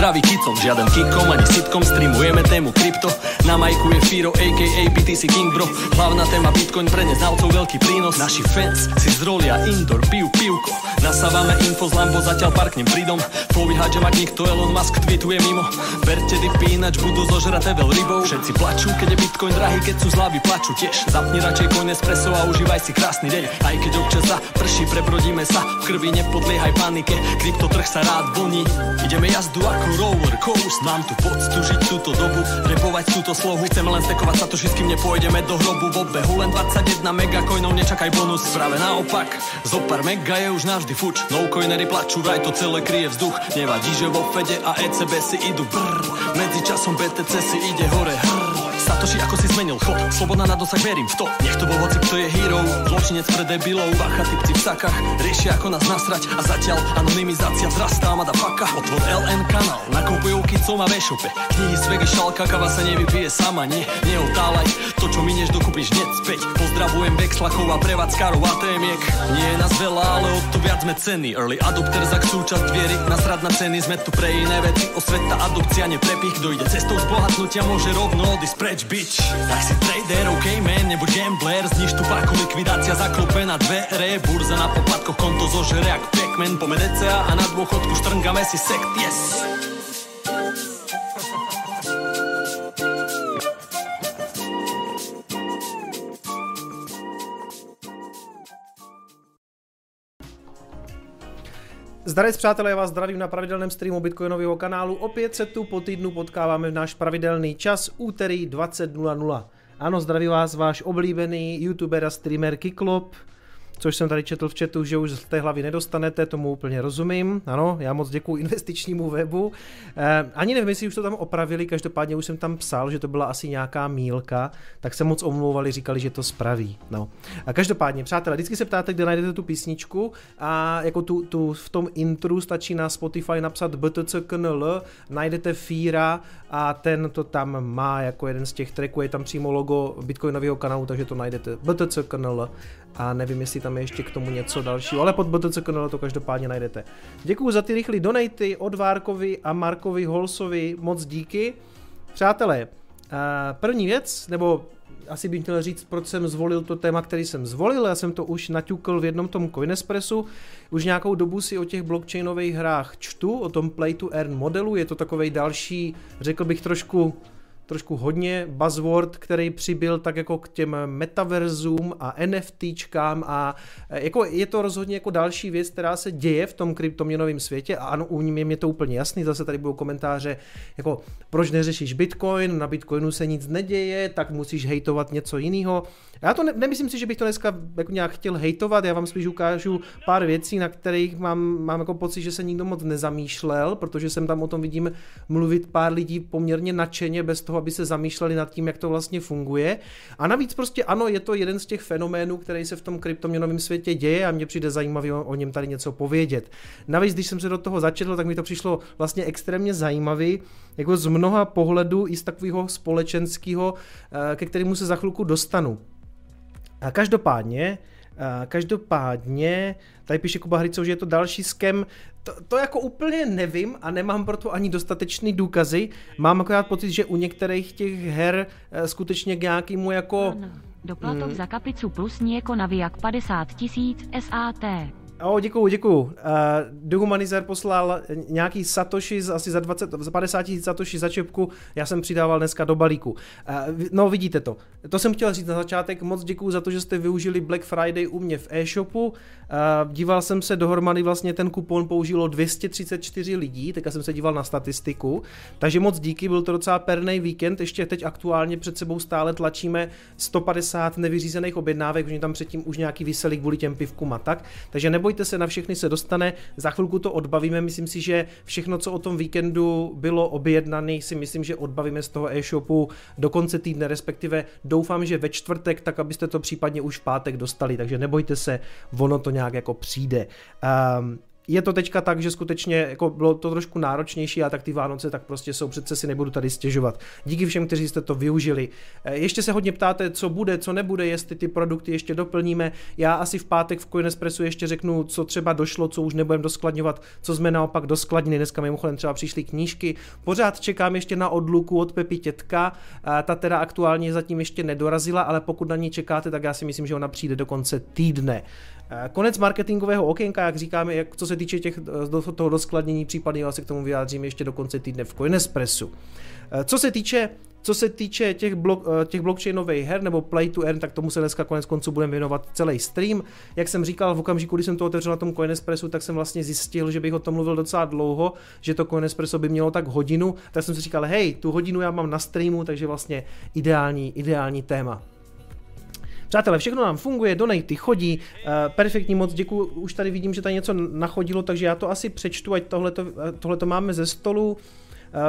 Zdravý kicom Žiaden kikom ani sitkom, streamujeme tému krypto Na majku je Firo, aka BTC King bro. Hlavná téma Bitcoin pre neznalcov veľký prínos. Naši fans si zrolia indoor, pijú pivko. Nasávame info z Lambo, zatiaľ parknem pridom. Flowy hádžem ak nikto Elon Musk tweetuje mimo. Berte dipy, ináč budú zožraté veľ rybou. Všetci plačú, keď je Bitcoin drahý, keď sú zlavy plačú tiež. Zapni radšej coin espresso a užívaj si krásny deň. Aj keď občas sa prší, prebrodíme sa V krvi nepodliehaj panike, kryptotrh sa rád vlní Ideme jazdu ako roller coast Mám tu poctu žiť túto dobu, repovať túto slohu Chceme len stekovať sa to, kým nepôjdeme do hrobu V obehu len 21 megacoinov, nečakaj bonus Práve naopak, zo pár mega je už navždy fuč No coinery plačú, vraj to celé kryje vzduch. Nevadí, že vo Fede a ECB si idú brr Medzi časom BTC si ide hore hrr Satoshi, ako si zmenil chod. Sloboda na dosah, verím v to. Nech to bol hoci, kto je hero. Zločinec pre debilov. Bacha, typci v sakách Riešia, ako nás nasrať. A zatiaľ anonymizácia vzrastá Madafaka Otvor LN kanál Nakupujú kicom a v Knihy z Vegy, šalka, kava sa nevypije sama. Nie, neotálaj To, čo minieš, dokupíš hneď späť. Pozdravujem Vexlakov a prevádzkarov a témiek. Nie je nás veľa, ale od to viac sme ceny. Early adopter za súčasť viery. Nasrad na ceny, sme tu pre iné veci Osveta, adopcia, neprepich. Kto ide cestou zbohatnutia, môže rovno odísť preč, bitch Tak si trader, ok man, nebo gambler. Zniž tu parku, likvidácia zaklope na dvere. Burza na popadkoch, konto zožere jak Pac-Man. Pome DCA a na dôchodku štrngame si sekt, yes Zdarec přátelé, já vás zdravím na pravidelném streamu Bitcoinového kanálu. Opět se tu po týdnu potkáváme v náš pravidelný čas úterý 20.00. Ano, zdraví vás váš oblíbený youtuber a streamer Kiklop což jsem tady četl v chatu, že už z té hlavy nedostanete, tomu úplně rozumím. Ano, já moc děkuji investičnímu webu. Eh, ani nevím, jestli už to tam opravili, každopádně už jsem tam psal, že to byla asi nějaká mílka, tak se moc omlouvali, říkali, že to spraví. No. A každopádně, přátelé, vždycky se ptáte, kde najdete tu písničku a jako tu, tu v tom intru stačí na Spotify napsat btcknl, najdete Fíra a ten to tam má jako jeden z těch tracků, je tam přímo logo Bitcoinového kanálu, takže to najdete btcknl a nevím, jestli tam je ještě k tomu něco dalšího, ale pod BTC kanál to každopádně najdete. Děkuji za ty rychlé donaty od Várkovi a Markovi Holsovi, moc díky. Přátelé, první věc, nebo asi bych chtěl říct, proč jsem zvolil to téma, který jsem zvolil. Já jsem to už naťukl v jednom tom Coinespressu. Už nějakou dobu si o těch blockchainových hrách čtu, o tom Play to Earn modelu. Je to takový další, řekl bych trošku trošku hodně buzzword, který přibyl tak jako k těm metaverzům a NFTčkám a e, jako je to rozhodně jako další věc, která se děje v tom kryptoměnovém světě a ano, u mě je to úplně jasný, zase tady budou komentáře jako proč neřešíš Bitcoin, na Bitcoinu se nic neděje, tak musíš hejtovat něco jiného. Já to ne, nemyslím si, že bych to dneska jako nějak chtěl hejtovat, já vám spíš ukážu pár věcí, na kterých mám, mám jako pocit, že se nikdo moc nezamýšlel, protože jsem tam o tom vidím mluvit pár lidí poměrně nadšeně, bez toho, aby se zamýšleli nad tím, jak to vlastně funguje. A navíc prostě ano, je to jeden z těch fenoménů, který se v tom kryptoměnovém světě děje a mně přijde zajímavý o, o něm tady něco povědět. Navíc, když jsem se do toho začetl, tak mi to přišlo vlastně extrémně zajímavý, jako z mnoha pohledů i z takového společenského, eh, ke kterému se za chvilku dostanu. Každopádně, každopádně, tady píše Kuba Hricou, že je to další skem, to, to jako úplně nevím a nemám proto ani dostatečný důkazy. Mám akorát pocit, že u některých těch her eh, skutečně k nějakému jako... Doplatok hmm. za kapicu plus něko navijak 50 tisíc SAT. O, děkuju, děkuju. Uh, Dehumanizer poslal nějaký Satoshi asi za, 20, za 50 tisíc Satoshi za čepku, já jsem přidával dneska do balíku. Uh, no vidíte to. To jsem chtěl říct na začátek, moc děkuju za to, že jste využili Black Friday u mě v e-shopu. Uh, díval jsem se dohromady, vlastně ten kupon použilo 234 lidí, teďka jsem se díval na statistiku, takže moc díky, byl to docela perný víkend, ještě teď aktuálně před sebou stále tlačíme 150 nevyřízených objednávek, protože tam předtím už nějaký vysely kvůli těm pivkům a tak, takže nebo nebojte se, na všechny se dostane, za chvilku to odbavíme, myslím si, že všechno, co o tom víkendu bylo objednané, si myslím, že odbavíme z toho e-shopu do konce týdne, respektive doufám, že ve čtvrtek, tak abyste to případně už v pátek dostali, takže nebojte se, ono to nějak jako přijde. Um, je to teďka tak, že skutečně jako bylo to trošku náročnější a tak ty Vánoce tak prostě jsou, přece si nebudu tady stěžovat. Díky všem, kteří jste to využili. Eh, ještě se hodně ptáte, co bude, co nebude, jestli ty produkty ještě doplníme. Já asi v pátek v Coinespressu ještě řeknu, co třeba došlo, co už nebudeme doskladňovat, co jsme naopak doskladnili. Dneska mimochodem třeba přišly knížky. Pořád čekám ještě na odluku od Pepi Tětka. Ta teda aktuálně zatím ještě nedorazila, ale pokud na ní čekáte, tak já si myslím, že ona přijde do konce týdne. Eh, konec marketingového okénka, jak říkáme, jak co se týče těch, eh, do, toho doskladnění, případně se k tomu vyjádřím ještě do konce týdne v Coinespressu. Eh, co se týče co se týče těch, blok, těch blockchainových her nebo play to earn, tak tomu se dneska konec konců budeme věnovat celý stream. Jak jsem říkal, v okamžiku, kdy jsem to otevřel na tom Coinespressu, tak jsem vlastně zjistil, že bych o tom mluvil docela dlouho, že to Coinespresso by mělo tak hodinu, tak jsem si říkal, hej, tu hodinu já mám na streamu, takže vlastně ideální, ideální téma. Přátelé, všechno nám funguje, donaty chodí, uh, perfektní moc, děkuji, už tady vidím, že tady něco nachodilo, takže já to asi přečtu, ať tohle to máme ze stolu. Uh,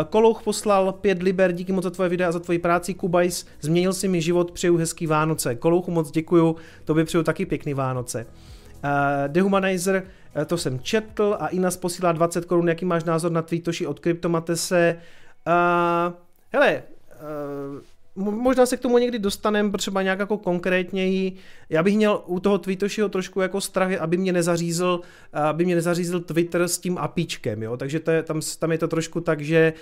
Kolouch poslal pět liber, díky moc za tvoje videa a za tvoji práci, Kubajs, změnil si mi život, přeju hezký Vánoce. Kolouchu moc děkuju, by přeju taky pěkný Vánoce. Dehumanizer, to jsem četl a Inas posílá 20 korun, jaký máš názor na tweetoši od Kryptomatese. Uh, hele, uh, možná se k tomu někdy dostaneme, třeba nějak jako konkrétněji. Já bych měl u toho Twitoshiho trošku jako strach, aby mě nezařízl, aby mě nezařízl Twitter s tím apíčkem, jo? takže to je, tam, tam je to trošku tak, že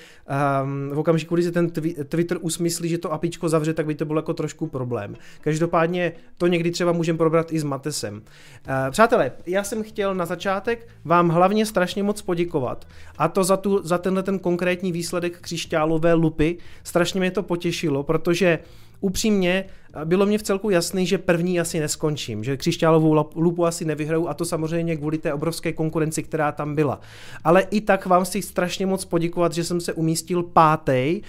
um, v okamžiku, kdy se ten Twitter usmyslí, že to apíčko zavře, tak by to byl jako trošku problém. Každopádně to někdy třeba můžeme probrat i s Matesem. Uh, přátelé, já jsem chtěl na začátek vám hlavně strašně moc poděkovat a to za, tu, za tenhle ten konkrétní výsledek křišťálové lupy. Strašně mě to potěšilo, protože upřímně bylo mě v celku jasný, že první asi neskončím, že křišťálovou lupu asi nevyhraju a to samozřejmě kvůli té obrovské konkurenci, která tam byla. Ale i tak vám chci strašně moc poděkovat, že jsem se umístil pátý eh,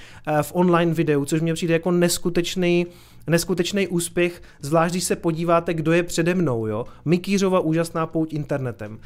v online videu, což mě přijde jako neskutečný neskutečný úspěch, zvlášť když se podíváte, kdo je přede mnou. Jo? Mikýřova úžasná pouť internetem.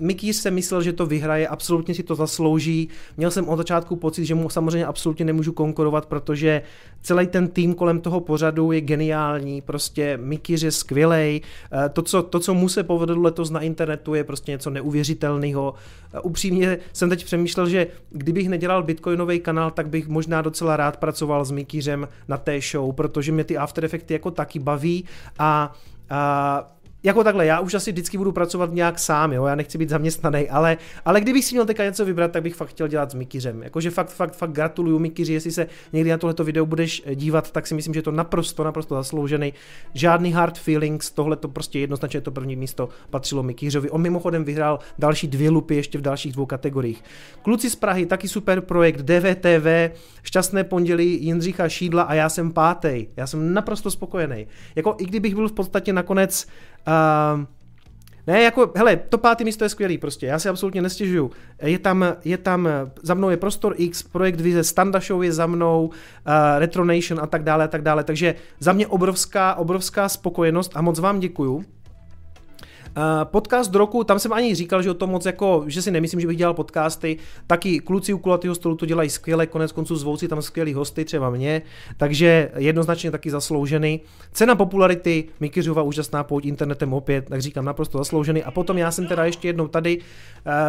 Mikýř se myslel, že to vyhraje, absolutně si to zaslouží. Měl jsem od začátku pocit, že mu samozřejmě absolutně nemůžu konkurovat, protože celý ten tým kolem toho pořadu je geniální, prostě Mikýř je skvělej. Eh, to co, to, co mu se povedlo letos na internetu, je prostě něco neuvěřitelného. Eh, upřímně jsem teď přemýšlel, že kdybych nedělal bitcoinový kanál, tak bych možná docela rád pracoval s Mikýřem na té show, protože mě ty After Effects jako taky baví a, a jako takhle, já už asi vždycky budu pracovat nějak sám, jo, já nechci být zaměstnaný, ale, ale kdybych si měl teďka něco vybrat, tak bych fakt chtěl dělat s Mikýřem. Jakože fakt, fakt, fakt gratuluju Mikýři, jestli se někdy na tohleto video budeš dívat, tak si myslím, že je to naprosto, naprosto zasloužený. Žádný hard feelings, tohle to prostě jednoznačně to první místo patřilo Mikýřovi. On mimochodem vyhrál další dvě lupy ještě v dalších dvou kategoriích. Kluci z Prahy, taky super projekt, DVTV, šťastné pondělí Jindřicha Šídla a já jsem pátý. Já jsem naprosto spokojený. Jako i kdybych byl v podstatě nakonec Uh, ne, jako, hele, to pátý místo je skvělý prostě, já si absolutně nestěžuju. Je tam, je tam, za mnou je Prostor X, Projekt Vize, Standa Show je za mnou, uh, Retro Nation a tak dále, a tak dále, takže za mě obrovská, obrovská spokojenost a moc vám děkuju. Uh, podcast roku, tam jsem ani říkal, že o tom moc jako, že si nemyslím, že bych dělal podcasty, taky kluci u kulatého stolu to dělají skvěle, konec konců zvouci tam skvělý hosty, třeba mě, takže jednoznačně taky zasloužený. Cena popularity, Mikyřova úžasná pouť internetem opět, tak říkám naprosto zasloužený. A potom já jsem teda ještě jednou tady uh,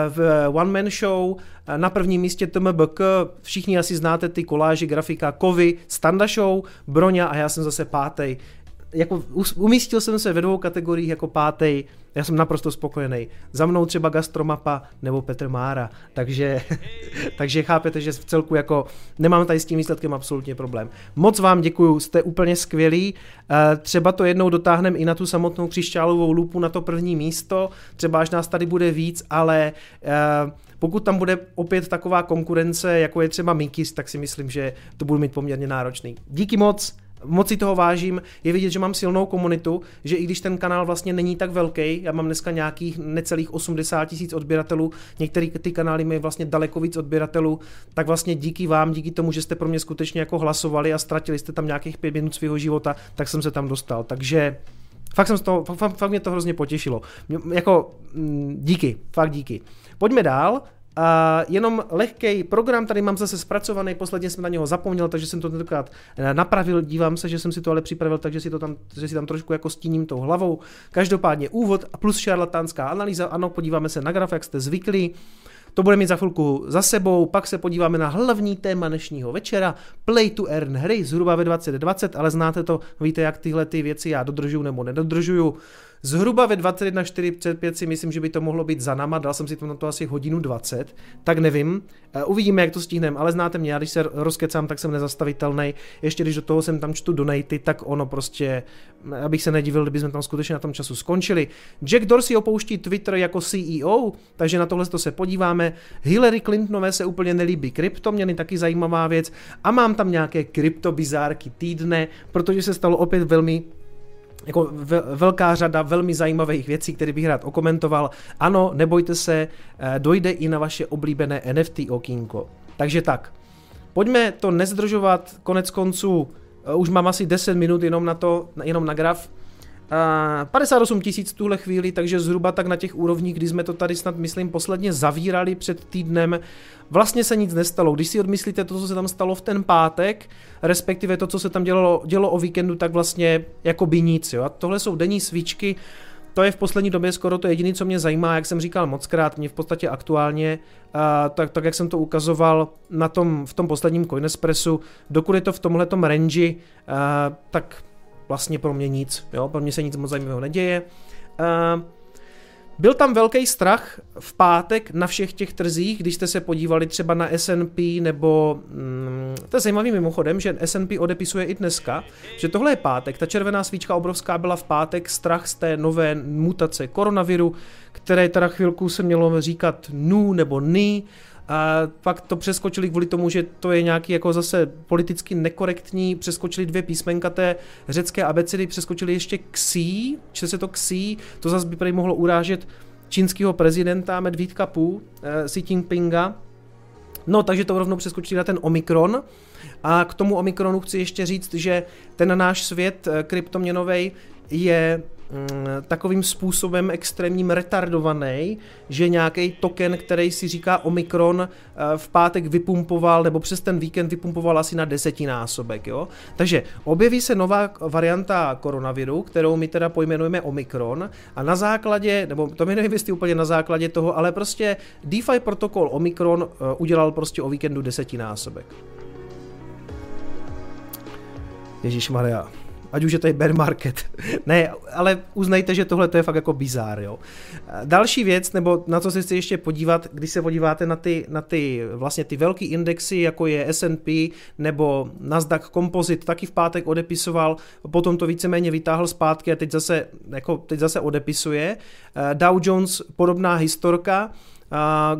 v One Man Show, uh, na prvním místě TMBK, všichni asi znáte ty koláže, grafika, Kovy, Standa Show, Broňa a já jsem zase pátý jako umístil jsem se ve dvou kategoriích jako pátý, já jsem naprosto spokojený. Za mnou třeba Gastromapa nebo Petr Mára, takže, takže chápete, že v celku jako nemám tady s tím výsledkem absolutně problém. Moc vám děkuju, jste úplně skvělí, eh, třeba to jednou dotáhneme i na tu samotnou křišťálovou lupu, na to první místo, třeba až nás tady bude víc, ale eh, pokud tam bude opět taková konkurence, jako je třeba Mikis, tak si myslím, že to budu mít poměrně náročný. Díky moc, moc si toho vážím, je vidět, že mám silnou komunitu, že i když ten kanál vlastně není tak velký, já mám dneska nějakých necelých 80 tisíc odběratelů, některé ty kanály mají vlastně daleko víc odběratelů, tak vlastně díky vám, díky tomu, že jste pro mě skutečně jako hlasovali a ztratili jste tam nějakých pět minut svého života, tak jsem se tam dostal. Takže fakt, jsem z toho, fakt, fakt mě to hrozně potěšilo. Jako mm, díky, fakt díky. Pojďme dál. A jenom lehký program, tady mám zase zpracovaný, posledně jsem na něho zapomněl, takže jsem to tentokrát eh, napravil, dívám se, že jsem si to ale připravil, takže si to tam, že si tam trošku jako stíním tou hlavou. Každopádně úvod plus šarlatánská analýza, ano, podíváme se na graf, jak jste zvyklí. To bude mít za chvilku za sebou, pak se podíváme na hlavní téma dnešního večera, Play to Earn hry, zhruba ve 2020, ale znáte to, víte, jak tyhle ty věci já dodržuju nebo nedodržuju. Zhruba ve 21.45 si myslím, že by to mohlo být za náma, dal jsem si to na to asi hodinu 20, tak nevím, eh, uvidíme, jak to stihneme, ale znáte mě, já když se rozkecám, tak jsem nezastavitelný, ještě když do toho jsem tam čtu donaty, tak ono prostě, abych se nedivil, kdyby jsme tam skutečně na tom času skončili. Jack Dorsey opouští Twitter jako CEO, takže na tohle to se podíváme. Hillary Clintonové se úplně nelíbí kryptoměny, taky zajímavá věc. A mám tam nějaké kryptobizárky týdne, protože se stalo opět velmi jako velká řada velmi zajímavých věcí, které bych rád okomentoval. Ano, nebojte se, eh, dojde i na vaše oblíbené NFT okýnko. Takže tak, pojďme to nezdržovat, konec konců eh, už mám asi 10 minut jenom na to, jenom na graf. 58 tisíc v tuhle chvíli, takže zhruba tak na těch úrovních, kdy jsme to tady snad, myslím, posledně zavírali před týdnem, vlastně se nic nestalo. Když si odmyslíte to, co se tam stalo v ten pátek, respektive to, co se tam dělalo, dělo o víkendu, tak vlastně jako by nic. Jo? A tohle jsou denní svíčky, to je v poslední době skoro to jediné, co mě zajímá, jak jsem říkal mockrát, mě v podstatě aktuálně, uh, tak, tak jak jsem to ukazoval na tom, v tom posledním Coinespressu, dokud je to v tomhletom range, uh, tak vlastně pro mě nic, jo, pro mě se nic moc zajímavého neděje. Uh, byl tam velký strach v pátek na všech těch trzích, když jste se podívali třeba na S&P nebo, mm, to je zajímavý mimochodem, že S&P odepisuje i dneska, že tohle je pátek, ta červená svíčka obrovská byla v pátek, strach z té nové mutace koronaviru, které teda chvilku se mělo říkat nu nebo ni, a pak to přeskočili kvůli tomu, že to je nějaký jako zase politicky nekorektní, přeskočili dvě písmenka té řecké abecedy, přeskočili ještě ksí, či se to ksí, to zase by prý mohlo urážet čínského prezidenta Medvídka Pu, eh, Xi Jinpinga. No, takže to rovnou přeskočili na ten Omikron. A k tomu Omikronu chci ještě říct, že ten náš svět eh, kryptoměnový je takovým způsobem extrémním retardovaný, že nějaký token, který si říká Omikron, eh, v pátek vypumpoval, nebo přes ten víkend vypumpoval asi na desetinásobek. Jo? Takže objeví se nová varianta koronaviru, kterou my teda pojmenujeme Omikron a na základě, nebo to mi nevím, jestli úplně na základě toho, ale prostě DeFi protokol Omikron eh, udělal prostě o víkendu desetinásobek. Ježíš Maria ať už je to i bear market. ne, ale uznejte, že tohle to je fakt jako bizár, jo. Další věc, nebo na co se chci ještě podívat, když se podíváte na ty, na ty vlastně ty velký indexy, jako je S&P nebo Nasdaq Composite, taky v pátek odepisoval, potom to víceméně vytáhl zpátky a teď zase, jako teď zase odepisuje. Dow Jones podobná historka,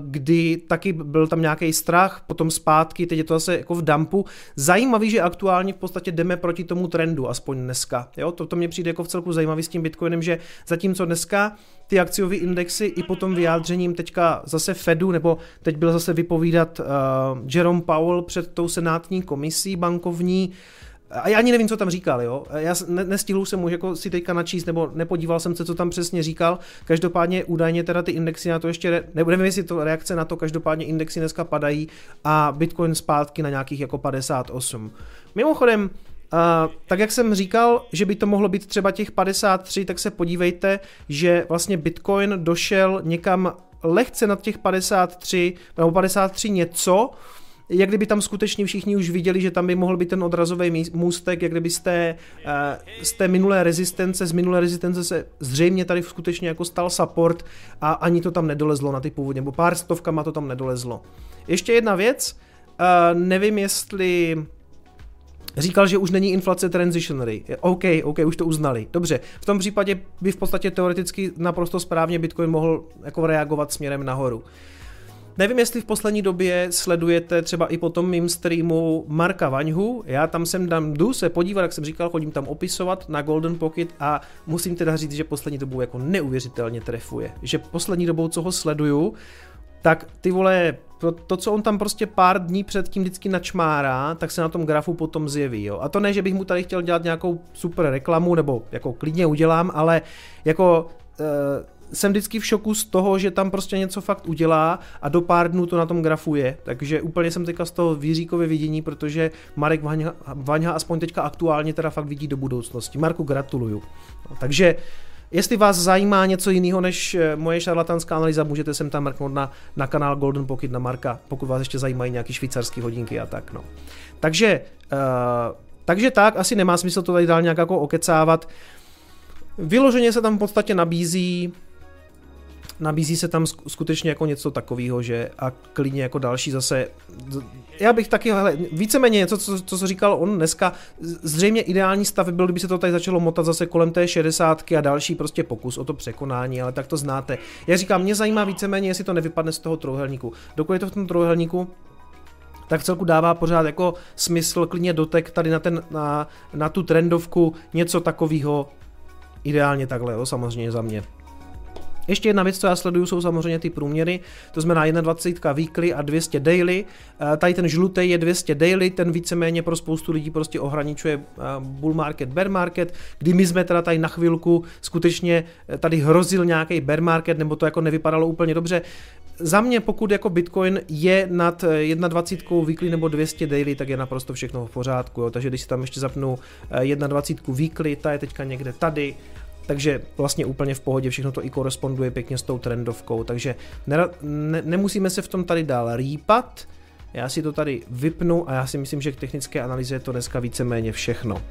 kdy taky byl tam nějaký strach, potom zpátky, teď je to zase jako v dumpu. Zajímavý, že aktuálně v podstatě jdeme proti tomu trendu, aspoň dneska. Jo? To, to mě přijde jako v celku zajímavý s tím Bitcoinem, že zatímco dneska ty akciové indexy i potom vyjádřením teďka zase Fedu, nebo teď byl zase vypovídat uh, Jerome Powell před tou senátní komisí bankovní, uh, a já ani nevím, co tam říkal, jo. Já ne, nestihl jsem mu jako si teďka načíst, nebo nepodíval jsem se, co tam přesně říkal. Každopádně údajně teda ty indexy na to ještě, nebo nevím, jestli to reakce na to, každopádně indexy dneska padají a Bitcoin zpátky na nějakých jako 58. Mimochodem, Uh, tak jak jsem říkal, že by to mohlo být třeba těch 53, tak se podívejte, že vlastně Bitcoin došel někam lehce nad těch 53, nebo 53 něco, jak kdyby tam skutečně všichni už viděli, že tam by mohl být ten odrazový můstek, jak kdyby z té, eh, z té minulé rezistence, z minulé rezistence se zřejmě tady skutečně jako stal support a ani to tam nedolezlo na ty původně, nebo pár stovkama to tam nedolezlo. Ještě jedna věc, eh, nevím jestli Říkal, že už není inflace transitionary. OK, OK, už to uznali. Dobře, v tom případě by v podstatě teoreticky naprosto správně Bitcoin mohl jako reagovat směrem nahoru. Nevím, jestli v poslední době sledujete třeba i po tom mým streamu Marka Vaňhu, já tam jsem tam jdu se podívat, jak jsem říkal, chodím tam opisovat na Golden Pocket a musím teda říct, že poslední dobou jako neuvěřitelně trefuje. Že poslední dobou, co ho sleduju, tak ty vole, to, to, co on tam prostě pár dní předtím vždycky načmárá, tak se na tom grafu potom zjeví. Jo. A to ne, že bych mu tady chtěl dělat nějakou super reklamu, nebo jako klidně udělám, ale jako uh, jsem vždycky v šoku z toho, že tam prostě něco fakt udělá a do pár dnů to na tom grafu je. Takže úplně jsem teďka z toho výříkově vidění, protože Marek Vaňha, Vaňha aspoň teďka aktuálně teda fakt vidí do budoucnosti. Marku, gratuluju. No, takže Jestli vás zajímá něco jiného než eh, moje šarlatanská analýza, můžete sem tam mrknout na, na kanál Golden Pocket na Marka, pokud vás ještě zajímají nějaký švýcarský hodinky a tak. No. Takže, uh, takže tak, asi nemá smysl to tady dál nějak jako okecávat. Vyloženě se tam v podstatě nabízí nabízí se tam skutečně jako něco takového, že a klidně jako další zase, já bych taky, hele, víceméně něco, co, co, co říkal on dneska, zřejmě ideální stav byl, kdyby se to tady začalo motat zase kolem té 60 a další prostě pokus o to překonání, ale tak to znáte. Já říkám, mě zajímá víceméně, jestli to nevypadne z toho trojuhelníku. Dokud je to v tom trojuhelníku, tak celku dává pořád jako smysl klidně dotek tady na, ten, na, na tu trendovku, něco takového, ideálně takhle, jo, samozřejmě za mě. Ještě jedna věc, co já sleduju, jsou samozřejmě ty průměry, to znamená 21 weekly a 200 daily. Eh, tady ten žlutý je 200 daily, ten víceméně pro spoustu lidí prostě ohraničuje eh, bull market, bear market, kdy my jsme teda tady na chvilku skutečně eh, tady hrozil nějaký bear market, nebo to jako nevypadalo úplně dobře. Za mě, pokud jako Bitcoin je nad 21 weekly nebo 200 daily, tak je naprosto všechno v pořádku. Jo. Takže když si tam ještě zapnu 21 weekly, ta je teďka někde tady, takže vlastně úplně v pohodě, všechno to i koresponduje pěkně s tou trendovkou, takže ne, ne, nemusíme se v tom tady dál rýpat, já si to tady vypnu a já si myslím, že k technické analýze je to dneska víceméně všechno.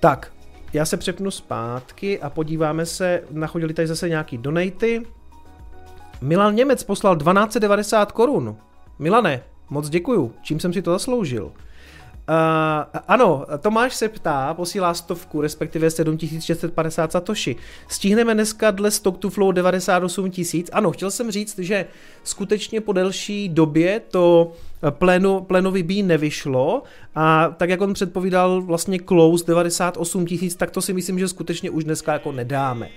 Tak, já se přepnu zpátky a podíváme se, nachodili tady zase nějaký donaty. Milan Němec poslal 1290 korun. Milane, moc děkuju, čím jsem si to zasloužil. Uh, ano, Tomáš se ptá, posílá stovku, respektive 7650 satoshi. Stihneme dneska dle Stock to Flow 98 tisíc? Ano, chtěl jsem říct, že skutečně po delší době to plénu, plénový B nevyšlo a tak jak on předpovídal vlastně close 98 tisíc, tak to si myslím, že skutečně už dneska jako nedáme. Uh,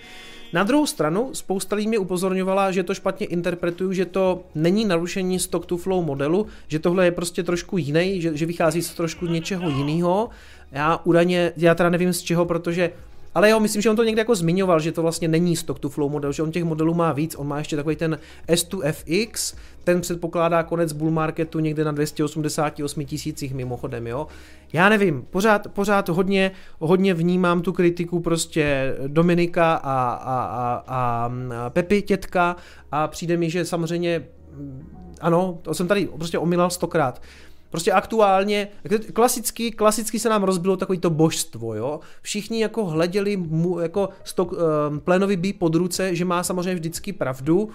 na druhou stranu, spousta lidí mě upozorňovala, že to špatně interpretuju, že to není narušení stock to flow modelu, že tohle je prostě trošku jiný, že, že vychází z trošku něčeho jiného. Já údajně, já teda nevím z čeho, protože ale jo, myslím, že on to někde jako zmiňoval, že to vlastně není stock to flow model, že on těch modelů má víc, on má ještě takový ten S2FX, ten předpokládá konec bull marketu někde na 288 tisících mimochodem, jo. Já nevím, pořád, pořád hodně, hodně vnímám tu kritiku prostě Dominika a, a, a, a, Pepi tětka a přijde mi, že samozřejmě ano, to jsem tady prostě omylal stokrát. Prostě aktuálně, klasicky, klasicky se nám rozbilo takový to božstvo, jo. Všichni jako hleděli mu, jako stok, um, ehm, plénovi bí pod ruce, že má samozřejmě vždycky pravdu,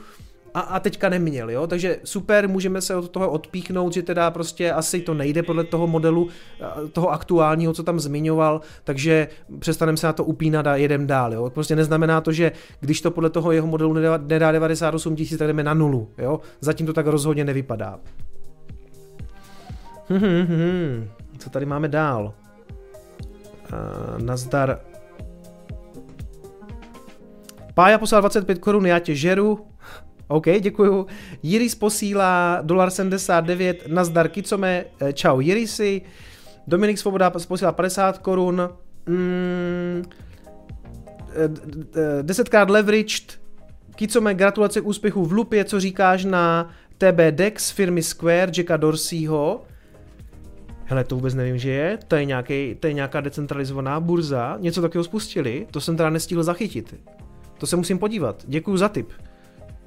a, a teďka neměl, jo, takže super, můžeme se od toho odpíchnout, že teda prostě asi to nejde podle toho modelu, toho aktuálního, co tam zmiňoval, takže přestaneme se na to upínat a jedem dál, jo, prostě neznamená to, že když to podle toho jeho modelu nedá, nedá 98 tisíc, tak jdeme na nulu, jo, zatím to tak rozhodně nevypadá. Hmm, hmm. Co tady máme dál? Uh, nazdar. Pája poslal 25 korun, já tě žeru. OK, děkuju. Jiris posílá dolar 79, nazdar Kicome, eh, čau Jirisi. Dominik Svoboda posílá 50 korun. Mm, 10krát leveraged. Kicome, gratulace k úspěchu v Lupě, co říkáš na TB Dex firmy Square, Jacka Dorseyho. Hele, to vůbec nevím, že je. To je, nějaký, to je nějaká decentralizovaná burza. Něco takového spustili. To jsem teda nestihl zachytit. To se musím podívat. Děkuji za tip.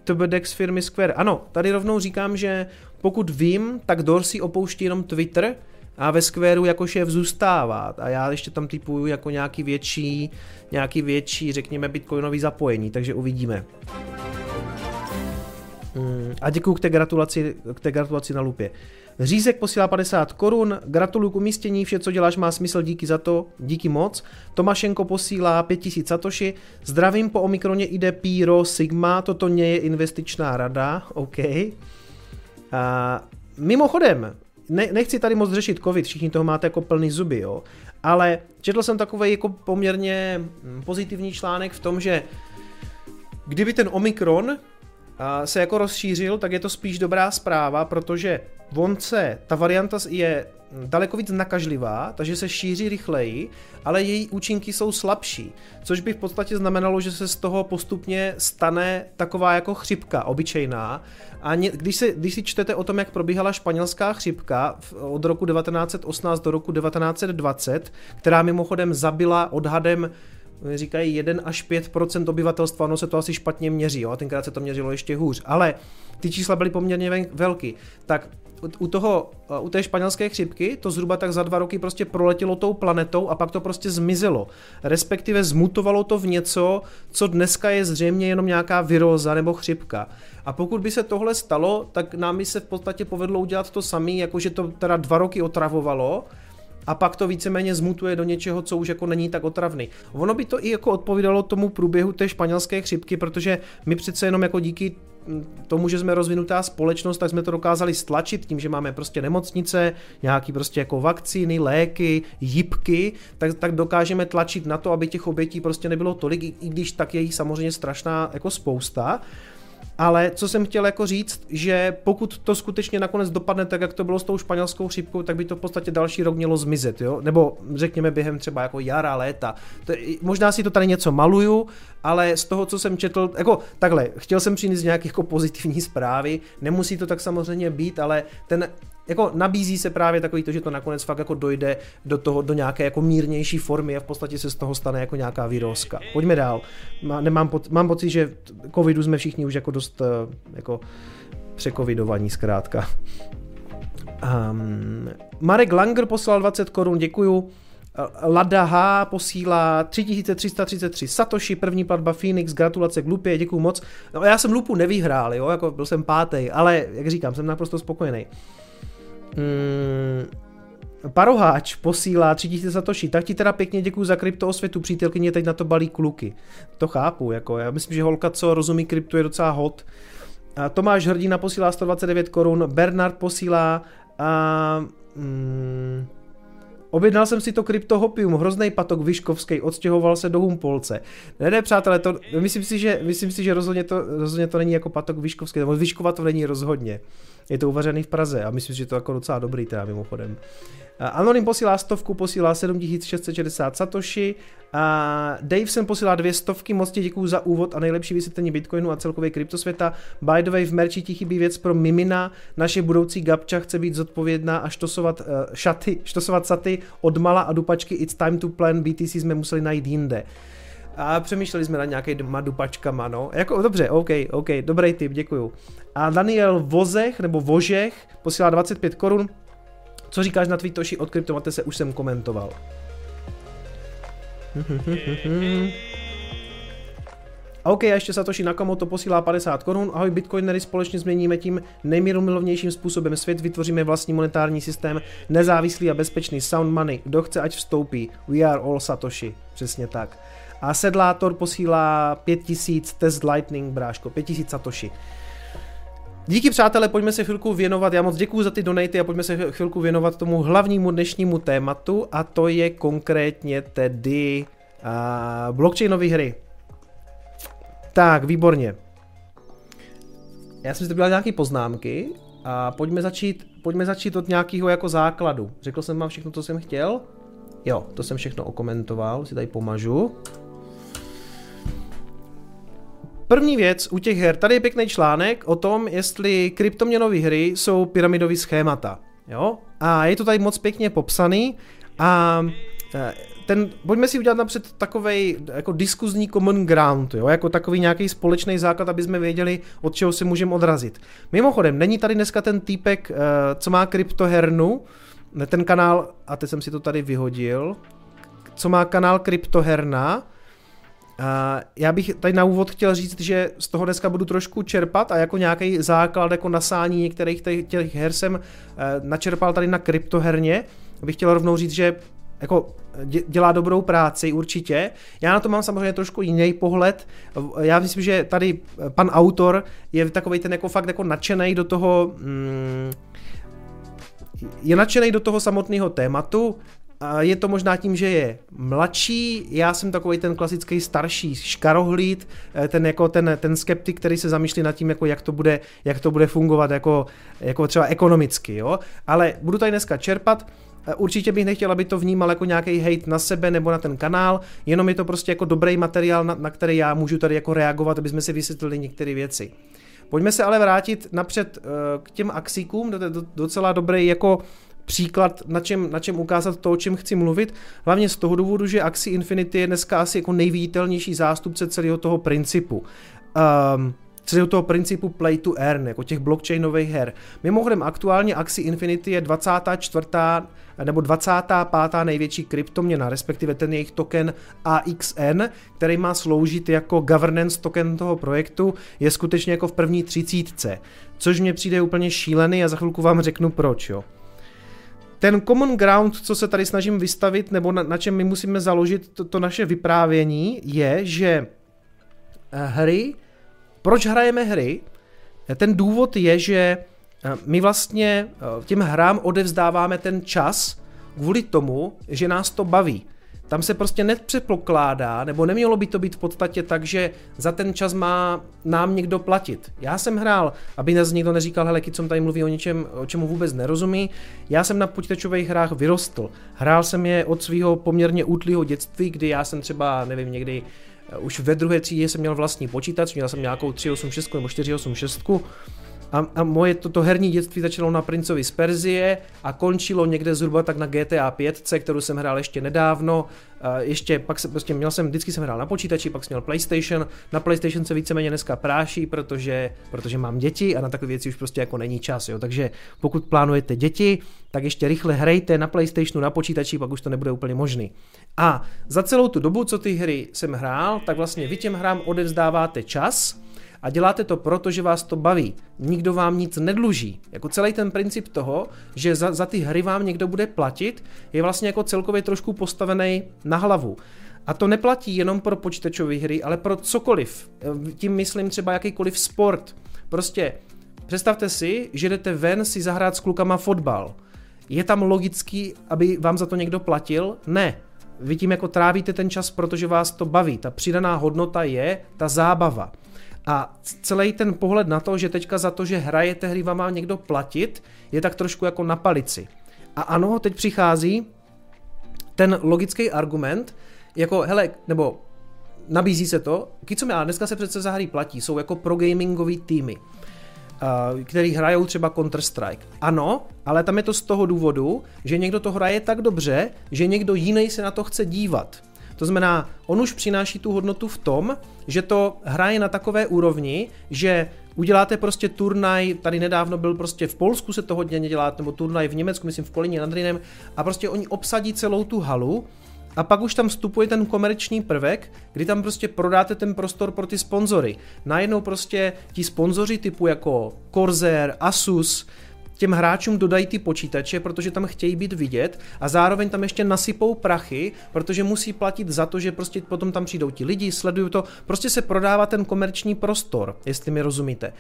TBDEX firmy Square. Ano, tady rovnou říkám, že pokud vím, tak Dorsey opouští jenom Twitter a ve Squareu jako šéf zůstává. A já ještě tam typuju jako nějaký větší, nějaký větší, řekněme, bitcoinový zapojení, takže uvidíme. Hmm, a děkuji k té gratulaci, k té gratulaci na lupě. Řízek posílá 50 korun, gratuluju k umístění, vše, co děláš, má smysl, díky za to, díky moc. Tomašenko posílá 5000 satoshi, zdravím po Omikroně ide Piro Sigma, toto nie je investičná rada, OK. A, mimochodem, ne, nechci tady moc řešit covid, všichni toho máte jako plný zuby, jo, ale četl jsem takový jako poměrně pozitivní článek v tom, že kdyby ten Omikron se jako rozšířil, tak je to spíš dobrá zpráva, protože vonce, ta varianta je daleko víc nakažlivá, takže se šíří rychleji, ale její účinky jsou slabší, což by v podstatě znamenalo, že se z toho postupně stane taková jako chřipka obyčejná. A když, se, když si čtete o tom, jak probíhala španělská chřipka od roku 1918 do roku 1920, která mimochodem zabila odhadem říkají 1 až 5% obyvatelstva, ono se to asi špatně měří, jo? a tenkrát se to měřilo ještě hůř, ale ty čísla byly poměrně velký. Tak u, toho, u té španělské chřipky to zhruba tak za dva roky prostě proletělo tou planetou a pak to prostě zmizelo. Respektive zmutovalo to v něco, co dneska je zřejmě jenom nějaká viróza nebo chřipka. A pokud by se tohle stalo, tak nám by se v podstatě povedlo udělat to samé, jakože to teda dva roky otravovalo, a pak to víceméně zmutuje do něčeho, co už jako není tak otravný. Ono by to i jako odpovídalo tomu průběhu té španělské chřipky, protože my přece jenom jako díky tomu, že jsme rozvinutá společnost, tak jsme to dokázali stlačit tím, že máme prostě nemocnice, nějaký prostě jako vakcíny, léky, jipky, tak, tak dokážeme tlačit na to, aby těch obětí prostě nebylo tolik, i, i když tak je jich samozřejmě strašná jako spousta. Ale co jsem chtěl jako říct, že pokud to skutečně nakonec dopadne tak, jak to bylo s tou španělskou chřipkou, tak by to v podstatě další rok mělo zmizet, jo? Nebo řekněme během třeba jako jara, léta. To, možná si to tady něco maluju, ale z toho, co jsem četl, jako takhle, chtěl jsem přinést nějaké jako pozitivní zprávy, nemusí to tak samozřejmě být, ale ten jako nabízí se právě takový to, že to nakonec fakt jako dojde do toho, do nějaké jako mírnější formy a v podstatě se z toho stane jako nějaká výrozka. Pojďme dál. Má, nemám po, mám pocit, že covidu jsme všichni už jako dost eh, jako přecovidovaní zkrátka. Um, Marek Langer poslal 20 korun, děkuju. Lada H posílá 3333 Satoshi, první platba Phoenix, gratulace k Lupě, děkuju moc. No, já jsem Lupu nevyhrál, jo, jako byl jsem pátý, ale jak říkám, jsem naprosto spokojený. Mm, Paroháč posílá 3000 satoshi, tak ti teda pěkně děkuji za kryptoosvětu, přítelkyně teď na to balí kluky. To chápu, jako já myslím, že holka, co rozumí kryptu, je docela hot. A Tomáš Hrdina posílá 129 korun, Bernard posílá a, mm, Objednal jsem si to kryptohopium, hrozný patok Vyškovský, odstěhoval se do Humpolce. Ne, ne, přátelé, to, myslím si, že, myslím si, že rozhodně, to, rozhodně to není jako patok Vyškovský, nebo Vyškova to není rozhodně. Je to uvařený v Praze a myslím, že to je jako docela dobrý teda mimochodem. Anonym posílá stovku, posílá 7660 satoshi. A Dave sem posílá dvě stovky, moc ti děkuju za úvod a nejlepší vysvětlení Bitcoinu a celkově kryptosvěta. By the way, v merči ti chybí věc pro Mimina, naše budoucí Gabča chce být zodpovědná a štosovat, uh, šaty, štosovat saty od mala a dupačky It's time to plan BTC jsme museli najít jinde. A přemýšleli jsme nad nějakýma dupačkama, no. Jako, dobře, OK, OK, dobrý tip, děkuju. A Daniel Vozech, nebo Vožech, posílá 25 korun. Co říkáš na Twitoši od se už jsem komentoval. OK, a ještě Satoshi Nakamoto posílá 50 korun. Ahoj Bitcoinery, společně změníme tím nejmírumilovnějším způsobem svět, vytvoříme vlastní monetární systém, nezávislý a bezpečný sound money. Kdo chce, ať vstoupí. We are all Satoshi. Přesně tak. A Sedlátor posílá 5000 test Lightning, bráško, 5000 Satoshi. Díky přátelé, pojďme se chvilku věnovat, já moc děkuji za ty donaty a pojďme se chvilku věnovat tomu hlavnímu dnešnímu tématu a to je konkrétně tedy uh, blockchainové hry. Tak, výborně. Já jsem si to nějaké poznámky a pojďme začít, pojďme začít od nějakého jako základu. Řekl jsem vám všechno, co jsem chtěl? Jo, to jsem všechno okomentoval, si tady pomažu. První věc u těch her, tady je pěkný článek o tom, jestli kryptoměnové hry jsou pyramidové schémata. Jo? A je to tady moc pěkně popsaný a e, ten, pojďme si udělat napřed takový jako diskuzní common ground, jo? jako takový nějaký společný základ, aby jsme věděli, od čeho se můžeme odrazit. Mimochodem, není tady dneska ten týpek, e, co má kryptohernu, ten kanál, a teď jsem si to tady vyhodil, co má kanál Kryptoherna, já bych tady na úvod chtěl říct, že z toho dneska budu trošku čerpat a jako nějaký základ, jako nasání některých těch her jsem eh, načerpal tady na kryptoherně. Bych chtěl rovnou říct, že jako dělá dobrou práci určitě. Já na to mám samozřejmě trošku jiný pohled. Já myslím, že tady pan autor je takový ten jako fakt jako nadšený do toho, mm, je nadšený do toho samotného tématu, je to možná tím, že je mladší, já jsem takový ten klasický starší škarohlíd, eh, ten, jako ten, ten skeptik, který se zamýšlí nad tím, jako jak, to bude, jak to bude fungovat jako, jako třeba ekonomicky. Jo? Ale budu tady dneska čerpat, eh, Určitě bych nechtěl, aby to vnímal jako nějaký hate na sebe nebo na ten kanál, jenom je to prostě jako dobrý materiál, na, na který já můžu tady jako reagovat, aby jsme si vysvětlili některé věci. Pojďme se ale vrátit napřed uh, k těm axíkům, to je docela dobrý jako příklad, na čem, na čem ukázat to, o čem chci mluvit. Hlavně z toho důvodu, že Axie Infinity je dneska asi jako nejviditelnější zástupce celého toho principu. Um, celého toho principu play to earn, jako těch blockchainových her. Mimochodem aktuálně Axie Infinity je 24. nebo 25. největší kryptoměna, respektive ten jejich token AXN, který má sloužit jako governance token toho projektu, je skutečně jako v první třicítce, což mně přijde úplně šílený a za chvilku vám řeknu proč, jo. Ten common ground, co se tady snažím vystavit, nebo na, na čem my musíme založit to, to naše vyprávění, je, že eh, hry, proč hrajeme hry? Ten důvod je, že eh, my vlastně eh, těm hrám odevzdáváme ten čas kvůli tomu, že nás to baví. Tam se prostě nepřepokládá, nebo nemělo by to být v podstatě tak, že za ten čas má nám někdo platit. Já jsem hrál, aby nás někdo neříkal, hele, Kicom tady mluví o něčem, o čemu vůbec nerozumí. Já jsem na počítačových hrách vyrostl. Hrál jsem je od svého poměrně útlého dětství, kdy já jsem třeba, nevím, někdy eh, už ve druhé třídě jsem měl vlastní počítač, měl jsem nějakou 386 nebo 486 a, a moje toto herní dětství začalo na Princovi z Perzie a končilo někde zhruba tak na GTA 5, kterou jsem hrál ještě nedávno. A ještě pak se prostě měl jsem, vždycky jsem hrál na počítači, pak jsem měl PlayStation. Na PlayStation se víceméně dneska práší, protože, protože mám děti a na takové věci už prostě jako není čas. Jo. Takže pokud plánujete děti, tak ještě rychle hrajte na PlayStationu, na počítači, pak už to nebude úplně možný. A za celou tu dobu, co ty hry jsem hrál, tak vlastně vy těm hrám odevzdáváte čas, a děláte to proto, že vás to baví. Nikdo vám nic nedluží. Jako celý ten princip toho, že za, za ty hry vám někdo bude platit, je vlastně jako celkově trošku postavený na hlavu. A to neplatí jenom pro počítačové hry, ale pro cokoliv. Tím myslím třeba jakýkoliv sport. Prostě představte si, že jdete ven si zahrát s klukama fotbal. Je tam logický, aby vám za to někdo platil? Ne. Vy tím jako trávíte ten čas, protože vás to baví. Ta přidaná hodnota je ta zábava. A celý ten pohled na to, že teďka za to, že hrajete hry, vám má někdo platit, je tak trošku jako na palici. A ano, teď přichází ten logický argument, jako hele, nebo nabízí se to, co já, dneska se přece za hry platí, jsou jako pro gamingový týmy, který hrajou třeba Counter-Strike. Ano, ale tam je to z toho důvodu, že někdo to hraje tak dobře, že někdo jiný se na to chce dívat. To znamená, on už přináší tu hodnotu v tom, že to hraje na takové úrovni, že uděláte prostě turnaj, tady nedávno byl prostě v Polsku se to hodně dělá, nebo turnaj v Německu, myslím v Kolíně nad Rýnem, a prostě oni obsadí celou tu halu a pak už tam vstupuje ten komerční prvek, kdy tam prostě prodáte ten prostor pro ty sponzory. Najednou prostě ti sponzoři typu jako Corsair, Asus, těm hráčům dodají ty počítače, protože tam chtějí být vidět a zároveň tam ještě nasypou prachy, protože musí platit za to, že prostě potom tam přijdou ti lidi, sledují to, prostě se prodává ten komerční prostor, jestli mi rozumíte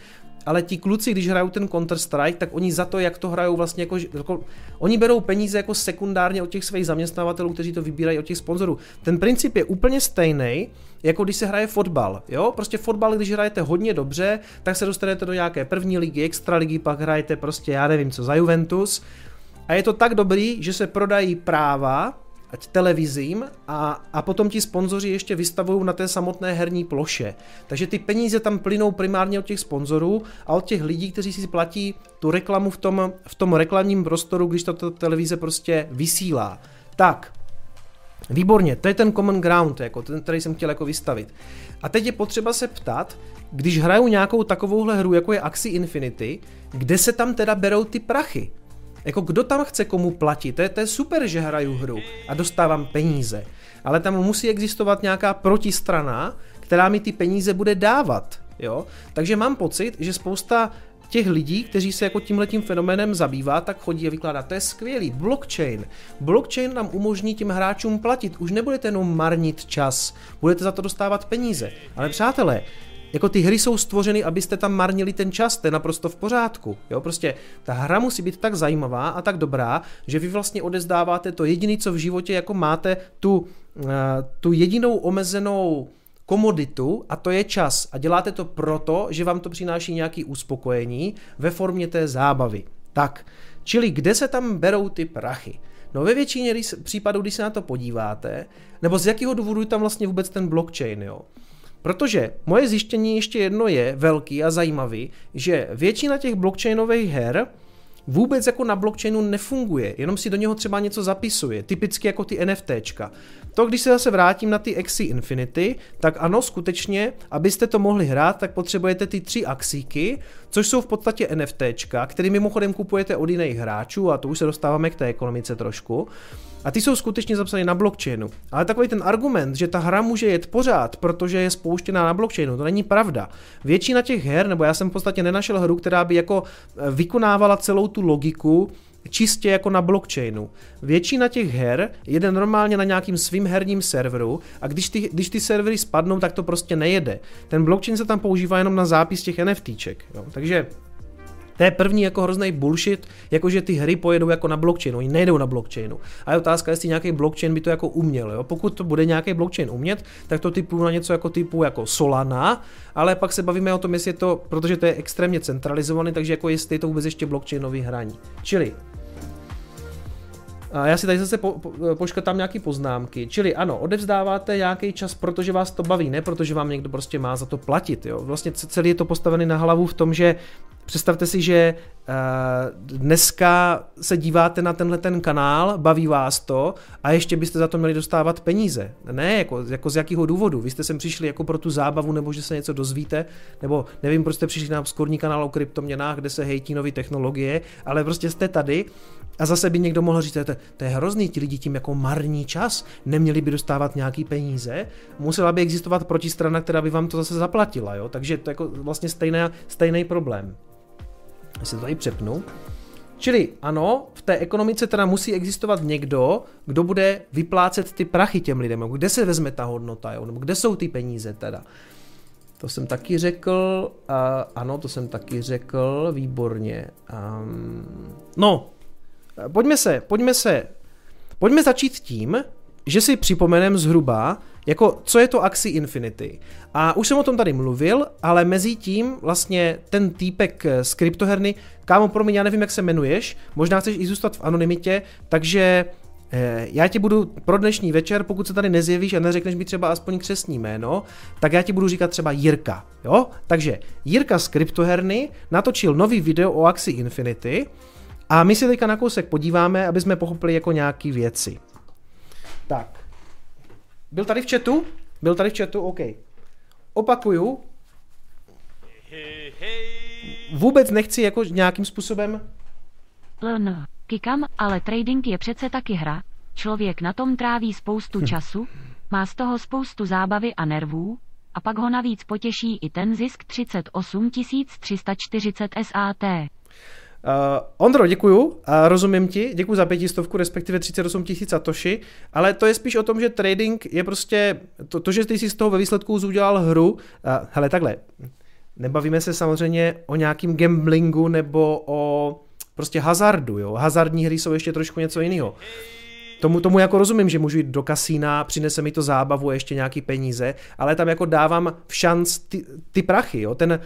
ale ti kluci, když hrajou ten Counter-Strike, tak oni za to, jak to hrajou vlastně jako, jako oni berou peníze jako sekundárně od těch svých zaměstnavatelů, kteří to vybírají od těch sponzorů. Ten princip je úplně stejný, jako když se hraje fotbal, jo? Prostě fotbal, když hrajete hodně dobře, tak se dostanete do nějaké první ligy, extra ligy, pak hrajete prostě, já nevím co, za Juventus. A je to tak dobrý, že se prodají práva, ať televizím a, a potom ti sponzoři ještě vystavují na té samotné herní ploše. Takže ty peníze tam plynou primárně od těch sponzorů a od těch lidí, kteří si platí tu reklamu v tom, v tom reklamním prostoru, když tato televize prostě vysílá. Tak, výborně, to je ten common ground, jako ten, který jsem chtěl jako vystavit. A teď je potřeba se ptat, když hraju nějakou takovouhle hru, jako je Axie Infinity, kde se tam teda berou ty prachy? Jako kdo tam chce komu platit? To je, to je super, že hraju hru a dostávám peníze. Ale tam musí existovat nějaká protistrana, která mi ty peníze bude dávat. Jo? Takže mám pocit, že spousta těch lidí, kteří se jako tímhletím fenoménem zabývá, tak chodí a vykládá, to je skvělý, blockchain. Blockchain nám umožní těm hráčům platit, už nebudete jenom marnit čas, budete za to dostávat peníze. Ale přátelé, jako ty hry jsou stvořeny, abyste tam marnili ten čas, to je naprosto v pořádku. Jo? Prostě ta hra musí být tak zajímavá a tak dobrá, že vy vlastně odezdáváte to jediné, co v životě jako máte, tu, uh, tu jedinou omezenou komoditu a to je čas. A děláte to proto, že vám to přináší nějaký uspokojení ve formě té zábavy. Tak, čili kde se tam berou ty prachy? No ve většině případů, když se na to podíváte, nebo z jakého důvodu je tam vlastně vůbec ten blockchain, jo? Protože moje zjištění ještě jedno je velký a zajímavý, že většina těch blockchainových her vůbec jako na blockchainu nefunguje, jenom si do něho třeba něco zapisuje, typicky jako ty NFTčka. To, když se zase vrátím na ty Axie Infinity, tak ano, skutečně, abyste to mohli hrát, tak potřebujete ty tři axíky, což jsou v podstatě NFTčka, který mimochodem kupujete od jiných hráčů a to už se dostáváme k té ekonomice trošku. A ty jsou skutečně zapsané na blockchainu. Ale takový ten argument, že ta hra může jet pořád, protože je spouštěná na blockchainu, to není pravda. Většina těch her, nebo já jsem v podstatě nenašel hru, která by jako eh, vykonávala celou tu logiku, čistě jako na blockchainu. Většina těch her jede normálně na nějakým svým herním serveru a když ty, když ty servery spadnou, tak to prostě nejede. Ten blockchain se tam používá jenom na zápis těch NFTček. Jo. Takže to je první jako hrozný bullshit, jakože ty hry pojedou jako na blockchainu, oni nejdou na blockchainu. A je otázka, jestli nějaký blockchain by to jako uměl. Jo? Pokud to bude nějaký blockchain umět, tak to typu na něco jako typu jako Solana, ale pak se bavíme o tom, jestli je to, protože to je extrémně centralizovaný, takže jako jestli je to vůbec ještě blockchainový hraní. Čili já si tady zase po, po, poškrtám nějaký poznámky. Čili ano, odevzdáváte nějaký čas, protože vás to baví, ne protože vám někdo prostě má za to platit. Jo? Vlastně celý je to postavený na hlavu v tom, že Představte si, že uh, dneska se díváte na tenhle ten kanál, baví vás to a ještě byste za to měli dostávat peníze. Ne, jako, jako z jakého důvodu. Vy jste sem přišli jako pro tu zábavu, nebo že se něco dozvíte, nebo nevím, proč jste přišli na skorní kanál o kryptoměnách, kde se hejtí nové technologie, ale prostě jste tady a zase by někdo mohl říct, to, to je hrozný, ti lidi tím jako marní čas, neměli by dostávat nějaký peníze, musela by existovat protistrana, která by vám to zase zaplatila, jo? takže to je jako vlastně stejný, stejný problém. Jestli to tady přepnu. Čili ano, v té ekonomice teda musí existovat někdo, kdo bude vyplácet ty prachy těm lidem, kde se vezme ta hodnota, jo? nebo kde jsou ty peníze teda. To jsem taky řekl, uh, ano, to jsem taky řekl, výborně. Um, no, pojďme se, pojďme se, pojďme začít tím, že si připomenem zhruba, jako co je to Axie Infinity. A už jsem o tom tady mluvil, ale mezi tím vlastně ten týpek z kryptoherny, kámo, promiň, já nevím, jak se jmenuješ, možná chceš i zůstat v anonymitě, takže eh, já ti budu pro dnešní večer, pokud se tady nezjevíš a neřekneš mi třeba aspoň křesní jméno, tak já ti budu říkat třeba Jirka, jo? Takže Jirka z kryptoherny natočil nový video o Axie Infinity a my si teďka na kousek podíváme, aby jsme pochopili jako nějaký věci. Tak. Byl tady v chatu? Byl tady v chatu? OK. Opakuju. Vůbec nechci jako nějakým způsobem... LN. Kikam, ale trading je přece taky hra. Člověk na tom tráví spoustu hm. času, má z toho spoustu zábavy a nervů, a pak ho navíc potěší i ten zisk 38 340 SAT. Uh, Ondro, děkuju, uh, rozumím ti, děkuji za pětistovku, respektive 38 tisíc satoshi, ale to je spíš o tom, že trading je prostě, to, to že ty si z toho ve výsledku udělal hru, uh, hele takhle, nebavíme se samozřejmě o nějakým gamblingu nebo o prostě hazardu, jo, hazardní hry jsou ještě trošku něco jiného. Tomu, tomu jako rozumím, že můžu jít do kasína, přinese mi to zábavu ještě nějaký peníze, ale tam jako dávám v šanc ty, ty prachy, jo, ten,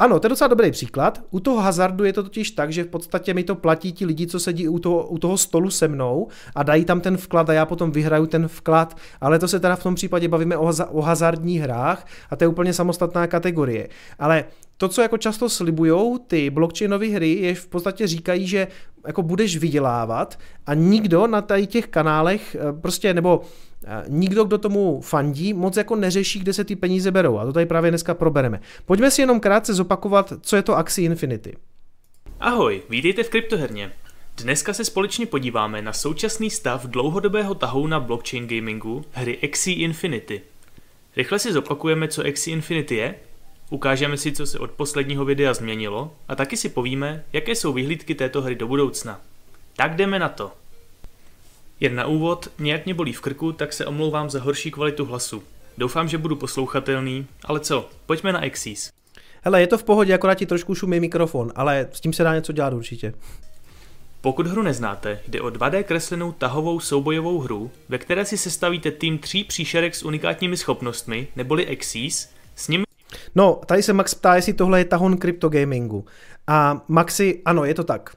ano, to je docela dobrý příklad. U toho hazardu je to totiž tak, že v podstatě mi to platí ti lidi, co sedí u toho, u toho stolu se mnou a dají tam ten vklad a já potom vyhraju ten vklad, ale to se teda v tom případě bavíme o, o hazardních hrách a to je úplně samostatná kategorie. Ale to, co jako často slibujou ty blockchainové hry, je v podstatě říkají, že jako budeš vydělávat a nikdo na tady těch kanálech eh, prostě, nebo nikdo, kdo tomu fandí, moc jako neřeší, kde se ty peníze berou. A to tady právě dneska probereme. Pojďme si jenom krátce zopakovat, co je to Axie Infinity. Ahoj, vítejte v kryptoherně. Dneska se společně podíváme na současný stav dlouhodobého tahu na blockchain gamingu hry Axie Infinity. Rychle si zopakujeme, co Axie Infinity je Ukážeme si, co se od posledního videa změnilo a taky si povíme, jaké jsou vyhlídky této hry do budoucna. Tak jdeme na to. Jen na úvod, nějak mě bolí v krku, tak se omlouvám za horší kvalitu hlasu. Doufám, že budu poslouchatelný, ale co, pojďme na Axis. Hele, je to v pohodě, akorát ti trošku šumí mikrofon, ale s tím se dá něco dělat určitě. Pokud hru neznáte, jde o 2D kreslenou tahovou soubojovou hru, ve které si sestavíte tým tří příšerek s unikátními schopnostmi, neboli Axis, s nimi No, tady se Max ptá, jestli tohle je tahon kryptogamingu. A Maxi, ano, je to tak.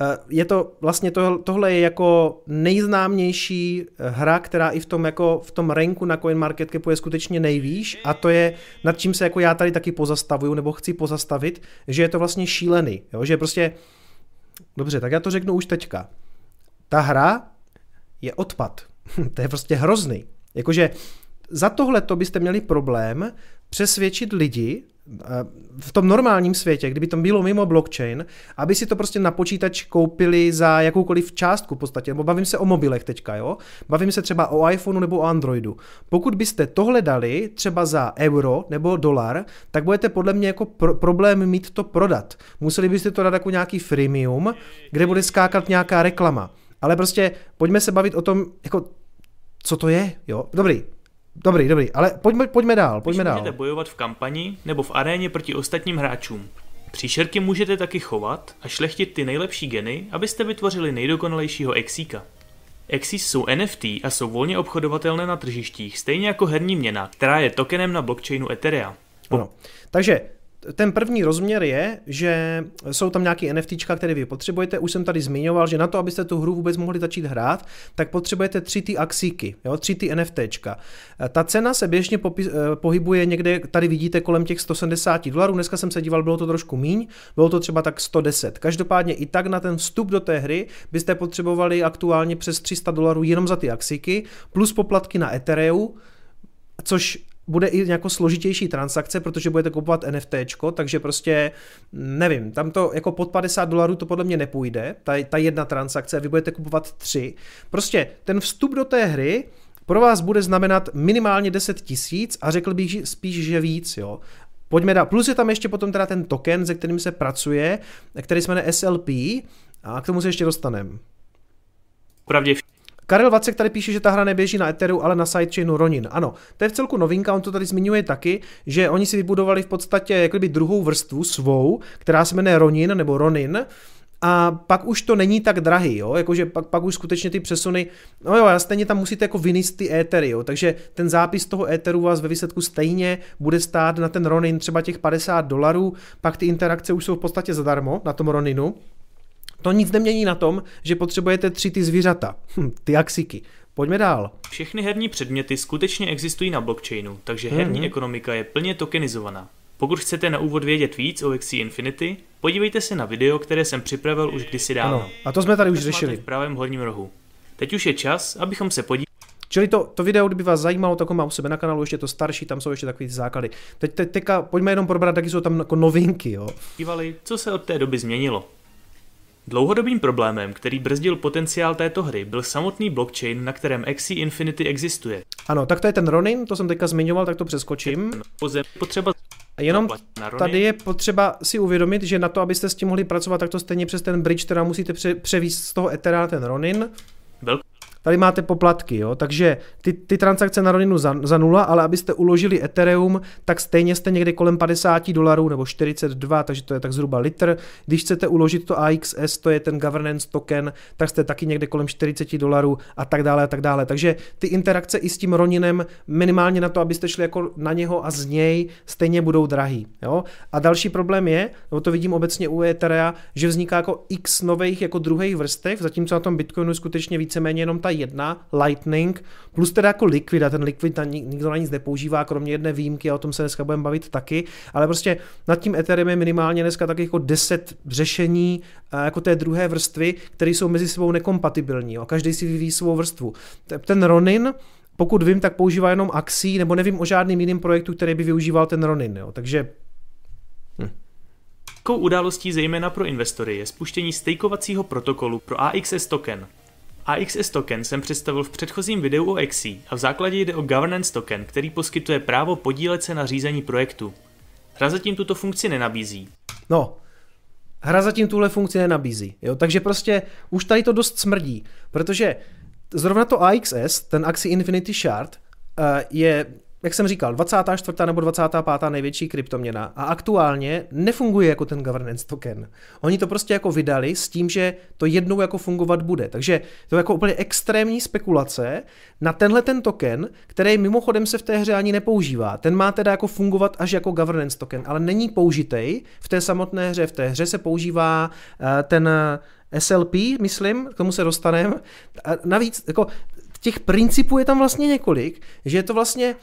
Eh, je to vlastně to, tohle je jako nejznámější eh, hra, která i v tom jako v tom ranku na CoinMarketCapu je skutečně nejvýš a to je nad čím se jako já tady taky pozastavuju nebo chci pozastavit, že je to vlastně šílený, jo? že prostě dobře, tak já to řeknu už teďka. Ta hra je odpad. to je prostě hrozný. Jakože za tohle to byste měli problém přesvědčit lidi, v tom normálním světě, kdyby to bylo mimo blockchain, aby si to prostě na počítač koupili za jakoukoliv částku v podstatě, nebo bavím se o mobilech teďka, jo? Bavím se třeba o iPhoneu nebo o Androidu. Pokud byste tohle dali třeba za euro nebo dolar, tak budete podle mě jako pro- problém mít to prodat. Museli byste to dát jako nějaký freemium, kde bude skákat nějaká reklama. Ale prostě pojďme se bavit o tom, jako co to je, jo? Dobrý, Dobrý, dobrý, ale pojďme, pojďme dál, pojďme Když dál. můžete bojovat v kampani nebo v aréně proti ostatním hráčům. Příšerky můžete taky chovat a šlechtit ty nejlepší geny, abyste vytvořili nejdokonalejšího exíka. Exis jsou NFT a jsou volně obchodovatelné na tržištích, stejně jako herní měna, která je tokenem na blockchainu Etherea. Ano. Takže ten první rozměr je, že jsou tam nějaké NFT, které vy potřebujete. Už jsem tady zmiňoval, že na to, abyste tu hru vůbec mohli začít hrát, tak potřebujete tři ty axíky, jo, tři ty NFTčka. Ta cena se běžně eh, pohybuje někde, tady vidíte, kolem těch 170 dolarů. Dneska jsem se díval, bylo to trošku míň, bylo to třeba tak 110. Každopádně i tak na ten vstup do té hry byste potřebovali aktuálně přes 300 dolarů jenom za ty axíky, plus poplatky na Ethereu, což bude i jako složitější transakce, protože budete kupovat NFT, takže prostě nevím, tam to jako pod 50 dolarů to podle mě nepůjde, ta, ta jedna transakce, vy budete kupovat tři. Prostě ten vstup do té hry pro vás bude znamenat minimálně 10 tisíc a řekl bych že spíš, že víc, jo. Pojďme dál. Plus je tam ještě potom teda ten token, se kterým se pracuje, který se jmenuje SLP a k tomu se ještě dostaneme. Pravdě Karel Vacek tady píše, že ta hra neběží na Etheru, ale na sidechainu Ronin. Ano, to je v celku novinka, on to tady zmiňuje taky, že oni si vybudovali v podstatě jakoby druhou vrstvu svou, která se jmenuje Ronin nebo Ronin, a pak už to není tak drahý, jo? jakože pak, pak už skutečně ty přesuny, no jo, a stejně tam musíte jako vyníst ty étery, jo? takže ten zápis toho éteru vás ve výsledku stejně bude stát na ten Ronin třeba těch 50 dolarů, pak ty interakce už jsou v podstatě zadarmo na tom Roninu, to nic nemění na tom, že potřebujete tři ty zvířata, hm, ty axiky. Pojďme dál. Všechny herní předměty skutečně existují na blockchainu, takže herní mm-hmm. ekonomika je plně tokenizovaná. Pokud chcete na úvod vědět víc o Axie Infinity, podívejte se na video, které jsem připravil už kdysi dávno. Ano, a to jsme tady už řešili. v pravém horním rohu. Teď už je čas, abychom se podívali. Čili to, to video, kdyby vás zajímalo, tak ho mám u sebe na kanálu, ještě to starší, tam jsou ještě takové základy. Teď, teď teďka pojďme jenom probrat, jaké jsou tam jako novinky. Jo. Dívali, co se od té doby změnilo. Dlouhodobým problémem, který brzdil potenciál této hry, byl samotný blockchain, na kterém Axie Infinity existuje. Ano, tak to je ten Ronin, to jsem teďka zmiňoval, tak to přeskočím. Pozem, potřeba Jenom tady je potřeba si uvědomit, že na to, abyste s tím mohli pracovat, tak to stejně přes ten bridge, teda musíte pře- převíst z toho Ethera na ten Ronin. Velk- Tady máte poplatky, jo? takže ty, ty transakce na Roninu za, za nula, ale abyste uložili Ethereum, tak stejně jste někde kolem 50 dolarů nebo 42, takže to je tak zhruba litr. Když chcete uložit to AXS, to je ten governance token, tak jste taky někde kolem 40 dolarů a tak dále a tak dále. Takže ty interakce i s tím Roninem minimálně na to, abyste šli jako na něho a z něj, stejně budou drahý. Jo? A další problém je, nebo to vidím obecně u Etherea, že vzniká jako x nových jako druhých vrstev, zatímco na tom Bitcoinu skutečně víceméně jenom ta jedna, Lightning, plus teda jako Liquid, a ten Liquid nikdo na nic nepoužívá, kromě jedné výjimky, a o tom se dneska budeme bavit taky, ale prostě nad tím Ethereum je minimálně dneska taky jako 10 řešení jako té druhé vrstvy, které jsou mezi sebou nekompatibilní. Jo. Každý si vyvíjí svou vrstvu. Ten Ronin, pokud vím, tak používá jenom Axie, nebo nevím o žádným jiným projektu, který by využíval ten Ronin. Jo. Takže Hm. Událostí zejména pro investory je spuštění stejkovacího protokolu pro AXS token, AXS token jsem představil v předchozím videu o Axie a v základě jde o governance token, který poskytuje právo podílet se na řízení projektu. Hra zatím tuto funkci nenabízí. No, hra zatím tuhle funkci nenabízí, jo? takže prostě už tady to dost smrdí, protože zrovna to AXS, ten Axie Infinity Shard, eh, je jak jsem říkal, 24. nebo 25. největší kryptoměna a aktuálně nefunguje jako ten governance token. Oni to prostě jako vydali s tím, že to jednou jako fungovat bude. Takže to je jako úplně extrémní spekulace na tenhle ten token, který mimochodem se v té hře ani nepoužívá. Ten má teda jako fungovat až jako governance token, ale není použitej v té samotné hře. V té hře se používá eh, ten SLP, myslím, k tomu se dostaneme. Navíc, jako těch principů je tam vlastně několik, že je to vlastně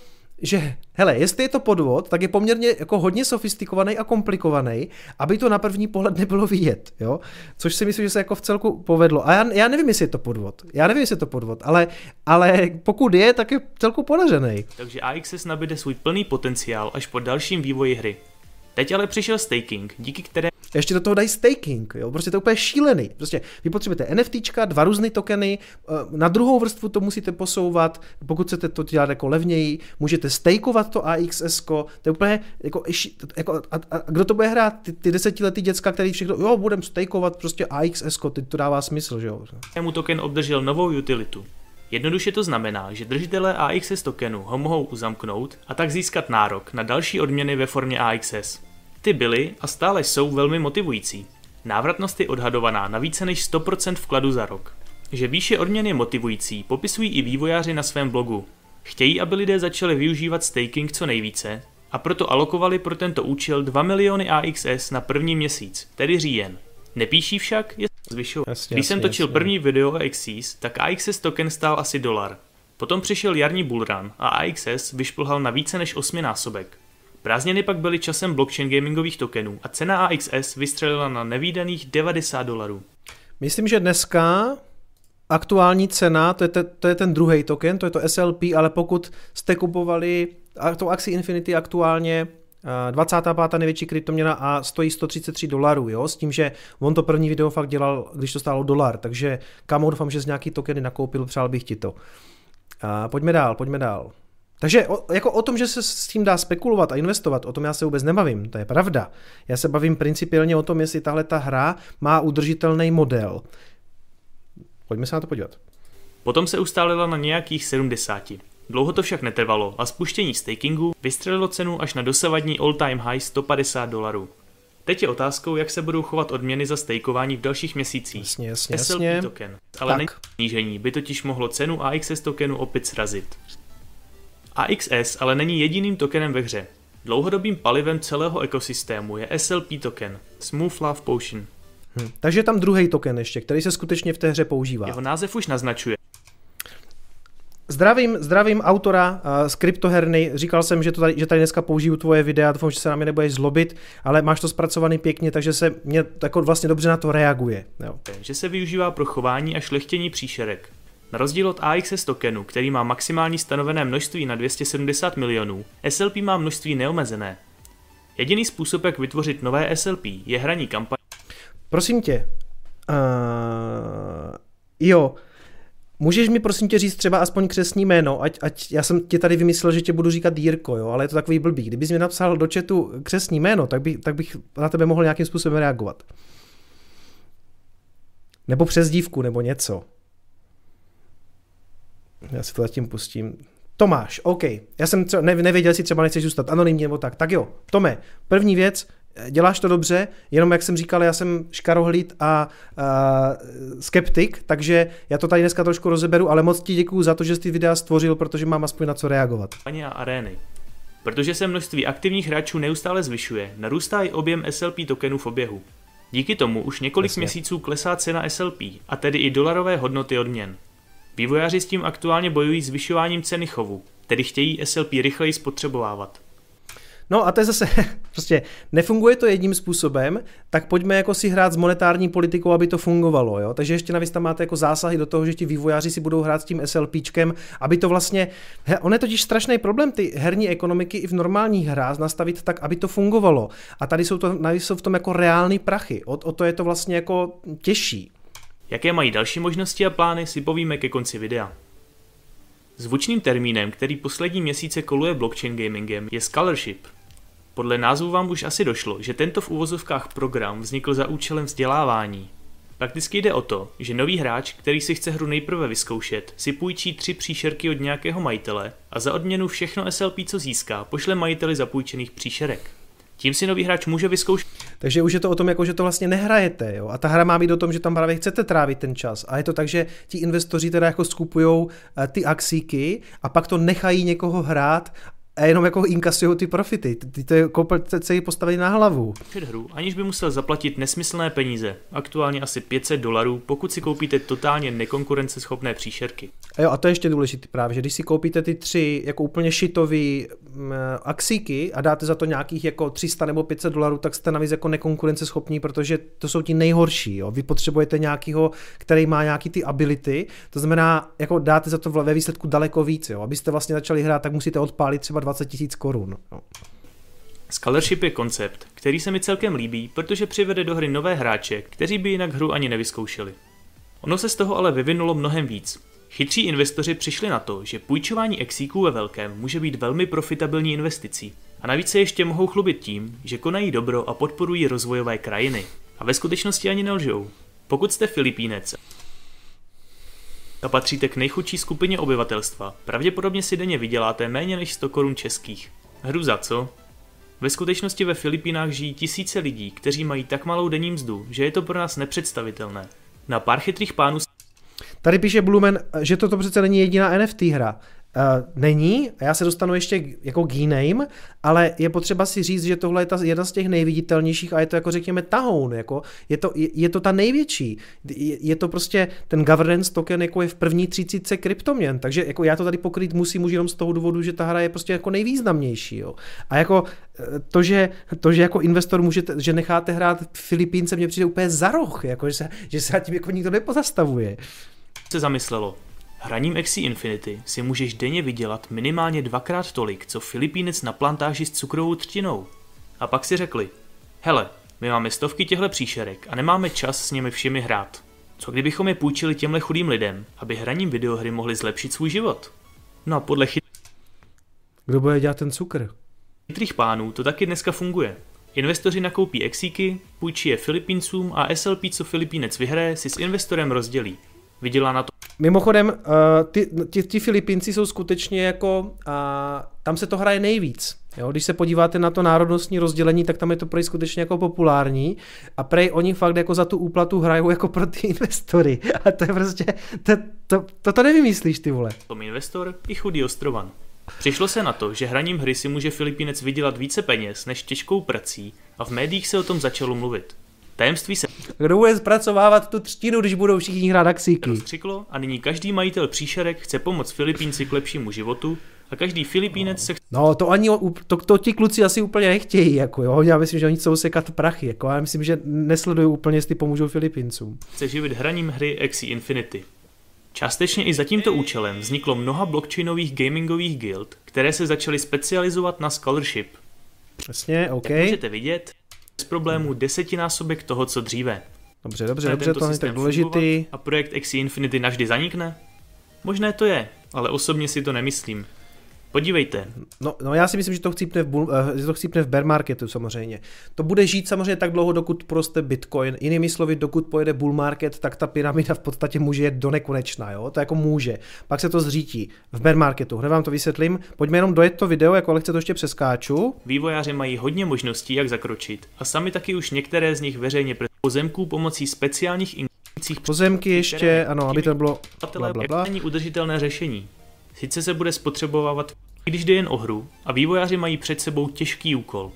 že, hele, jestli je to podvod, tak je poměrně jako hodně sofistikovaný a komplikovaný, aby to na první pohled nebylo vidět, jo? Což si myslím, že se jako v celku povedlo. A já, já nevím, jestli je to podvod. Já nevím, jestli je to podvod, ale, ale pokud je, tak je celku podařený. Takže AXS nabíde svůj plný potenciál až po dalším vývoji hry. Teď ale přišel staking, díky které ještě do toho dají staking, jo, prostě to je úplně šílený. Prostě vy potřebujete NFTčka, dva různé tokeny, eh, na druhou vrstvu to musíte posouvat, pokud chcete to dělat jako levněji, můžete stakeovat to AXS, to je úplně jako, jako a, a, a, kdo to bude hrát, ty, ty desetiletý děcka, který všechno, jo, budem stakeovat prostě AXS, teď to dává smysl, že jo. Mu token obdržel novou utilitu. Jednoduše to znamená, že držitelé AXS tokenu ho mohou uzamknout a tak získat nárok na další odměny ve formě AXS. Ty byly a stále jsou velmi motivující. Návratnost je odhadovaná na více než 100% vkladu za rok. Že výše odměn je motivující, popisují i vývojáři na svém blogu. Chtějí, aby lidé začali využívat staking co nejvíce a proto alokovali pro tento účel 2 miliony AXS na první měsíc, tedy říjen. Nepíší však, je zvyšovat. Jasně, Když jsem točil jasně. první video o AXS, tak AXS token stál asi dolar. Potom přišel jarní bullrun a AXS vyšplhal na více než osminásobek. Prázdniny pak byly časem blockchain gamingových tokenů a cena AXS vystřelila na nevýdaných 90 dolarů. Myslím, že dneska aktuální cena, to je, te, to je ten druhý token, to je to SLP, ale pokud jste kupovali to Axie Infinity aktuálně 25. Eh, největší kryptoměna a stojí 133 dolarů, jo, s tím, že on to první video fakt dělal, když to stálo dolar, takže kamo doufám, že z nějaký tokeny nakoupil, přál bych ti to. A pojďme dál, pojďme dál. Takže o, jako o tom, že se s tím dá spekulovat a investovat, o tom já se vůbec nebavím, to je pravda. Já se bavím principiálně o tom, jestli tahle ta hra má udržitelný model. Pojďme se na to podívat. Potom se ustálila na nějakých 70. Dlouho to však netrvalo a spuštění stakingu vystřelilo cenu až na dosavadní all-time high 150 dolarů. Teď je otázkou, jak se budou chovat odměny za stejkování v dalších měsících. Jasně, jasně, SLP jasně. token. Ale snížení by totiž mohlo cenu AXS tokenu opět srazit. AXS ale není jediným tokenem ve hře. Dlouhodobým palivem celého ekosystému je SLP token, Smooth Love Potion. Hm. Takže je tam druhý token ještě, který se skutečně v té hře používá. Jeho název už naznačuje. Zdravím, zdravím autora uh, z kryptoherny. Říkal jsem, že, to tady, že tady dneska použiju tvoje videa, doufám, že se na mě nebudeš zlobit, ale máš to zpracovaný pěkně, takže se mě jako vlastně dobře na to reaguje. Jo. Že se využívá pro chování a šlechtění příšerek. Na rozdíl od AXS tokenu, který má maximální stanovené množství na 270 milionů, SLP má množství neomezené. Jediný způsob, jak vytvořit nové SLP, je hraní kampaně. Prosím tě, uh, jo, Můžeš mi prosím tě říct třeba aspoň křesní jméno, ať, ať já jsem ti tady vymyslel, že tě budu říkat Jirko, jo, ale je to takový blbý. Kdybys mi napsal do chatu křesní jméno, tak bych, tak bych na tebe mohl nějakým způsobem reagovat. Nebo přes dívku, nebo něco. Já si to zatím pustím. Tomáš, OK. Já jsem třeba nevěděl, jestli třeba nechceš zůstat anonymní nebo tak. Tak jo, Tome, první věc, děláš to dobře, jenom jak jsem říkal, já jsem škarohlíd a, a skeptik, takže já to tady dneska trošku rozeberu, ale moc ti děkuju za to, že jsi ty videa stvořil, protože mám aspoň na co reagovat. Ani a arény. Protože se množství aktivních hráčů neustále zvyšuje, narůstá i objem SLP tokenů v oběhu. Díky tomu už několik Jasně. měsíců klesá cena SLP, a tedy i dolarové hodnoty odměn. Vývojáři s tím aktuálně bojují zvyšováním ceny chovu, tedy chtějí SLP rychleji spotřebovávat. No a to je zase, prostě nefunguje to jedním způsobem, tak pojďme jako si hrát s monetární politikou, aby to fungovalo, jo. Takže ještě navíc tam máte jako zásahy do toho, že ti vývojáři si budou hrát s tím SLPčkem, aby to vlastně, he, on je totiž strašný problém ty herní ekonomiky i v normálních hrách nastavit tak, aby to fungovalo. A tady jsou to, navíc jsou v tom jako reální prachy, o, o to je to vlastně jako těžší. Jaké mají další možnosti a plány, si povíme ke konci videa. Zvučným termínem, který poslední měsíce koluje blockchain gamingem, je scholarship. Podle názvu vám už asi došlo, že tento v uvozovkách program vznikl za účelem vzdělávání. Prakticky jde o to, že nový hráč, který si chce hru nejprve vyzkoušet, si půjčí tři příšerky od nějakého majitele a za odměnu všechno SLP, co získá, pošle majiteli zapůjčených příšerek. Tím si nový hráč může vyzkoušet. Takže už je to o tom, jako, že to vlastně nehrajete. Jo? A ta hra má být o tom, že tam právě chcete trávit ten čas. A je to tak, že ti investoři teda jako skupují eh, ty axíky a pak to nechají někoho hrát a jenom jako inkasují ty profity. Ty to je celý postavený na hlavu. Před hru, aniž by musel zaplatit nesmyslné peníze, aktuálně asi 500 dolarů, pokud si koupíte totálně nekonkurenceschopné příšerky. A jo, a to je ještě důležité právě, že když si koupíte ty tři jako úplně šitový mm, axíky a dáte za to nějakých jako 300 nebo 500 dolarů, tak jste navíc jako nekonkurenceschopní, protože to jsou ti nejhorší. Jo. Vy potřebujete nějakýho, který má nějaký ty ability, to znamená, jako dáte za to ve výsledku daleko víc. Jo. Abyste vlastně začali hrát, tak musíte odpálit třeba 20 tisíc korun. No. Scholarship je koncept, který se mi celkem líbí, protože přivede do hry nové hráče, kteří by jinak hru ani nevyzkoušeli. Ono se z toho ale vyvinulo mnohem víc. Chytří investoři přišli na to, že půjčování exíků ve velkém může být velmi profitabilní investicí. A navíc se ještě mohou chlubit tím, že konají dobro a podporují rozvojové krajiny. A ve skutečnosti ani nelžou. Pokud jste Filipínec a patříte k nejchudší skupině obyvatelstva, pravděpodobně si denně vyděláte méně než 100 korun českých. Hru za co? Ve skutečnosti ve Filipínách žijí tisíce lidí, kteří mají tak malou denní mzdu, že je to pro nás nepředstavitelné. Na pár chytrých pánů Tady píše Blumen, že toto přece není jediná NFT hra. Uh, není, já se dostanu ještě jako k jiným, ale je potřeba si říct, že tohle je ta, jedna z těch nejviditelnějších a je to jako řekněme tahoun, jako je to, je, je to ta největší. Je, je, to prostě ten governance token jako je v první třicítce kryptoměn, takže jako já to tady pokryt musím už jenom z toho důvodu, že ta hra je prostě jako nejvýznamnější. Jo. A jako eh, to, že, to, že jako investor můžete, že necháte hrát Filipínce, mně přijde úplně za roh, jako, že, se, že se tím jako nikdo nepozastavuje. Se zamyslelo, Hraním Axie Infinity si můžeš denně vydělat minimálně dvakrát tolik, co Filipínec na plantáži s cukrovou třtinou. A pak si řekli, hele, my máme stovky těchto příšerek a nemáme čas s nimi všemi hrát. Co kdybychom je půjčili těmhle chudým lidem, aby hraním videohry mohli zlepšit svůj život? No a podle chyt... Kdo bude dělat ten cukr? Chytrých pánů to taky dneska funguje. Investoři nakoupí exíky, půjčí je Filipíncům a SLP, co Filipínec vyhraje, si s investorem rozdělí. Vydělá na to Mimochodem, uh, ty, ty, ty Filipínci jsou skutečně jako, uh, tam se to hraje nejvíc. Jo? Když se podíváte na to národnostní rozdělení, tak tam je to prej skutečně jako populární a prej oni fakt jako za tu úplatu hrajou jako pro ty investory. A to je prostě, to, to, to, to nevymyslíš ty vole. Tom investor i chudý ostrovan. Přišlo se na to, že hraním hry si může Filipínec vydělat více peněz než těžkou prací a v médiích se o tom začalo mluvit. Tajemství se Kdo bude zpracovávat tu třtinu, když budou všichni hrát axíky? rozkřiklo a nyní každý majitel příšerek chce pomoct Filipínci k lepšímu životu a každý Filipínec se No to ani, to, to ti kluci asi úplně nechtějí, jako jo, já myslím, že oni chcou sekat prachy, jako já myslím, že nesledují úplně, jestli pomůžou Filipíncům. chce živit hraním hry Axie Infinity. Částečně i za tímto účelem vzniklo mnoha blockchainových gamingových guild, které se začaly specializovat na scholarship. Jasně, OK. Jak můžete vidět, problémů desetinásobek toho, co dříve. Dobře, dobře, dobře, to systém tak důležitý. A projekt Axie Infinity navždy zanikne? Možné to je, ale osobně si to nemyslím. Podívejte, No, no já si myslím, že to chcípne v, bull, eh, že to chcípne v bear marketu samozřejmě. To bude žít samozřejmě tak dlouho, dokud proste Bitcoin. Jinými slovy, dokud pojede bull market, tak ta pyramida v podstatě může jet do nekonečna, jo? To jako může. Pak se to zřítí v bear marketu. Hned vám to vysvětlím. Pojďme jenom dojet to video, jako lehce to ještě přeskáču. vývojáři mají hodně možností, jak zakročit a sami taky už některé z nich veřejně pre pozemků pomocí speciálních injekcích Pozemky ještě, ano, aby to bylo bla, bla, bla. není udržitelné řešení. Sice se bude spotřebovávat, když jde jen o hru a vývojáři mají před sebou těžký úkol.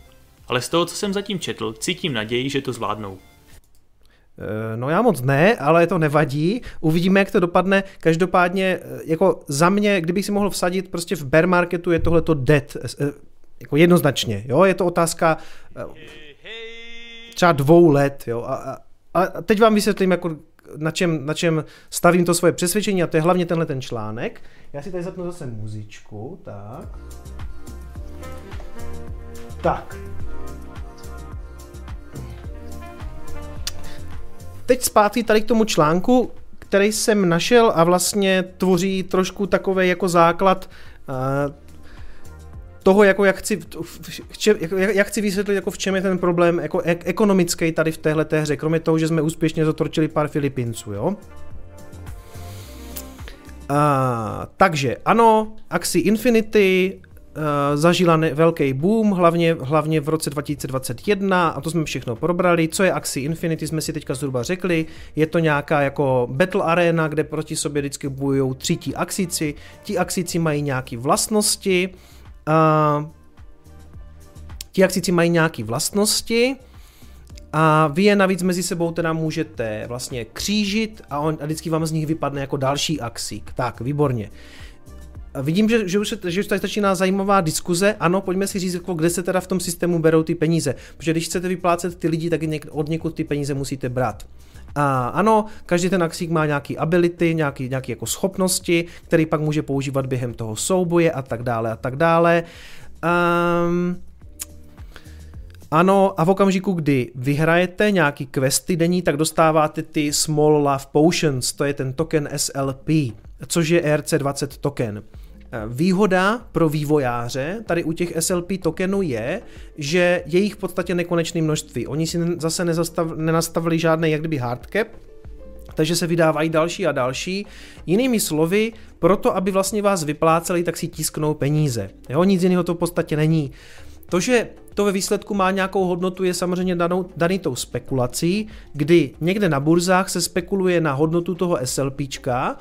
Ale z toho, co jsem zatím četl, cítím naději, že to zvládnou. Eh, No já moc ne, ale to nevadí. Uvidíme, jak to dopadne. Každopádně, eh, jako za mě, kdybych si mohl vsadit, prostě v bear marketu je tohle to dead. eh, Jako jednoznačně, jo, je to otázka třeba dvou let, jo. A, a, a teď vám vysvětlím, jako na čem, na čem stavím to svoje přesvědčení a to je hlavně tenhle ten článek. Já si tady zapnu zase muzičku, tak. Tak. Teď zpátky tady k tomu článku, který jsem našel a vlastně tvoří trošku takový jako základ uh, toho, jako jak chci, v čem, jak, jak chci vysvětlit, jako v čem je ten problém jako ek, ekonomický tady v téhle hře, kromě toho, že jsme úspěšně zatorčili pár Filipinců, jo? Takže ano, Axie Infinity uh, zažila ne, velký boom, hlavně, hlavně v roce 2021 a to jsme všechno probrali. Co je Axie Infinity, jsme si teďka zhruba řekli. Je to nějaká jako battle arena, kde proti sobě vždycky bojují tři axici. Ti axici mají nějaké vlastnosti. Uh, ti axici mají nějaké vlastnosti a vy je navíc mezi sebou teda můžete vlastně křížit a, on, a vždycky vám z nich vypadne jako další axík. Tak, výborně. Vidím, že, že, už, že už tady začíná zajímavá diskuze. Ano, pojďme si říct, jako kde se teda v tom systému berou ty peníze. Protože když chcete vyplácet ty lidi, tak něk, od někud ty peníze musíte brát. A ano, každý ten axík má nějaký ability, nějaký, nějaký jako schopnosti, který pak může používat během toho souboje a tak dále a tak dále. Um, ano, a v okamžiku, kdy vyhrajete nějaký questy denní, tak dostáváte ty Small Love Potions, to je ten token SLP, což je ERC20 token. Výhoda pro vývojáře tady u těch SLP tokenů je, že je jich v podstatě nekonečné množství. Oni si zase nezastav, nenastavili žádný jak kdyby hardcap, takže se vydávají další a další. Jinými slovy, proto, aby vlastně vás vypláceli, tak si tisknou peníze. Jo, nic jiného to v podstatě není. To, že to ve výsledku má nějakou hodnotu, je samozřejmě danou, daný tou spekulací, kdy někde na burzách se spekuluje na hodnotu toho SLPčka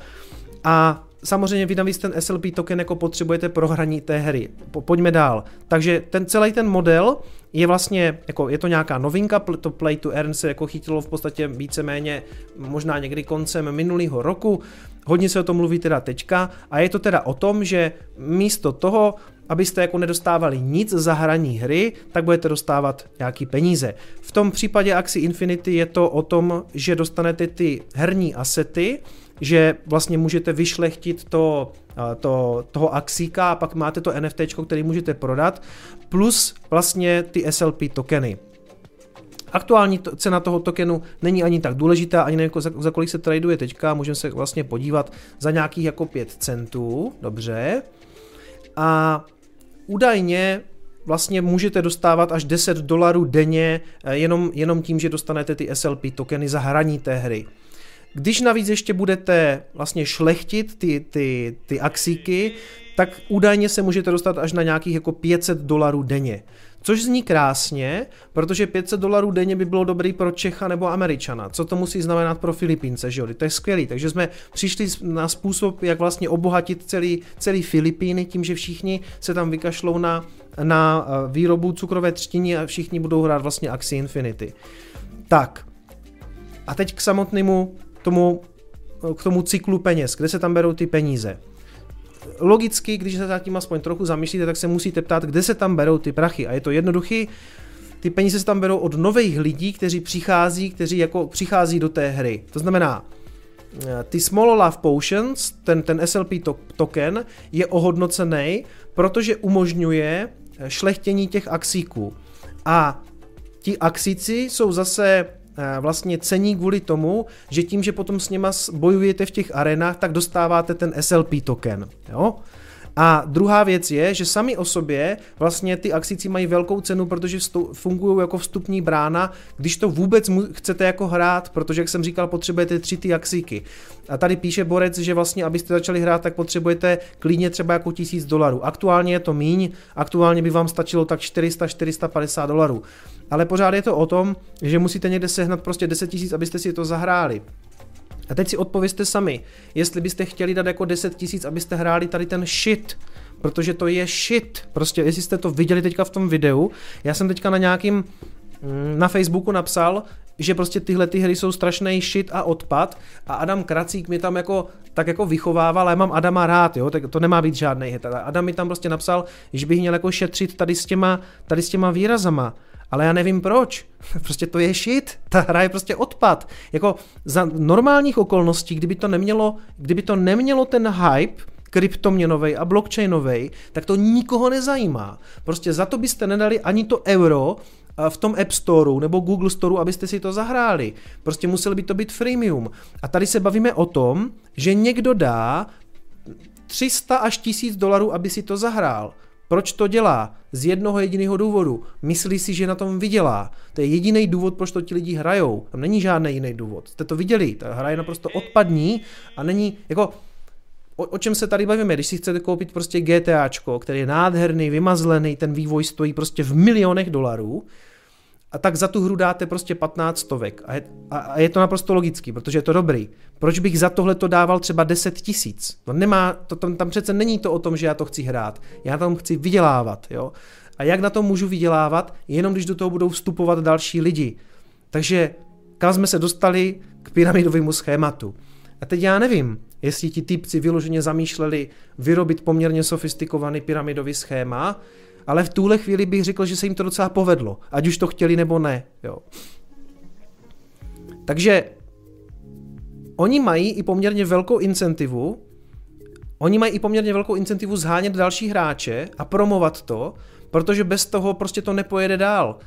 a samozřejmě vy navíc ten SLP token jako potřebujete pro hraní té hry. Po, pojďme dál. Takže ten celý ten model je vlastně, jako je to nějaká novinka, to Play to Earn se jako chytilo v podstatě víceméně možná někdy koncem minulého roku, hodně se o tom mluví teda teďka a je to teda o tom, že místo toho, abyste jako nedostávali nic za hraní hry, tak budete dostávat nějaký peníze. V tom případě Axie Infinity je to o tom, že dostanete ty herní asety, že vlastně můžete vyšlechtit to, to, toho Axíka a pak máte to NFT, který můžete prodat, plus vlastně ty SLP tokeny. Aktuální to, cena toho tokenu není ani tak důležitá, ani nevím, za, za kolik se traduje teďka, můžeme se vlastně podívat za nějakých jako 5 centů, dobře. A údajně vlastně můžete dostávat až 10 dolarů denně eh, jenom, jenom tím, že dostanete ty SLP tokeny za hraní té hry. Když navíc ještě budete vlastně šlechtit ty, ty, ty axíky, tak údajně se můžete dostat až na nějakých jako 500 dolarů denně. Což zní krásně, protože 500 dolarů denně by bylo dobrý pro Čecha nebo Američana. Co to musí znamenat pro Filipínce, že jo? To je skvělý. Takže jsme přišli na způsob, jak vlastně obohatit celý, celý Filipíny tím, že všichni se tam vykašlou na, na eh, výrobu cukrové třtiny a všichni budou hrát vlastně Axie Infinity. Tak. A teď k samotnému tomu, k tomu cyklu peněz, kde se tam berou ty peníze logicky, když se tím aspoň trochu zamýšlíte, tak se musíte ptát, kde se tam berou ty prachy. A je to jednoduchý, ty peníze se tam berou od nových lidí, kteří přichází, kteří jako přichází do té hry. To znamená, eh, ty Small Love Potions, ten, ten SLP to, token, je ohodnocený, protože umožňuje eh, šlechtění těch axíků. A ti axíci jsou zase vlastně cení kvůli tomu, že tím, že potom s něma bojujete v těch arenách, tak dostáváte ten SLP token. Jo? A druhá věc je, že sami o sobě vlastně ty akcici mají velkou cenu, protože fungují jako vstupní brána, když to vůbec chcete jako hrát, protože jak jsem říkal, potřebujete tři ty axíky. A tady píše Borec, že vlastně abyste začali hrát, tak potřebujete klidně třeba jako tisíc dolarů. Aktuálně je to míň, aktuálně by vám stačilo tak 400-450 dolarů. Ale pořád je to o tom, že musíte někde sehnat prostě 10 tisíc, abyste si to zahráli. A teď si odpověste sami, jestli byste chtěli dát jako 10 tisíc, abyste hráli tady ten shit, protože to je shit. Prostě, jestli jste to viděli teďka v tom videu, já jsem teďka na nějakým mm, na Facebooku napsal, že prostě tyhle ty hry jsou strašný shit a odpad a Adam Kracík mi tam jako tak jako vychovával, ale já mám Adama rád, jo, tak to nemá být žádný hit. Adam mi tam prostě napsal, že bych měl jako šetřit tady s těma, tady s těma výrazama ale já nevím proč. Prostě to je shit, ta hra je prostě odpad. Jako za normálních okolností, kdyby to nemělo, kdyby to nemělo ten hype, kryptoměnovej a blockchainovej, tak to nikoho nezajímá. Prostě za to byste nedali ani to euro v tom App Storeu nebo Google Storeu, abyste si to zahráli. Prostě musel by to být freemium. A tady se bavíme o tom, že někdo dá 300 až 1000 dolarů, aby si to zahrál. Proč to dělá? Z jednoho jediného důvodu. Myslí si, že na tom vydělá. To je jediný důvod, proč to ti lidi hrajou. Tam není žádný jiný důvod. Jste to viděli, ta hra je naprosto odpadní a není, jako, o, o čem se tady bavíme, když si chcete koupit prostě GTAčko, který je nádherný, vymazlený, ten vývoj stojí prostě v milionech dolarů, a tak za tu hru dáte prostě 15 stovek. A je, a, a je to naprosto logický, protože je to dobrý. Proč bych za tohle to dával třeba 10 tisíc? No nemá, to, tam, tam přece není to o tom, že já to chci hrát. Já tam chci vydělávat, jo. A jak na tom můžu vydělávat? Jenom když do toho budou vstupovat další lidi. Takže kam jsme se dostali k pyramidovému schématu. A teď já nevím, jestli ti typci vyloženě zamýšleli vyrobit poměrně sofistikovaný pyramidový schéma, ale v tuhle chvíli bych řekl, že se jim to docela povedlo, ať už to chtěli nebo ne. Jo. Takže oni mají i poměrně velkou incentivu, oni mají i poměrně velkou incentivu zhánět další hráče a promovat to, protože bez toho prostě to nepojede dál.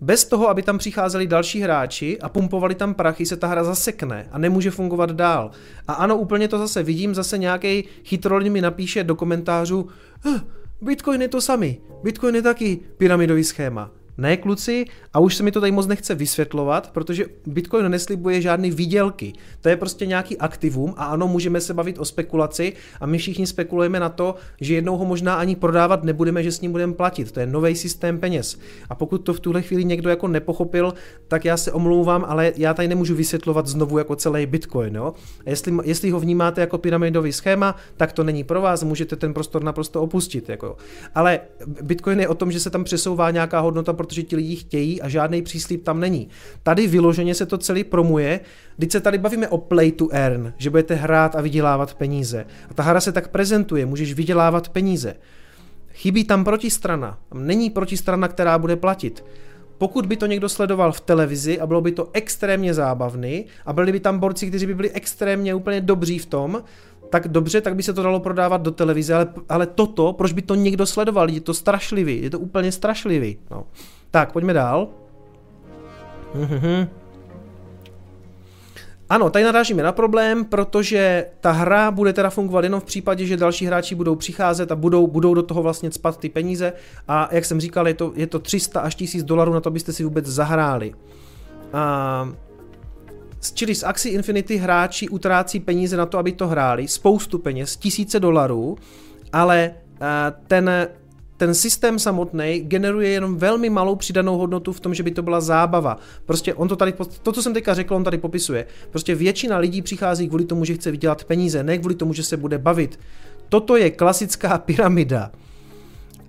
Bez toho, aby tam přicházeli další hráči a pumpovali tam prachy, se ta hra zasekne a nemůže fungovat dál. A ano, úplně to zase vidím, zase nějaký chytrolin mi napíše do komentářů, hm, Bitcoin je to samý. Bitcoin je taky pyramidový schéma. Ne, kluci, a už se mi to tady moc nechce vysvětlovat, protože Bitcoin neslibuje žádný výdělky. To je prostě nějaký aktivum a ano, můžeme se bavit o spekulaci a my všichni spekulujeme na to, že jednou ho možná ani prodávat nebudeme, že s ním budeme platit. To je nový systém peněz. A pokud to v tuhle chvíli někdo jako nepochopil, tak já se omlouvám, ale já tady nemůžu vysvětlovat znovu jako celý Bitcoin. Jo? A jestli, jestli ho vnímáte jako pyramidový schéma, tak to není pro vás, můžete ten prostor naprosto opustit. Jako. Ale Bitcoin je o tom, že se tam přesouvá nějaká hodnota, protože ti lidi chtějí a žádný příslip tam není. Tady vyloženě se to celý promuje, když se tady bavíme o play to earn, že budete hrát a vydělávat peníze. A ta hra se tak prezentuje, můžeš vydělávat peníze. Chybí tam protistrana. Tam není protistrana, která bude platit. Pokud by to někdo sledoval v televizi a bylo by to extrémně zábavný a byli by tam borci, kteří by byli extrémně úplně dobří v tom, tak dobře, tak by se to dalo prodávat do televize, ale, ale toto, proč by to někdo sledoval? Je to strašlivý, je to úplně strašlivý. No. Tak, pojďme dál. Ano, tady narážíme na problém, protože ta hra bude teda fungovat jenom v případě, že další hráči budou přicházet a budou, budou do toho vlastně spat ty peníze a jak jsem říkal, je to, je to 300 až 1000 dolarů na to, abyste si vůbec zahráli. A, čili z Axie Infinity hráči utrácí peníze na to, aby to hráli, spoustu peněz, tisíce dolarů, ale ten ten systém samotný generuje jenom velmi malou přidanou hodnotu v tom, že by to byla zábava. Prostě on to tady, to, co jsem teďka řekl, on tady popisuje. Prostě většina lidí přichází kvůli tomu, že chce vydělat peníze, ne kvůli tomu, že se bude bavit. Toto je klasická pyramida.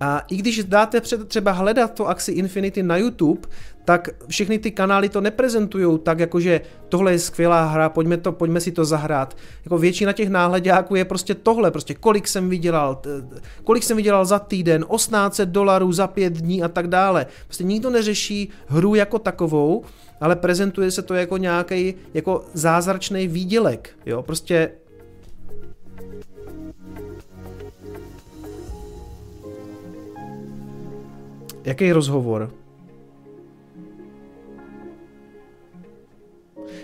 A i když dáte třeba hledat to Axi Infinity na YouTube, tak všechny ty kanály to neprezentují tak, jakože tohle je skvělá hra, pojďme, to, pojďme si to zahrát. Jako většina těch náhledáků je prostě tohle, prostě kolik jsem vydělal, kolik jsem vydělal za týden, 18 dolarů za pět dní a tak dále. Prostě nikdo neřeší hru jako takovou, ale prezentuje se to jako nějaký jako zázračný výdělek. Jo? Prostě Jaký rozhovor?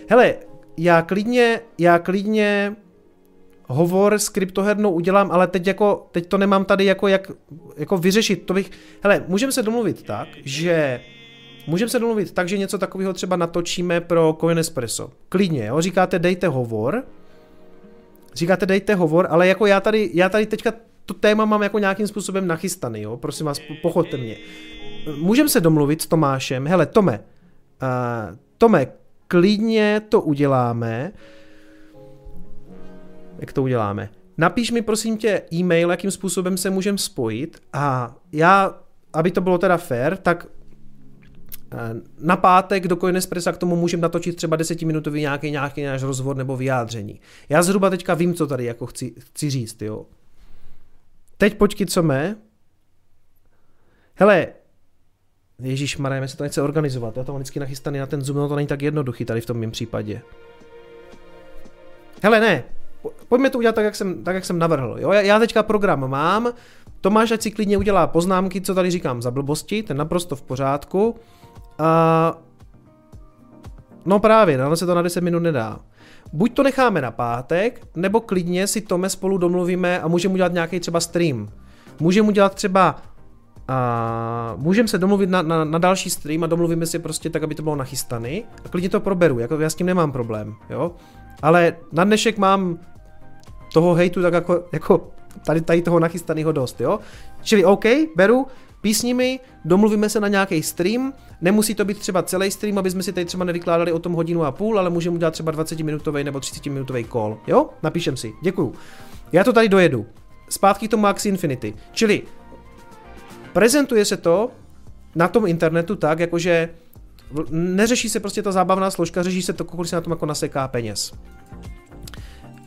Hele, já klidně, já klidně hovor s kryptohernou udělám, ale teď jako, teď to nemám tady jako jak, jako vyřešit, to bych, hele, můžeme se domluvit tak, že Můžeme se domluvit tak, že něco takového třeba natočíme pro Coin Espresso. Klidně, jo? říkáte dejte hovor, říkáte dejte hovor, ale jako já tady, já tady teďka to téma mám jako nějakým způsobem nachystaný, jo? prosím vás, pochoďte mě. Můžeme se domluvit s Tomášem, hele Tome, uh, Tome, klidně to uděláme. Jak to uděláme? Napiš mi prosím tě e-mail, jakým způsobem se můžeme spojit a já, aby to bylo teda fair, tak na pátek do Coinespressa k tomu můžeme natočit třeba desetiminutový nějaký, nějaký náš rozhovor nebo vyjádření. Já zhruba teďka vím, co tady jako chci, chci říct, jo. Teď počkej, co mé. Hele, Ježíš Maré, se to nechce organizovat. Já to mám vždycky nachystaný na ten Zoom, no to není tak jednoduchý tady v tom mém případě. Hele, ne, pojďme to udělat tak, jak jsem, tak, jak jsem navrhl. Jo? Já, teďka program mám, Tomáš ať si klidně udělá poznámky, co tady říkám za blbosti, ten naprosto v pořádku. A... No právě, ale se to na 10 minut nedá. Buď to necháme na pátek, nebo klidně si Tome spolu domluvíme a můžeme udělat nějaký třeba stream. můžeme udělat třeba a můžeme se domluvit na, na, na, další stream a domluvíme si prostě tak, aby to bylo nachystaný a klidně to proberu, jako já s tím nemám problém, jo. Ale na dnešek mám toho hejtu tak jako, jako tady, tady toho nachystaného dost, jo. Čili OK, beru, písnimi, domluvíme se na nějaký stream, nemusí to být třeba celý stream, aby jsme si tady třeba nevykládali o tom hodinu a půl, ale můžeme udělat třeba 20 minutový nebo 30 minutový call, jo? Napíšem si, děkuju. Já to tady dojedu. Zpátky tomu Max Infinity. Čili prezentuje se to na tom internetu tak, jakože neřeší se prostě ta zábavná složka, řeší se to, kolik se na tom jako naseká peněz.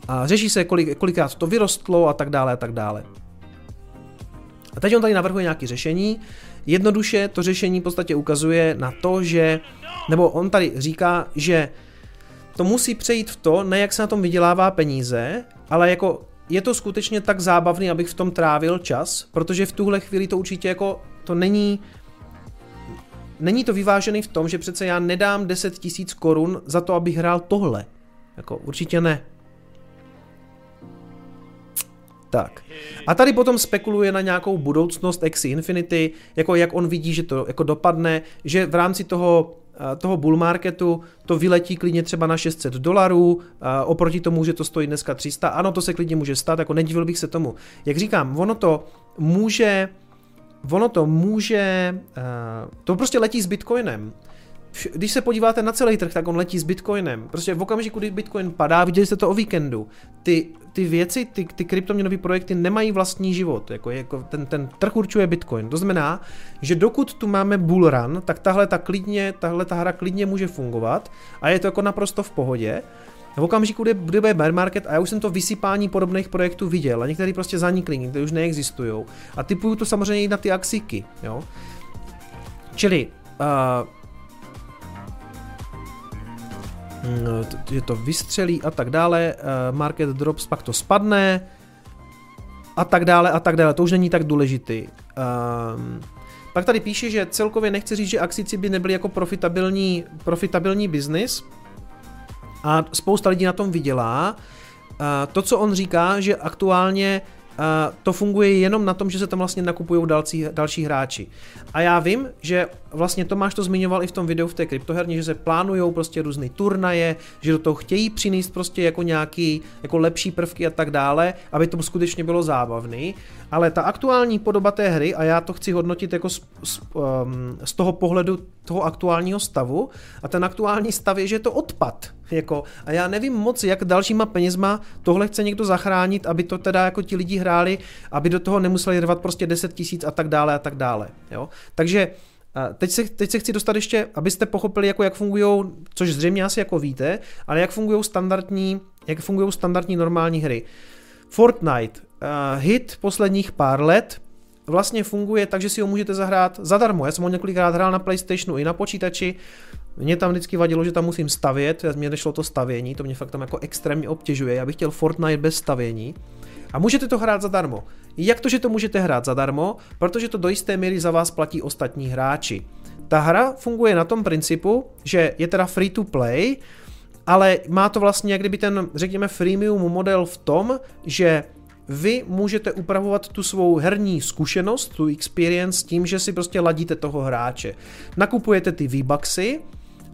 A řeší se, kolik, kolikrát to vyrostlo a tak dále a tak dále. A teď on tady navrhuje nějaké řešení. Jednoduše to řešení v podstatě ukazuje na to, že, nebo on tady říká, že to musí přejít v to, ne jak se na tom vydělává peníze, ale jako je to skutečně tak zábavný, abych v tom trávil čas, protože v tuhle chvíli to určitě jako, to není, není to vyvážený v tom, že přece já nedám 10 tisíc korun za to, abych hrál tohle. Jako určitě ne. Tak. A tady potom spekuluje na nějakou budoucnost Axie Infinity, jako jak on vidí, že to jako dopadne, že v rámci toho eh, toho bull marketu to vyletí klidně třeba na 600 dolarů, eh, oproti tomu, že to stojí dneska 300. Ano, to se klidně může stát, jako nedivil bych se tomu. Jak říkám, ono to může, ono to může, eh, to prostě letí s Bitcoinem když se podíváte na celý trh, tak on letí s Bitcoinem. Prostě v okamžiku, kdy Bitcoin padá, viděli jste to o víkendu. Ty, ty věci, ty, ty kryptoměnové projekty nemají vlastní život. Jako, jako ten, ten trh určuje Bitcoin. To znamená, že dokud tu máme bull run, tak tahle ta, klidně, tahle ta hra klidně může fungovat a je to jako naprosto v pohodě. V okamžiku, kdy, kdy bude bear market, a já už jsem to vysypání podobných projektů viděl, a některý prostě zanikly, některé už neexistují. A typuju to samozřejmě i na ty axiky, jo. Čili uh, Mm, že to vystřelí a tak dále, eh, market drops, pak to spadne a tak dále a tak dále, to už není tak důležitý. Um, pak tady píše, že celkově nechci říct, že akcici by nebyly jako profitabilní, profitabilní biznis a spousta lidí na tom vydělá. Uh, to, co on říká, že aktuálně to funguje jenom na tom, že se tam vlastně nakupují další, další hráči. A já vím, že vlastně Tomáš to zmiňoval i v tom videu v té kryptoherně, že se plánují prostě různé turnaje, že do toho chtějí přinést prostě jako nějaký jako lepší prvky a tak dále, aby to skutečně bylo zábavný. Ale ta aktuální podoba té hry, a já to chci hodnotit jako z, z, um, z toho pohledu toho aktuálního stavu, a ten aktuální stav je, že je to odpad. Jako, a já nevím moc, jak dalšíma penězma tohle chce někdo zachránit, aby to teda jako ti lidi hráli, aby do toho nemuseli rvat prostě 10 tisíc a tak dále a tak dále. Jo? Takže Teď se, teď se chci dostat ještě, abyste pochopili, jako jak fungují, což zřejmě asi jako víte, ale jak fungují standardní, jak fungují standardní normální hry. Fortnite, uh, hit posledních pár let, vlastně funguje tak, že si ho můžete zahrát zadarmo. Já jsem ho několikrát hrál na PlayStationu i na počítači. Mě tam vždycky vadilo, že tam musím stavět, mě nešlo to stavění, to mě fakt tam jako extrémně obtěžuje. Já bych chtěl Fortnite bez stavění. A můžete to hrát zadarmo. Jak to, že to můžete hrát zadarmo? Protože to do jisté míry za vás platí ostatní hráči. Ta hra funguje na tom principu, že je teda free to play, ale má to vlastně jak kdyby ten, řekněme, freemium model v tom, že vy můžete upravovat tu svou herní zkušenost, tu experience tím, že si prostě ladíte toho hráče. Nakupujete ty V-Bucksy,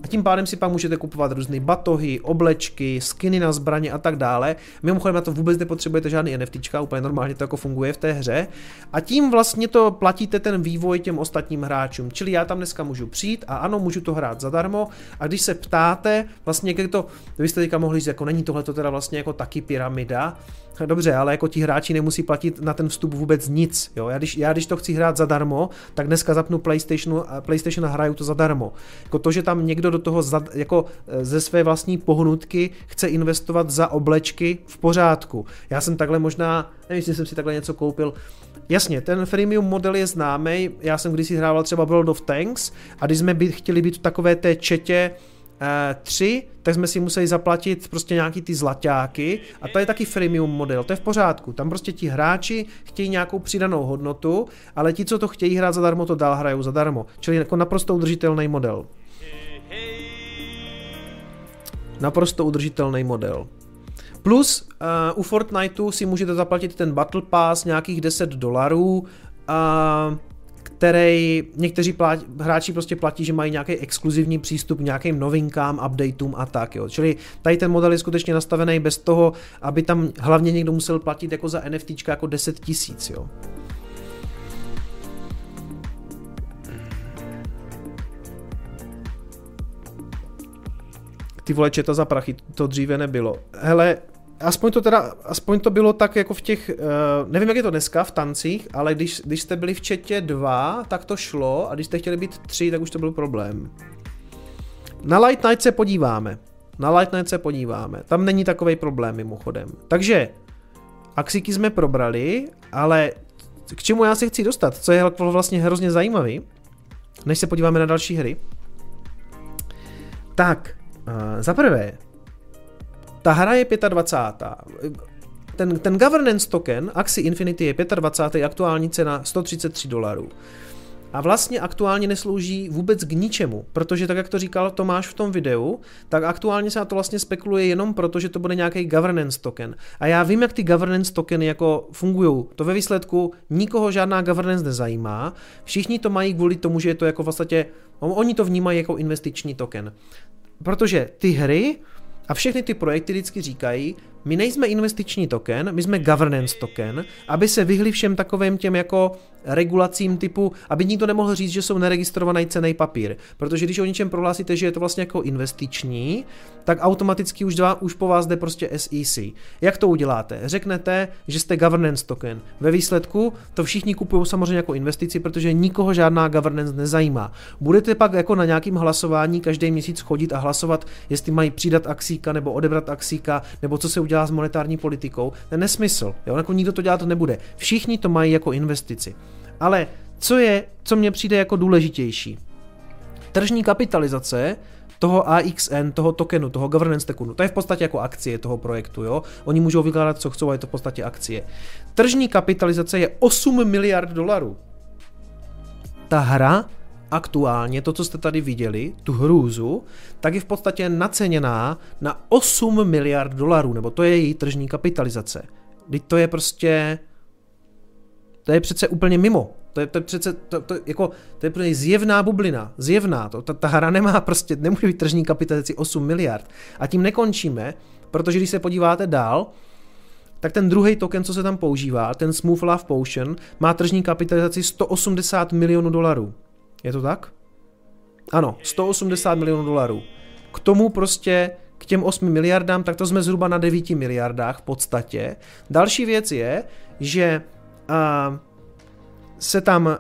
a tím pádem si pak můžete kupovat různé batohy, oblečky, skiny na zbraně a tak dále. Mimochodem na to vůbec nepotřebujete žádný NFT, úplně normálně to jako funguje v té hře. A tím vlastně to platíte ten vývoj těm ostatním hráčům. Čili já tam dneska můžu přijít a ano, můžu to hrát zadarmo. A když se ptáte, vlastně jak to, vy jste teďka mohli říct, jako není tohle to teda vlastně jako taky pyramida, Dobře, ale jako ti hráči nemusí platit na ten vstup vůbec nic. Jo? Já, když, já když to chci hrát zadarmo, tak dneska zapnu PlayStation, PlayStation a hraju to zadarmo. Jako to, že tam někdo do toho za, jako e, ze své vlastní pohnutky chce investovat za oblečky v pořádku. Já jsem takhle možná, nevím, jestli jsem si takhle něco koupil, Jasně, ten freemium model je známý. Já jsem kdysi hrával třeba World of Tanks a když jsme by, chtěli být v takové té četě, tři, tak jsme si museli zaplatit prostě nějaký ty zlaťáky a to je taky freemium model, to je v pořádku. Tam prostě ti hráči chtějí nějakou přidanou hodnotu, ale ti, co to chtějí hrát zadarmo, to dál hrajou zadarmo. Čili jako naprosto udržitelný model. Naprosto udržitelný model. Plus uh, u Fortniteu si můžete zaplatit ten Battle Pass nějakých 10 dolarů, uh, který někteří plát, hráči prostě platí, že mají nějaký exkluzivní přístup k nějakým novinkám, updateům a tak. Jo. Čili tady ten model je skutečně nastavený bez toho, aby tam hlavně někdo musel platit jako za NFT jako 10 tisíc. Ty vole, četa za prachy, to dříve nebylo. Hele, aspoň to teda, aspoň to bylo tak jako v těch, uh, nevím jak je to dneska v tancích, ale když, když jste byli v četě dva, tak to šlo a když jste chtěli být tři, tak už to byl problém. Na Light Night se podíváme. Na Light Night se podíváme. Tam není takový problém mimochodem. Takže Axíky jsme probrali, ale k čemu já se chci dostat, co je vlastně hrozně zajímavý, než se podíváme na další hry. Tak, uh, za prvé, ta hra je 25. Ten, ten governance token Axie Infinity je 25. aktuální cena 133 dolarů. A vlastně aktuálně neslouží vůbec k ničemu, protože tak, jak to říkal Tomáš v tom videu, tak aktuálně se na to vlastně spekuluje jenom proto, že to bude nějaký governance token. A já vím, jak ty governance tokeny jako fungují. To ve výsledku nikoho žádná governance nezajímá. Všichni to mají kvůli tomu, že je to jako vlastně, oni to vnímají jako investiční token. Protože ty hry, a všechny ty projekty vždycky říkají, my nejsme investiční token, my jsme governance token, aby se vyhli všem takovým těm jako regulacím typu, aby nikdo nemohl říct, že jsou neregistrovaný cený papír. Protože když o něčem prohlásíte, že je to vlastně jako investiční, tak automaticky už, dva, už po vás jde prostě SEC. Jak to uděláte? Řeknete, že jste governance token. Ve výsledku to všichni kupují samozřejmě jako investici, protože nikoho žádná governance nezajímá. Budete pak jako na nějakým hlasování každý měsíc chodit a hlasovat, jestli mají přidat axíka nebo odebrat axíka, nebo co se udělá dělá s monetární politikou, to je nesmysl. Jo? Jako nikdo to dělat nebude. Všichni to mají jako investici. Ale co je, co mně přijde jako důležitější? Tržní kapitalizace toho AXN, toho tokenu, toho governance tokenu, to je v podstatě jako akcie toho projektu, jo? Oni můžou vykládat, co chcou, a je to v podstatě akcie. Tržní kapitalizace je 8 miliard dolarů. Ta hra aktuálně to, co jste tady viděli, tu hrůzu, tak je v podstatě naceněná na 8 miliard dolarů, nebo to je její tržní kapitalizace. Teď to je prostě... To je přece úplně mimo. To je, to je přece, to, to, jako, to je prostě zjevná bublina, zjevná. To, ta, ta hra nemá prostě, nemůže být tržní kapitalizaci 8 miliard. A tím nekončíme, protože když se podíváte dál, tak ten druhý token, co se tam používá, ten Smooth Love Potion, má tržní kapitalizaci 180 milionů dolarů. Je to tak? Ano, 180 milionů dolarů. K tomu prostě k těm 8 miliardám, tak to jsme zhruba na 9 miliardách v podstatě. Další věc je, že uh, se tam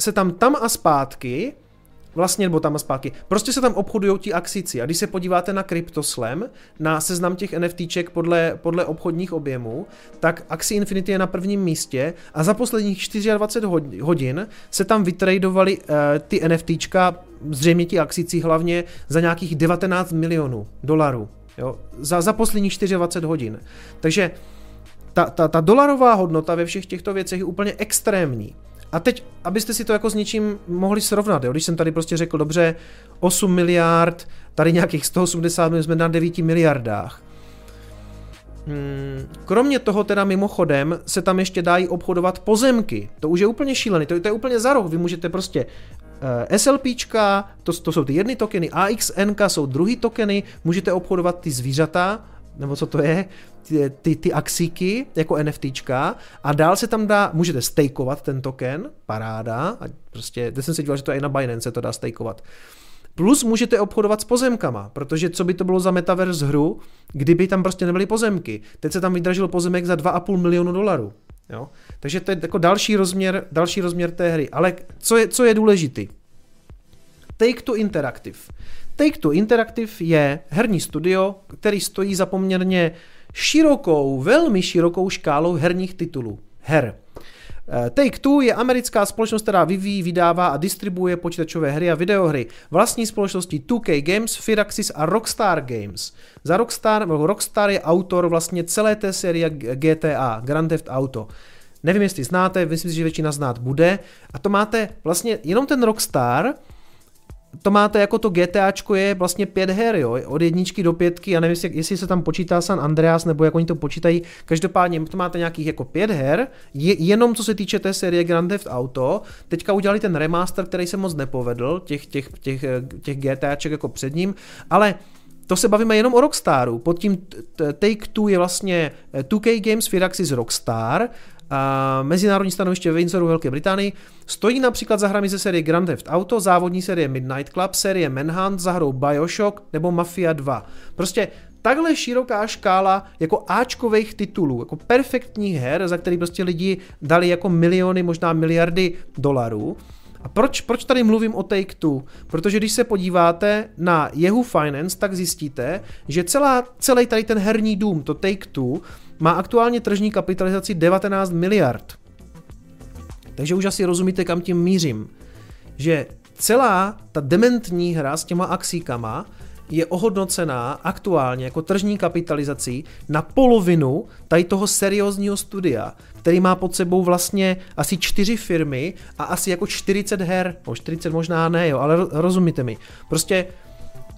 se tam tam a zpátky Vlastně, nebo tam a zpátky. Prostě se tam obchodují ti axici. A když se podíváte na CryptoSlam, na seznam těch NFTček podle, podle obchodních objemů, tak Axie Infinity je na prvním místě a za posledních 24 hodin se tam vytradovali uh, ty NFTčka, zřejmě ti axici hlavně, za nějakých 19 milionů dolarů. Jo? Za, za posledních 24 hodin. Takže ta, ta, ta dolarová hodnota ve všech těchto věcech je úplně extrémní. A teď, abyste si to jako s něčím mohli srovnat, jo? když jsem tady prostě řekl, dobře, 8 miliard, tady nějakých 180 milionů, jsme na 9 miliardách. Hmm, kromě toho teda mimochodem se tam ještě dají obchodovat pozemky. To už je úplně šílený, to, to je úplně za roh. Vy můžete prostě eh, SLPčka, to, to jsou ty jedny tokeny, AXN jsou druhý tokeny, můžete obchodovat ty zvířata, nebo co to je, ty, ty, ty axíky jako NFTčka a dál se tam dá, můžete stakeovat ten token, paráda, a prostě, teď jsem se díval, že to i na Binance se to dá stakeovat. Plus můžete obchodovat s pozemkama, protože co by to bylo za metaverse hru, kdyby tam prostě nebyly pozemky. Teď se tam vydražil pozemek za 2,5 milionu dolarů. Jo? Takže to je jako další rozměr, další rozměr té hry. Ale co je, co je důležitý? Take to Interactive. Take to Interactive je herní studio, který stojí za poměrně širokou, velmi širokou škálou herních titulů. Her. Eh, Take-Two je americká společnost, která vyvíjí, vydává a distribuje počítačové hry a videohry. Vlastní společnosti 2K Games, Firaxis a Rockstar Games. Za Rockstar, Rockstar je autor vlastně celé té série GTA, Grand Theft Auto. Nevím, jestli znáte, myslím si, že většina znát bude. A to máte vlastně jenom ten Rockstar, to máte jako to GTAčko je vlastně pět her, jo, od jedničky do pětky, já nevím, jestli, se tam počítá San Andreas, nebo jak oni to počítají, každopádně to máte nějakých jako pět her, je, jenom co se týče té série Grand Theft Auto, teďka udělali ten remaster, který se moc nepovedl, těch, těch, těch, těch GTAček jako před ním, ale to se bavíme jenom o Rockstaru. Pod tím Take-Two je vlastně 2K Games, Firaxis Rockstar, a mezinárodní stanoviště Windsoru Velké Británii. Stojí například za hrami ze série Grand Theft Auto, závodní série Midnight Club, série Manhunt, za hrou Bioshock nebo Mafia 2. Prostě takhle široká škála jako Ačkových titulů, jako perfektních her, za který prostě lidi dali jako miliony, možná miliardy dolarů. A proč, proč tady mluvím o Take-Two? Protože když se podíváte na Yahoo Finance, tak zjistíte, že celá, celý tady ten herní dům, to Take-Two, má aktuálně tržní kapitalizaci 19 miliard. Takže už asi rozumíte, kam tím mířím. Že celá ta dementní hra s těma axíkama je ohodnocená aktuálně jako tržní kapitalizací na polovinu tady toho seriózního studia, který má pod sebou vlastně asi čtyři firmy a asi jako 40 her, o 40 možná ne, jo, ale rozumíte mi. Prostě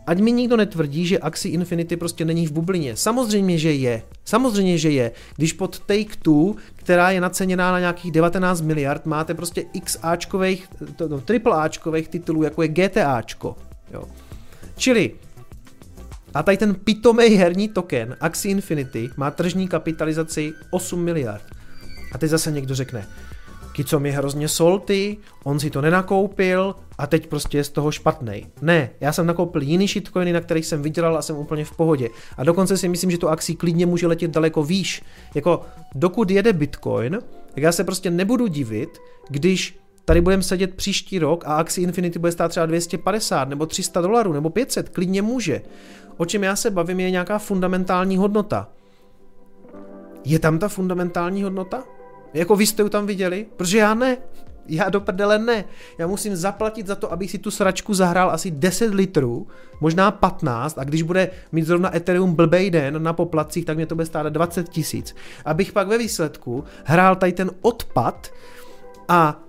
Ať mi nikdo netvrdí, že Axie Infinity prostě není v bublině. Samozřejmě, že je. Samozřejmě, že je. Když pod Take-Two, která je naceněná na nějakých 19 miliard, máte prostě x Ačkových, no, triple Ačkových titulů, jako je GTAčko. Jo. Čili a tady ten pitomý herní token Axie Infinity má tržní kapitalizaci 8 miliard. A teď zase někdo řekne, Kicom je hrozně solty, on si to nenakoupil a teď prostě je z toho špatný. Ne, já jsem nakoupil jiný shitcoiny, na kterých jsem vydělal a jsem úplně v pohodě. A dokonce si myslím, že to akcí klidně může letět daleko výš. Jako dokud jede Bitcoin, tak já se prostě nebudu divit, když tady budeme sedět příští rok a akci Infinity bude stát třeba 250 nebo 300 dolarů nebo 500, klidně může. O čem já se bavím je nějaká fundamentální hodnota. Je tam ta fundamentální hodnota? Jako vy jste ju tam viděli? Protože já ne. Já do prdele ne. Já musím zaplatit za to, abych si tu sračku zahrál asi 10 litrů, možná 15 a když bude mít zrovna Ethereum blbej den na poplacích, tak mě to bude stát 20 tisíc. Abych pak ve výsledku hrál tady ten odpad a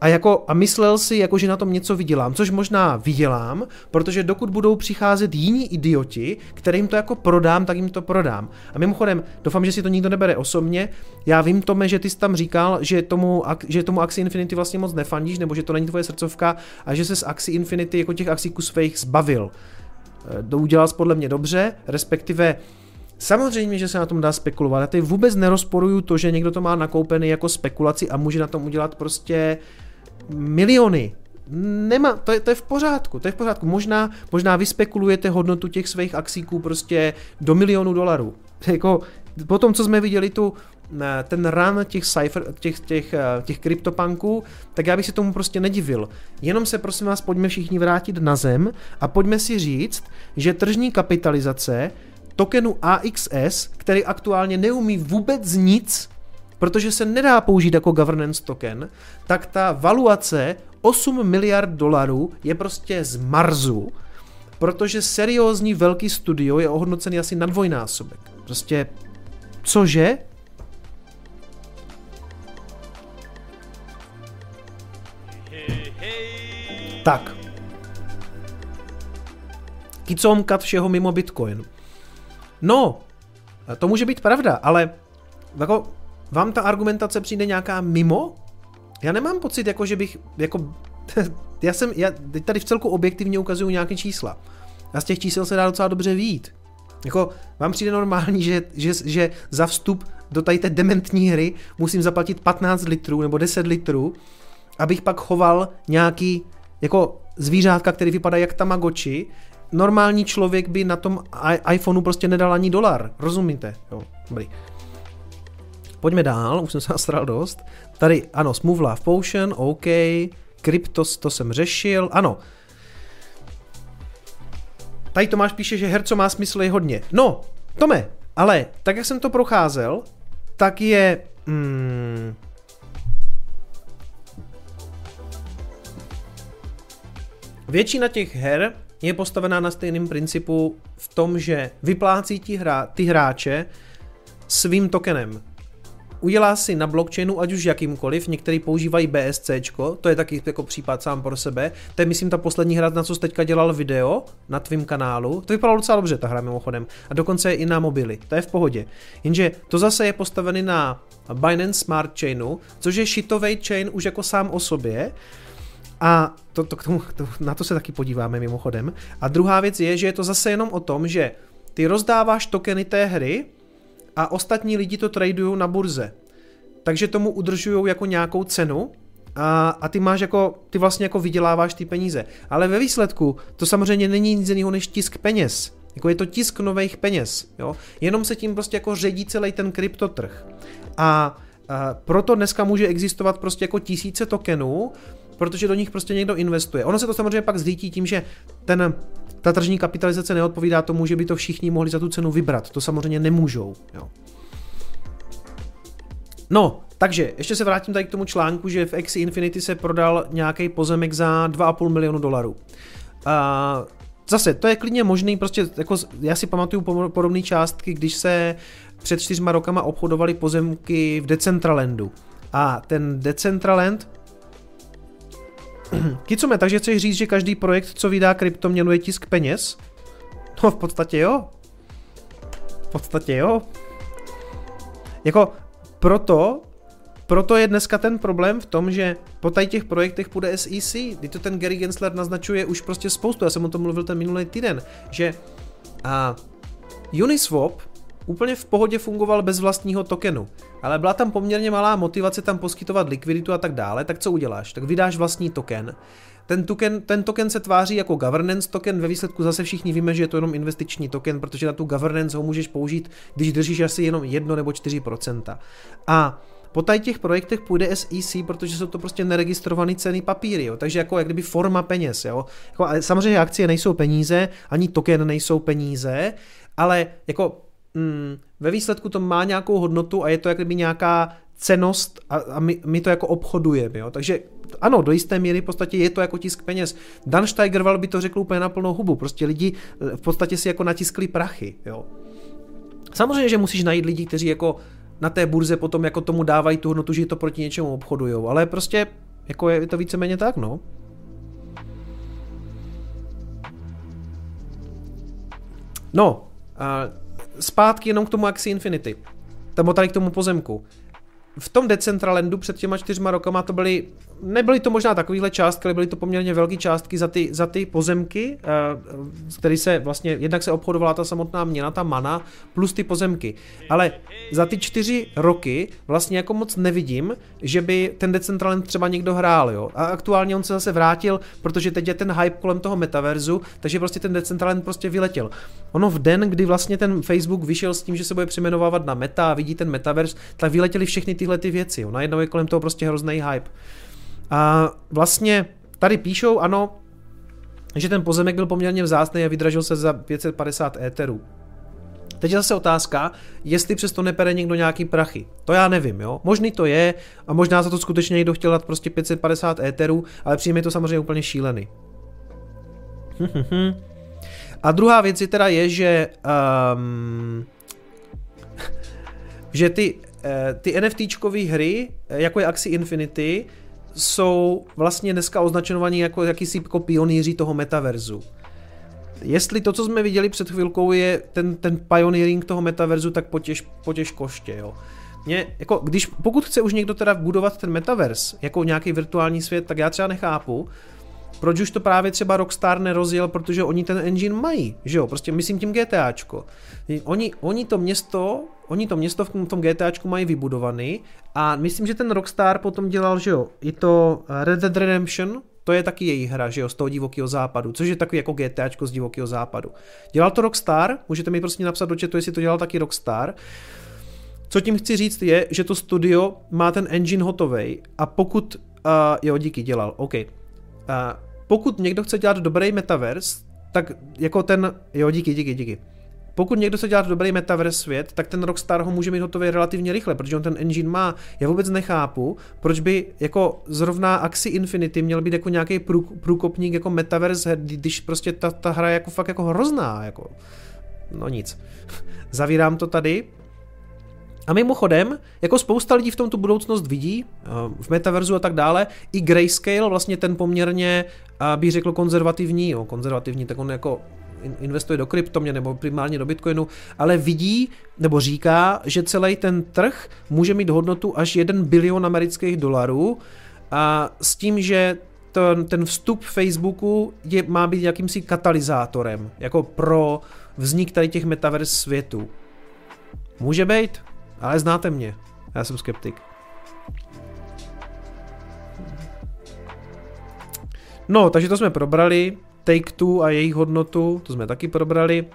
a, jako, a myslel si, jako, že na tom něco vydělám, což možná vydělám, protože dokud budou přicházet jiní idioti, kterým to jako prodám, tak jim to prodám. A mimochodem, doufám, že si to nikdo nebere osobně. Já vím, Tome, že ty jsi tam říkal, že tomu, že tomu Axie Infinity vlastně moc nefandíš, nebo že to není tvoje srdcovka a že se z Axie Infinity jako těch axíků svých zbavil. E, to udělal podle mě dobře, respektive Samozřejmě, že se na tom dá spekulovat. Já tady vůbec nerozporuju to, že někdo to má nakoupený jako spekulaci a může na tom udělat prostě miliony. Nemá, to je, to je v pořádku, to je v pořádku. Možná, možná vy spekulujete hodnotu těch svých axíků prostě do milionu dolarů. Jako, po tom, co jsme viděli tu, eh, ten run těch, cypher, těch, těch, eh, těch kryptopanků, tak já bych si tomu prostě nedivil. Jenom se prosím vás pojďme všichni vrátit na zem a pojďme si říct, že tržní kapitalizace tokenu AXS, který aktuálně neumí vůbec nic, protože se nedá použít jako governance token, tak ta valuace 8 miliard dolarů je prostě z Marzu, protože seriózní velký studio je ohodnocený asi na dvojnásobek. Prostě, cože? Tak. Kicom kat všeho mimo Bitcoin. No, to může být pravda, ale jako vám ta argumentace přijde nějaká mimo? Já nemám pocit, jako že bych, jako, já jsem, já teď tady v celku objektivně ukazuju nějaké čísla. A z těch čísel se dá docela dobře vít. Jako, vám přijde normální, že, že, že za vstup do tady té dementní hry musím zaplatit 15 litrů nebo 10 litrů, abych pak choval nějaký jako zvířátka, který vypadá jak Tamagotchi. Normální člověk by na tom iPhoneu prostě nedal ani dolar, rozumíte? Jo, dobrý. Pojďme dál, už jsem se nastral dost. Tady, ano, Smooth Love Potion, OK. Kryptos, to jsem řešil, ano. Tady Tomáš píše, že herco má smysl je hodně. No, Tome, ale tak, jak jsem to procházel, tak je... Hmm, Většina těch her je postavená na stejném principu v tom, že vyplácí ti hra, ty hráče svým tokenem. Udělá si na blockchainu, ať už jakýmkoliv, některý používají BSC, to je taky jako případ sám pro sebe. To je, myslím, ta poslední hra, na co jsi teďka dělal video na tvém kanálu. To vypadalo docela dobře, ta hra mimochodem. A dokonce je i na mobily, to je v pohodě. Jenže to zase je postavený na Binance Smart Chainu, což je shitový chain už jako sám o sobě. A to, to, k tomu, to, na to se taky podíváme mimochodem. A druhá věc je, že je to zase jenom o tom, že ty rozdáváš tokeny té hry a ostatní lidi to tradují na burze. Takže tomu udržují jako nějakou cenu a, a ty máš jako, ty vlastně jako vyděláváš ty peníze. Ale ve výsledku to samozřejmě není nic jiného než tisk peněz. Jako je to tisk nových peněz, jo. Jenom se tím prostě jako ředí celý ten kryptotrh. A, a proto dneska může existovat prostě jako tisíce tokenů, protože do nich prostě někdo investuje. Ono se to samozřejmě pak zlítí tím, že ten, ta tržní kapitalizace neodpovídá tomu, že by to všichni mohli za tu cenu vybrat. To samozřejmě nemůžou. Jo. No, takže ještě se vrátím tady k tomu článku, že v Axie Infinity se prodal nějaký pozemek za 2,5 milionu dolarů. A zase, to je klidně možný, prostě jako já si pamatuju podobné částky, když se před čtyřma rokama obchodovaly pozemky v Decentralandu. A ten Decentraland Kicume, takže chceš říct, že každý projekt, co vydá kryptoměnu, je tisk peněz? No v podstatě jo. V podstatě jo. Jako proto, proto je dneska ten problém v tom, že po tady těch projektech půjde SEC, kdy to ten Gary Gensler naznačuje už prostě spoustu, já jsem o tom mluvil ten minulý týden, že a Uniswap úplně v pohodě fungoval bez vlastního tokenu, ale byla tam poměrně malá motivace tam poskytovat likviditu a tak dále, tak co uděláš? Tak vydáš vlastní token. Ten token, ten token se tváří jako governance token, ve výsledku zase všichni víme, že je to jenom investiční token, protože na tu governance ho můžeš použít, když držíš asi jenom 1 nebo 4%. A po tady těch projektech půjde SEC, protože jsou to prostě neregistrované ceny papíry, jo. takže jako jak kdyby forma peněz. Jo. Jako, samozřejmě akcie nejsou peníze, ani token nejsou peníze, ale jako mm, ve výsledku to má nějakou hodnotu a je to jak kdyby nějaká cenost a, a my, my to jako obchodujeme. Jo. Takže ano, do jisté míry v podstatě je to jako tisk peněz. Dan Steigerwald by to řekl úplně na plnou hubu. Prostě lidi eh, v podstatě si jako natiskli prachy. Jo. Samozřejmě, že musíš najít lidi, kteří jako na té burze potom jako tomu dávají tu hodnotu, že to proti něčemu obchodujou, ale prostě jako je to víceméně tak, no. No, zpátky jenom k tomu Axie Infinity. Nebo tady k tomu pozemku v tom Decentralandu před těma čtyřma rokama to byly, nebyly to možná takovýhle částky, ale byly to poměrně velké částky za ty, za ty pozemky, eh, který se vlastně, jednak se obchodovala ta samotná měna, ta mana, plus ty pozemky. Ale za ty čtyři roky vlastně jako moc nevidím, že by ten Decentraland třeba někdo hrál, jo. A aktuálně on se zase vrátil, protože teď je ten hype kolem toho metaverzu, takže prostě ten Decentraland prostě vyletěl. Ono v den, kdy vlastně ten Facebook vyšel s tím, že se bude přejmenovávat na Meta a vidí ten metaverse, tak vyletěly všechny tyhle ty věci. Jo. Najednou je kolem toho prostě hrozný hype. A vlastně tady píšou, ano, že ten pozemek byl poměrně vzácný a vydražil se za 550 éterů. Teď je zase otázka, jestli přesto nepere někdo nějaký prachy. To já nevím, jo. Možný to je a možná za to skutečně někdo chtěl dát prostě 550 éterů, ale přijme to samozřejmě úplně šílený. A druhá věc je teda je, že um, že ty, uh, ty NFTčkové hry, eh, jako je Axie Infinity, jsou vlastně dneska označovaní jako jakýsi jako pionýři toho metaverzu. Jestli to, co jsme viděli před chvilkou, je ten, ten pioneering toho metaverzu, tak potěž, potěž koště, jo. Mě, jako, když, pokud chce už někdo teda budovat ten metavers jako nějaký virtuální svět, tak já třeba nechápu, proč už to právě třeba Rockstar nerozjel, protože oni ten engine mají, že jo, prostě myslím tím GTAčko. Oni, oni to město, oni to město v tom GTAčku mají vybudovaný a myslím, že ten Rockstar potom dělal, že jo, i to Red Dead Redemption, to je taky její hra, že jo, z toho divokého západu, což je takový jako GTAčko z divokého západu. Dělal to Rockstar, můžete mi prostě napsat do chatu, jestli to dělal taky Rockstar. Co tím chci říct je, že to studio má ten engine hotový a pokud, uh, jo díky, dělal, OK. Uh, pokud někdo chce dělat dobrý metaverse, tak jako ten, jo díky, díky, díky. Pokud někdo chce dělat dobrý metaverse svět, tak ten Rockstar ho může mít hotový relativně rychle, protože on ten engine má. Já vůbec nechápu, proč by jako zrovna Axie Infinity měl být jako nějaký prů, průkopník jako metaverse, když prostě ta, ta hra je jako fakt jako hrozná. Jako. No nic. Zavírám to tady. A mimochodem, jako spousta lidí v tom tu budoucnost vidí, v metaverzu a tak dále, i Grayscale, vlastně ten poměrně, bych řekl, konzervativní, jo, konzervativní, tak on jako investuje do kryptomě nebo primárně do bitcoinu, ale vidí nebo říká, že celý ten trh může mít hodnotu až 1 bilion amerických dolarů a s tím, že ten, ten vstup Facebooku je, má být jakýmsi katalyzátorem, jako pro vznik tady těch metaverse světů. Může být, ale znáte mě. Já jsem skeptik. No, takže to jsme probrali. Take-Two a jejich hodnotu, to jsme taky probrali.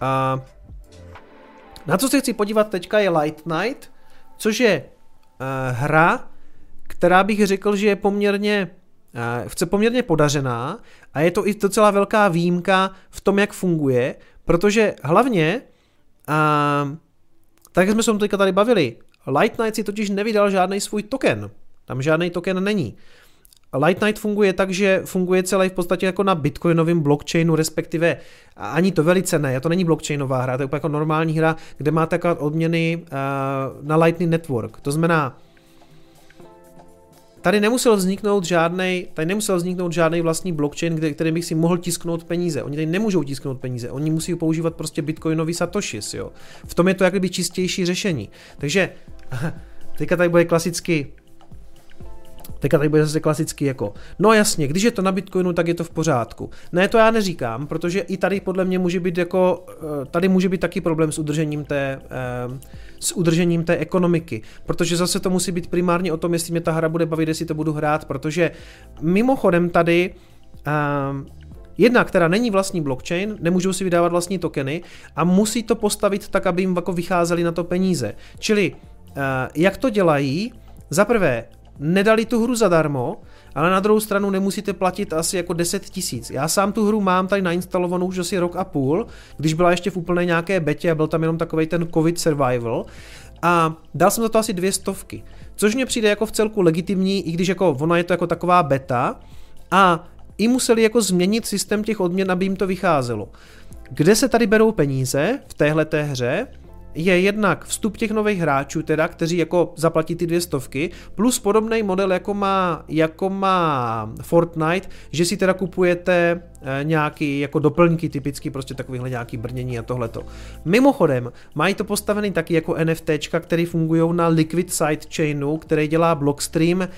A na co se chci podívat teďka je Light Night, což je uh, hra, která bych řekl, že je poměrně uh, poměrně podařená a je to i docela velká výjimka v tom, jak funguje, protože hlavně, uh, tak jsme se teďka tady bavili, Light Night si totiž nevydal žádný svůj token. Tam žádný token není. Light Night funguje tak, že funguje celý v podstatě jako na bitcoinovém blockchainu, respektive ani to velice ne, to není blockchainová hra, to je úplně jako normální hra, kde máte jako odměny uh, na Lightning Network. To znamená, tady nemusel vzniknout žádný, tady nemusel vzniknout žádný vlastní blockchain, kde, který bych si mohl tisknout peníze. Oni tady nemůžou tisknout peníze, oni musí používat prostě bitcoinový satoshis, jo. V tom je to jakoby čistější řešení. Takže teďka tady bude klasicky Teďka tady bude zase klasicky jako, no jasně, když je to na Bitcoinu, tak je to v pořádku. Ne, to já neříkám, protože i tady podle mě může být jako, eh, tady může být taky problém s udržením té, eh, s udržením té ekonomiky, protože zase to musí být primárně o tom, jestli mě ta hra bude bavit, jestli to budu hrát, protože mimochodem tady eh, Jedna, která není vlastní blockchain, nemůžou si vydávat vlastní tokeny a musí to postavit tak, aby jim jako vycházely na to peníze. Čili jak to dělají? Za prvé, nedali tu hru zadarmo, ale na druhou stranu nemusíte platit asi jako 10 tisíc. Já sám tu hru mám tady nainstalovanou už asi rok a půl, když byla ještě v úplné nějaké betě a byl tam jenom takový ten covid survival a dal jsem za to asi dvě stovky, což mně přijde jako v celku legitimní, i když jako ona je to jako taková beta a i museli jako změnit systém těch odměn, aby jim to vycházelo. Kde se tady berou peníze v téhle té hře? Je jednak vstup těch nových hráčů, teda, kteří jako zaplatí ty dvě stovky, plus podobný model, jako má, jako má Fortnite, že si teda kupujete e, nějaký jako doplňky, typicky prostě takovýhle nějaký brnění a tohleto. Mimochodem, mají to postavený taky jako NFTčka, které fungují na Liquid Sidechainu, který dělá Blockstream,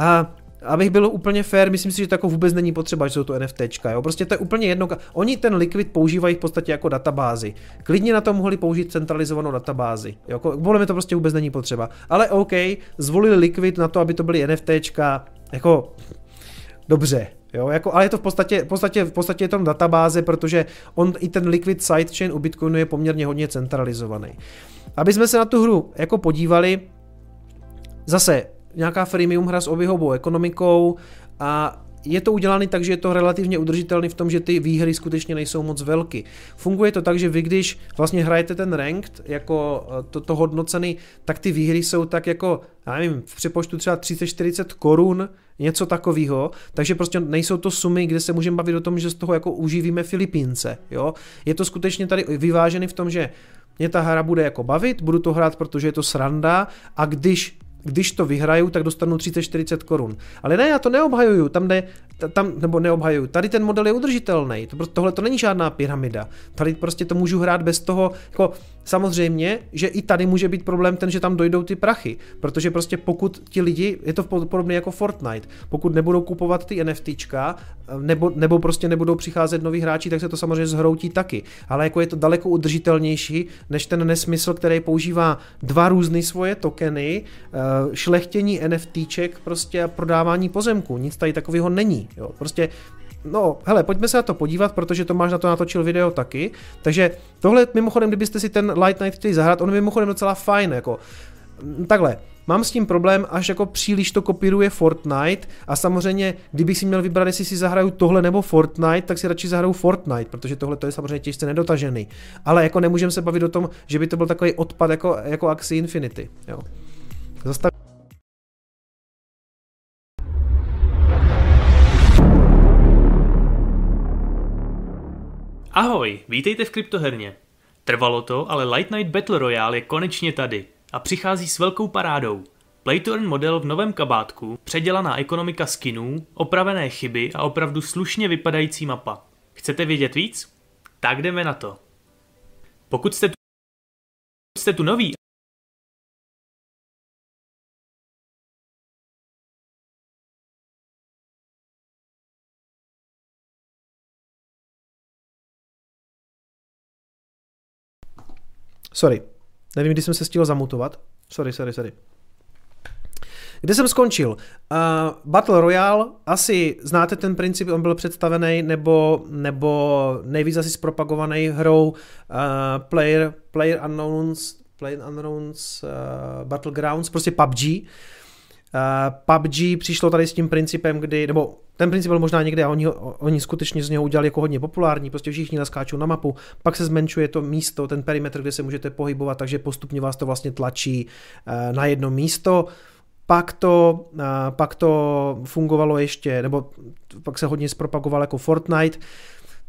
a abych byl úplně fair, myslím si, že to jako vůbec není potřeba, že jsou to NFTčka, jo. Prostě to je úplně jedno. Oni ten Liquid používají v podstatě jako databázi. Klidně na to mohli použít centralizovanou databázi. Jo. Podle mě to prostě vůbec není potřeba. Ale OK, zvolili Liquid na to, aby to byly NFTčka, jako dobře, Jo, jako, ale je to v podstatě, v podstatě, v podstatě je to databáze, protože on i ten liquid sidechain u Bitcoinu je poměrně hodně centralizovaný. Aby jsme se na tu hru jako podívali, zase nějaká freemium hra s oběhovou ekonomikou a je to udělané tak, že je to relativně udržitelný v tom, že ty výhry skutečně nejsou moc velké. Funguje to tak, že vy když vlastně hrajete ten ranked, jako eh, to, hodnocený, tak ty výhry jsou tak jako, já nevím, v přepočtu třeba 30-40 korun, něco takového, takže prostě nejsou to sumy, kde se můžeme bavit o tom, že z toho jako uživíme Filipínce, jo. Je to skutečně tady vyvážený v tom, že mě ta hra bude jako bavit, budu to hrát, protože je to sranda a když když to vyhraju, tak dostanu 30-40 korun. Ale ne, já to neobhajuju, tam jde, tam, nebo neobhajuju, tady ten model je udržitelný, to, tohle to není žádná pyramida, tady prostě to můžu hrát bez toho, jako samozřejmě, že i tady může být problém ten, že tam dojdou ty prachy, protože prostě pokud ti lidi, je to podobné jako Fortnite, pokud nebudou kupovat ty NFTčka, nebo, nebo prostě nebudou přicházet noví hráči, tak se to samozřejmě zhroutí taky, ale jako je to daleko udržitelnější, než ten nesmysl, který používá dva různé svoje tokeny, Eh, šlechtění NFTček prostě a prodávání pozemku. Nic tady takového není. Jo. Prostě No, hele, pojďme se na to podívat, protože to máš na to natočil video taky. Takže tohle, mimochodem, kdybyste si ten Light Night chtěli zahrát, on je mimochodem docela fajn, jako mm, takhle, Mám s tím problém, až jako příliš to kopíruje Fortnite a samozřejmě, kdybych si měl vybrat, jestli si zahraju tohle nebo Fortnite, tak si radši zahraju Fortnite, protože tohle to je samozřejmě těžce nedotažený. Ale jako nemůžeme se bavit o tom, že by to byl takový odpad jako, jako Axie Infinity. Jo. Zastav... Ahoj, vítejte v kryptoherně. Trvalo to, ale Light Night Battle Royale je konečně tady a přichází s velkou parádou. Play to earn model v novém kabátku, předělaná ekonomika skinů, opravené chyby a opravdu slušně vypadající mapa. Chcete vědět víc? Tak jdeme na to. Pokud jste tu, jste tu noví Sorry. Nevím, kdy jsem se stihl zamutovat. Sorry, sorry, sorry. Kde jsem skončil? Uh, Battle Royale, asi znáte ten princip, on byl představený, nebo, nebo nejvíc asi zpropagovaný hrou uh, Player, Player Unknowns, Player Unknowns uh, Battlegrounds, prostě PUBG. Uh, PUBG přišlo tady s tím principem, kdy, nebo ten princip byl možná někde a oni, oni skutečně z něho udělali jako hodně populární, prostě všichni naskáčou na mapu, pak se zmenšuje to místo, ten perimetr, kde se můžete pohybovat, takže postupně vás to vlastně tlačí uh, na jedno místo. Pak to, uh, pak to fungovalo ještě, nebo pak se hodně zpropagoval jako Fortnite.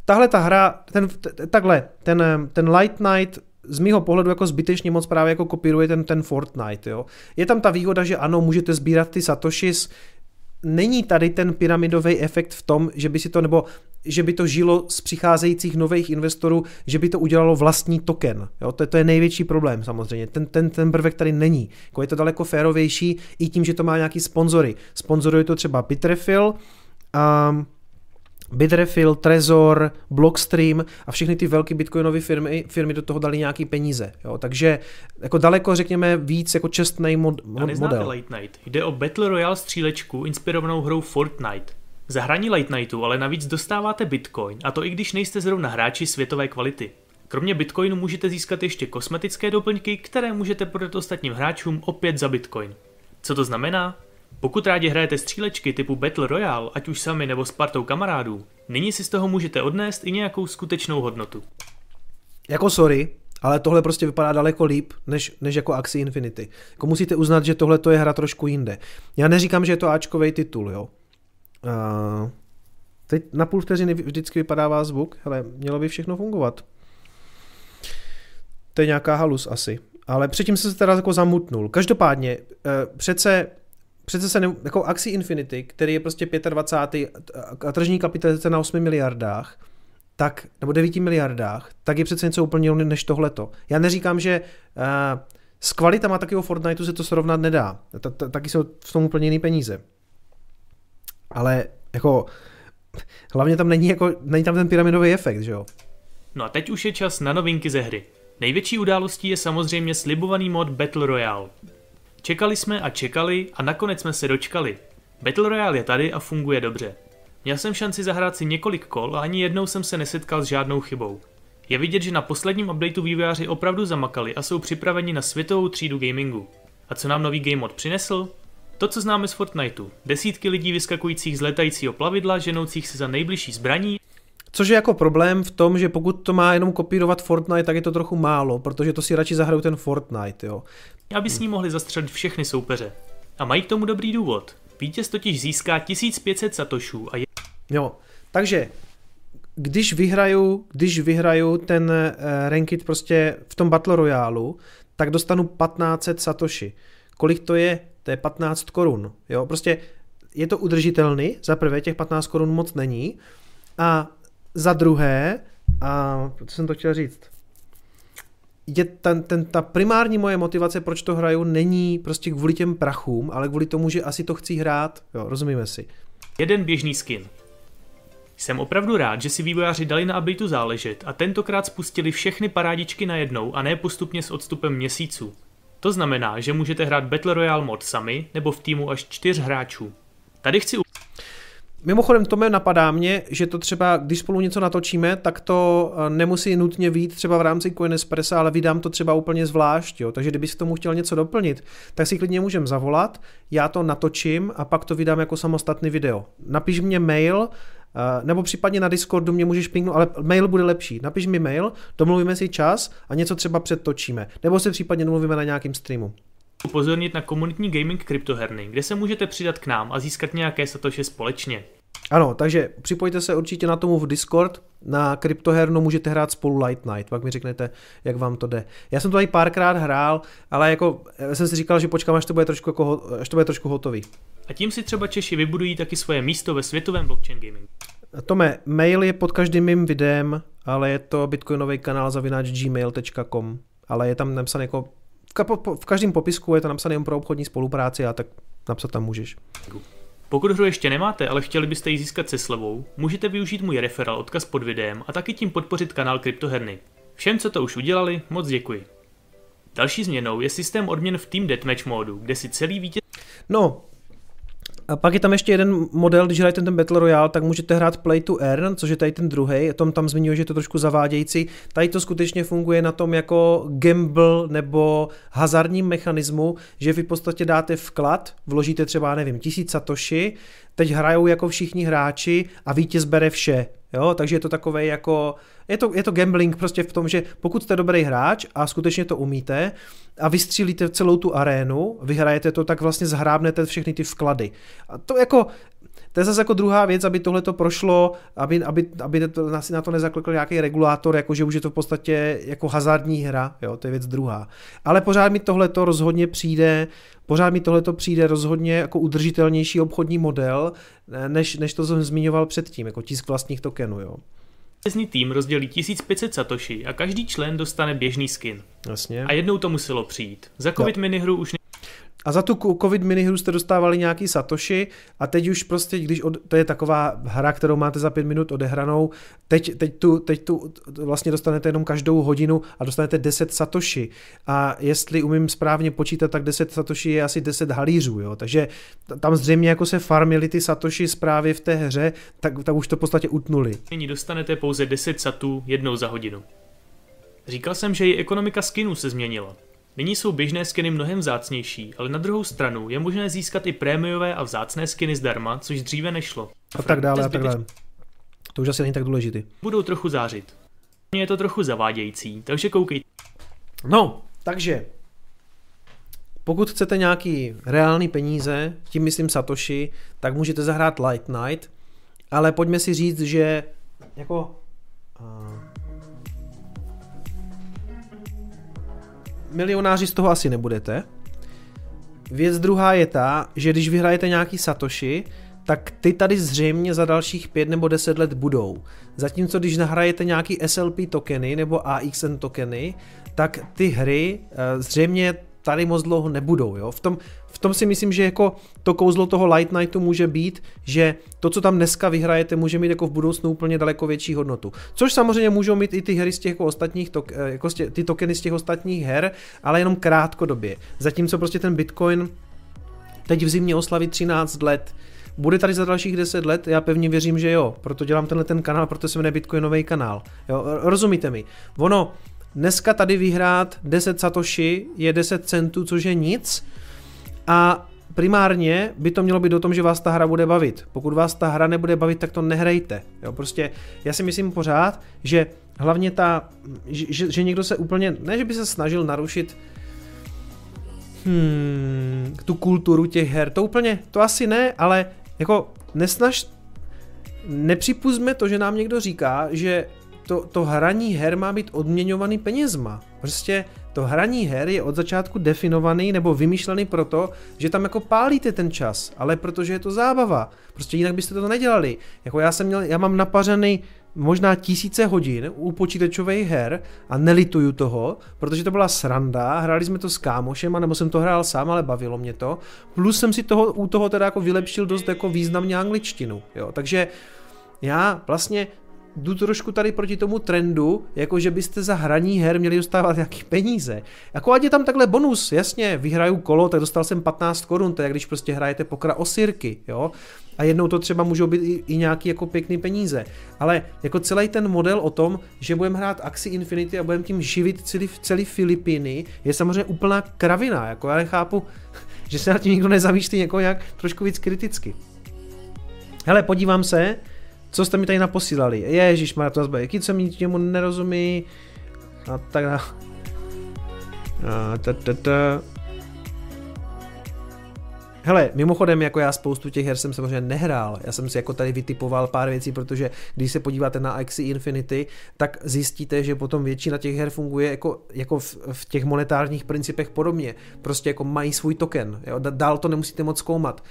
Tahle ta hra, ten, takhle, ten, ten Light Night z mýho pohledu jako zbytečně moc právě jako kopíruje ten, ten Fortnite. Jo. Je tam ta výhoda, že ano, můžete sbírat ty satoshis, není tady ten pyramidový efekt v tom, že by si to, nebo že by to žilo z přicházejících nových investorů, že by to udělalo vlastní token. Jo? To, to je největší problém samozřejmě. Ten, ten, ten prvek tady není. Jako je to daleko férovější i tím, že to má nějaký sponzory. Sponzoruje to třeba Bitrefill, um, Bitrefill, Trezor, Blockstream a všechny ty velké bitcoinové firmy, firmy do toho dali nějaký peníze. Jo? Takže jako daleko, řekněme, víc jako čestný mod, mod, model. Late Night. Jde o Battle Royale střílečku inspirovanou hrou Fortnite. Za hraní Late Nightu ale navíc dostáváte Bitcoin, a to i když nejste zrovna hráči světové kvality. Kromě Bitcoinu můžete získat ještě kosmetické doplňky, které můžete prodat ostatním hráčům opět za Bitcoin. Co to znamená? Pokud rádi hrajete střílečky typu Battle Royale, ať už sami nebo s partou kamarádů, nyní si z toho můžete odnést i nějakou skutečnou hodnotu. Jako sorry, ale tohle prostě vypadá daleko líp, než, než jako Axie Infinity. Jako musíte uznat, že tohle to je hra trošku jinde. Já neříkám, že je to Ačkový titul, jo. Uh, teď na půl vteřiny vždycky vypadává zvuk, ale mělo by všechno fungovat. To je nějaká halus asi. Ale předtím jsem se teda jako zamutnul. Každopádně, uh, přece přece se ne, jako Axie Infinity, který je prostě 25. a tržní kapitalizace na 8 miliardách, tak, nebo 9 miliardách, tak je přece něco úplně jiného než tohleto. Já neříkám, že uh, s kvalitama takového Fortniteu se to srovnat nedá. Taky jsou v tom úplně jiný peníze. Ale jako hlavně tam není, jako, není tam ten pyramidový efekt, že jo? No a teď už je čas na novinky ze hry. Největší událostí je samozřejmě slibovaný mod Battle Royale. Čekali jsme a čekali a nakonec jsme se dočkali. Battle Royale je tady a funguje dobře. Měl jsem šanci zahrát si několik kol a ani jednou jsem se nesetkal s žádnou chybou. Je vidět, že na posledním updateu vývojáři opravdu zamakali a jsou připraveni na světovou třídu gamingu. A co nám nový game mod přinesl? To, co známe z Fortniteu. Desítky lidí vyskakujících z letajícího plavidla, ženoucích se za nejbližší zbraní Což je jako problém v tom, že pokud to má jenom kopírovat Fortnite, tak je to trochu málo, protože to si radši zahrajou ten Fortnite, jo. Aby s ní mohli zastřelit všechny soupeře. A mají k tomu dobrý důvod. Vítěz totiž získá 1500 satošů a je... Jo, takže když vyhraju, když vyhraju ten uh, ranked prostě v tom Battle Royale, tak dostanu 1500 satoshi. Kolik to je? To je 15 korun. Jo, prostě je to udržitelný, za prvé těch 15 korun moc není a za druhé, a co jsem to chtěl říct, je ten, ten, ta primární moje motivace, proč to hraju, není prostě kvůli těm prachům, ale kvůli tomu, že asi to chci hrát. Jo, rozumíme si. Jeden běžný skin. Jsem opravdu rád, že si vývojáři dali na updateu záležet a tentokrát spustili všechny parádičky najednou a ne postupně s odstupem měsíců. To znamená, že můžete hrát Battle Royale mod sami nebo v týmu až čtyř hráčů. Tady chci Mimochodem, to mě napadá mě, že to třeba, když spolu něco natočíme, tak to eh, nemusí nutně vít třeba v rámci Coinespressa, ale vydám to třeba úplně zvlášť. Jo? Takže kdyby si tomu chtěl něco doplnit, tak si klidně můžem zavolat, já to natočím a pak to vydám jako samostatný video. Napiš mě mail, eh, nebo případně na Discordu mě můžeš pingnout, ale mail bude lepší. Napiš mi mail, domluvíme si čas a něco třeba předtočíme. Nebo se případně domluvíme na nějakým streamu upozornit na komunitní gaming kryptoherny, kde se můžete přidat k nám a získat nějaké satoše společně. Ano, takže připojte se určitě na tomu v Discord, na kryptohernu můžete hrát spolu Light Night, pak mi řeknete, jak vám to jde. Já jsem to tady párkrát hrál, ale jako jsem si říkal, že počkám, až to bude trošku, jako, až to bude trošku hotový. A tím si třeba Češi vybudují taky svoje místo ve světovém blockchain gamingu. Tome, mail je pod každým mým videem, ale je to bitcoinový kanál zavináč gmail.com, ale je tam napsané jako v každém popisku je to napsané jen pro obchodní spolupráci a tak napsat tam můžeš. Pokud hru ještě nemáte, ale chtěli byste ji získat se slevou, můžete využít můj referál odkaz pod videem a taky tím podpořit kanál Kryptoherny. Všem, co to už udělali, moc děkuji. Další změnou je systém odměn v Team Deathmatch módu, kde si celý vítěz... No, a pak je tam ještě jeden model, když hrajete ten Battle Royale, tak můžete hrát Play to Earn, což je tady ten druhý. Tom tam zmiňuje, že je to trošku zavádějící. Tady to skutečně funguje na tom jako gamble nebo hazardním mechanismu, že vy v podstatě dáte vklad, vložíte třeba, nevím, tisíc satoshi, teď hrajou jako všichni hráči a vítěz bere vše. Jo, takže je to takové jako, je to, je to gambling prostě v tom, že pokud jste dobrý hráč a skutečně to umíte a vystřílíte celou tu arénu, vyhrajete to, tak vlastně zhrábnete všechny ty vklady. A to jako, to je zase jako druhá věc, aby tohle to prošlo, aby, aby, aby to, na to nezaklekl nějaký regulátor, jako že už je to v podstatě jako hazardní hra, jo, to je věc druhá. Ale pořád mi tohle to rozhodně přijde, pořád mi tohle to přijde rozhodně jako udržitelnější obchodní model, než, než to jsem zmiňoval předtím, jako tisk vlastních tokenů, jo. Vítězný tým rozdělí 1500 satoshi a každý člen dostane běžný skin. Jasně. A jednou to muselo přijít. Za covid jo. minihru už a za tu covid minihru jste dostávali nějaký satoshi a teď už prostě, když od, to je taková hra, kterou máte za pět minut odehranou, teď, teď, tu, teď tu vlastně dostanete jenom každou hodinu a dostanete 10 satoshi. A jestli umím správně počítat, tak 10 satoshi je asi 10 halířů, jo. Takže tam zřejmě jako se farmili ty satoshi zprávy v té hře, tak, tak už to v podstatě utnuli. Nyní dostanete pouze 10 satů jednou za hodinu. Říkal jsem, že i ekonomika skinů se změnila. Nyní jsou běžné skiny mnohem vzácnější, ale na druhou stranu je možné získat i prémiové a vzácné skiny zdarma, což dříve nešlo. A tak dále, a tak dále. To už asi není tak důležité. Budou trochu zářit. Je to trochu zavádějící, takže koukejte. No, takže pokud chcete nějaký reální peníze, tím myslím Satoshi, tak můžete zahrát Light Night, ale pojďme si říct, že jako uh, milionáři z toho asi nebudete. Věc druhá je ta, že když vyhrajete nějaký satoshi, tak ty tady zřejmě za dalších pět nebo deset let budou. Zatímco když nahrajete nějaký SLP tokeny nebo AXN tokeny, tak ty hry eh, zřejmě tady moc dlouho nebudou. Jo? V, tom, v tom si myslím, že jako to kouzlo toho Light Nightu může být, že to, co tam dneska vyhrajete, může mít jako v budoucnu úplně daleko větší hodnotu. Což samozřejmě můžou mít i ty hry z těch jako ostatních, tok, eh, jako tě, ty tokeny z těch ostatních her, ale jenom krátkodobě. Zatímco prostě ten Bitcoin teď v zimě oslaví 13 let, bude tady za dalších 10 let? Já pevně věřím, že jo. Proto dělám tenhle ten kanál, proto se jmenuje Bitcoinový kanál. Jo, rozumíte mi? Ono, Dneska tady vyhrát 10 satoshi je 10 centů, což je nic. A primárně by to mělo být o tom, že vás ta hra bude bavit. Pokud vás ta hra nebude bavit, tak to nehrajte. Jo, prostě já si myslím pořád, že hlavně ta, že, že někdo se úplně, ne že by se snažil narušit hmm, tu kulturu těch her, to úplně, to asi ne, ale jako nesnaž, nepřipuzme to, že nám někdo říká, že to, to hraní her má být odměňovaný penězma. Prostě to hraní her je od začátku definovaný nebo vymýšlený proto, že tam jako pálíte ten čas, ale protože je to zábava. Prostě jinak byste to nedělali. Jako já jsem měl, já mám napařený možná tisíce hodin u počítačových her a nelituju toho, protože to byla sranda, hráli jsme to s kámošem, nebo jsem to hrál sám, ale bavilo mě to. Plus jsem si toho, u toho teda jako vylepšil dost jako významně angličtinu, jo. Takže já vlastně jdu trošku tady proti tomu trendu, jako že byste za hraní her měli dostávat nějaký peníze. Jako ať je tam takhle bonus, jasně, vyhraju kolo, tak dostal jsem 15 korun, to je když prostě hrajete pokra o sirky, jo. A jednou to třeba můžou být i, i nějaký jako pěkný peníze. Ale jako celý ten model o tom, že budeme hrát Axi Infinity a budeme tím živit celý, celý Filipíny, je samozřejmě úplná kravina. Jako já nechápu, že se na tím nikdo nezamýšlí jako nějak trošku víc kriticky. Hele, podívám se, co jste mi tady naposílali? Ježíš, má to zbaví, co mi němu nerozumí. A tak dále. A ta, ta, ta. Hele, mimochodem, jako já spoustu těch her jsem samozřejmě nehrál. Já jsem si jako tady vytipoval pár věcí, protože když se podíváte na Axie Infinity, tak zjistíte, že potom většina těch her funguje jako, jako v, v těch monetárních principech podobně. Prostě jako mají svůj token. Jo? Dál to nemusíte moc zkoumat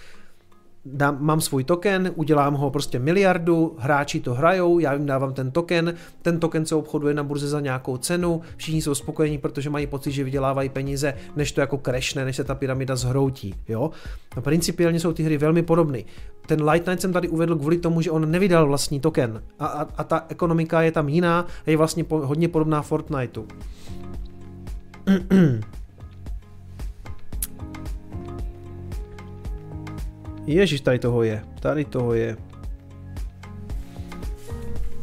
dám, mám svůj token, udělám ho prostě miliardu, hráči to hrajou, já jim dávám ten token, ten token se obchoduje na burze za nějakou cenu, všichni jsou spokojení, protože mají pocit, že vydělávají peníze, než to jako crashne, než se ta pyramida zhroutí, jo. A principiálně jsou ty hry velmi podobné. Ten Light Knight jsem tady uvedl kvůli tomu, že on nevydal vlastní token a, a, a ta ekonomika je tam jiná a je vlastně po, hodně podobná Fortniteu. Ježíš, tady toho je. Tady toho je.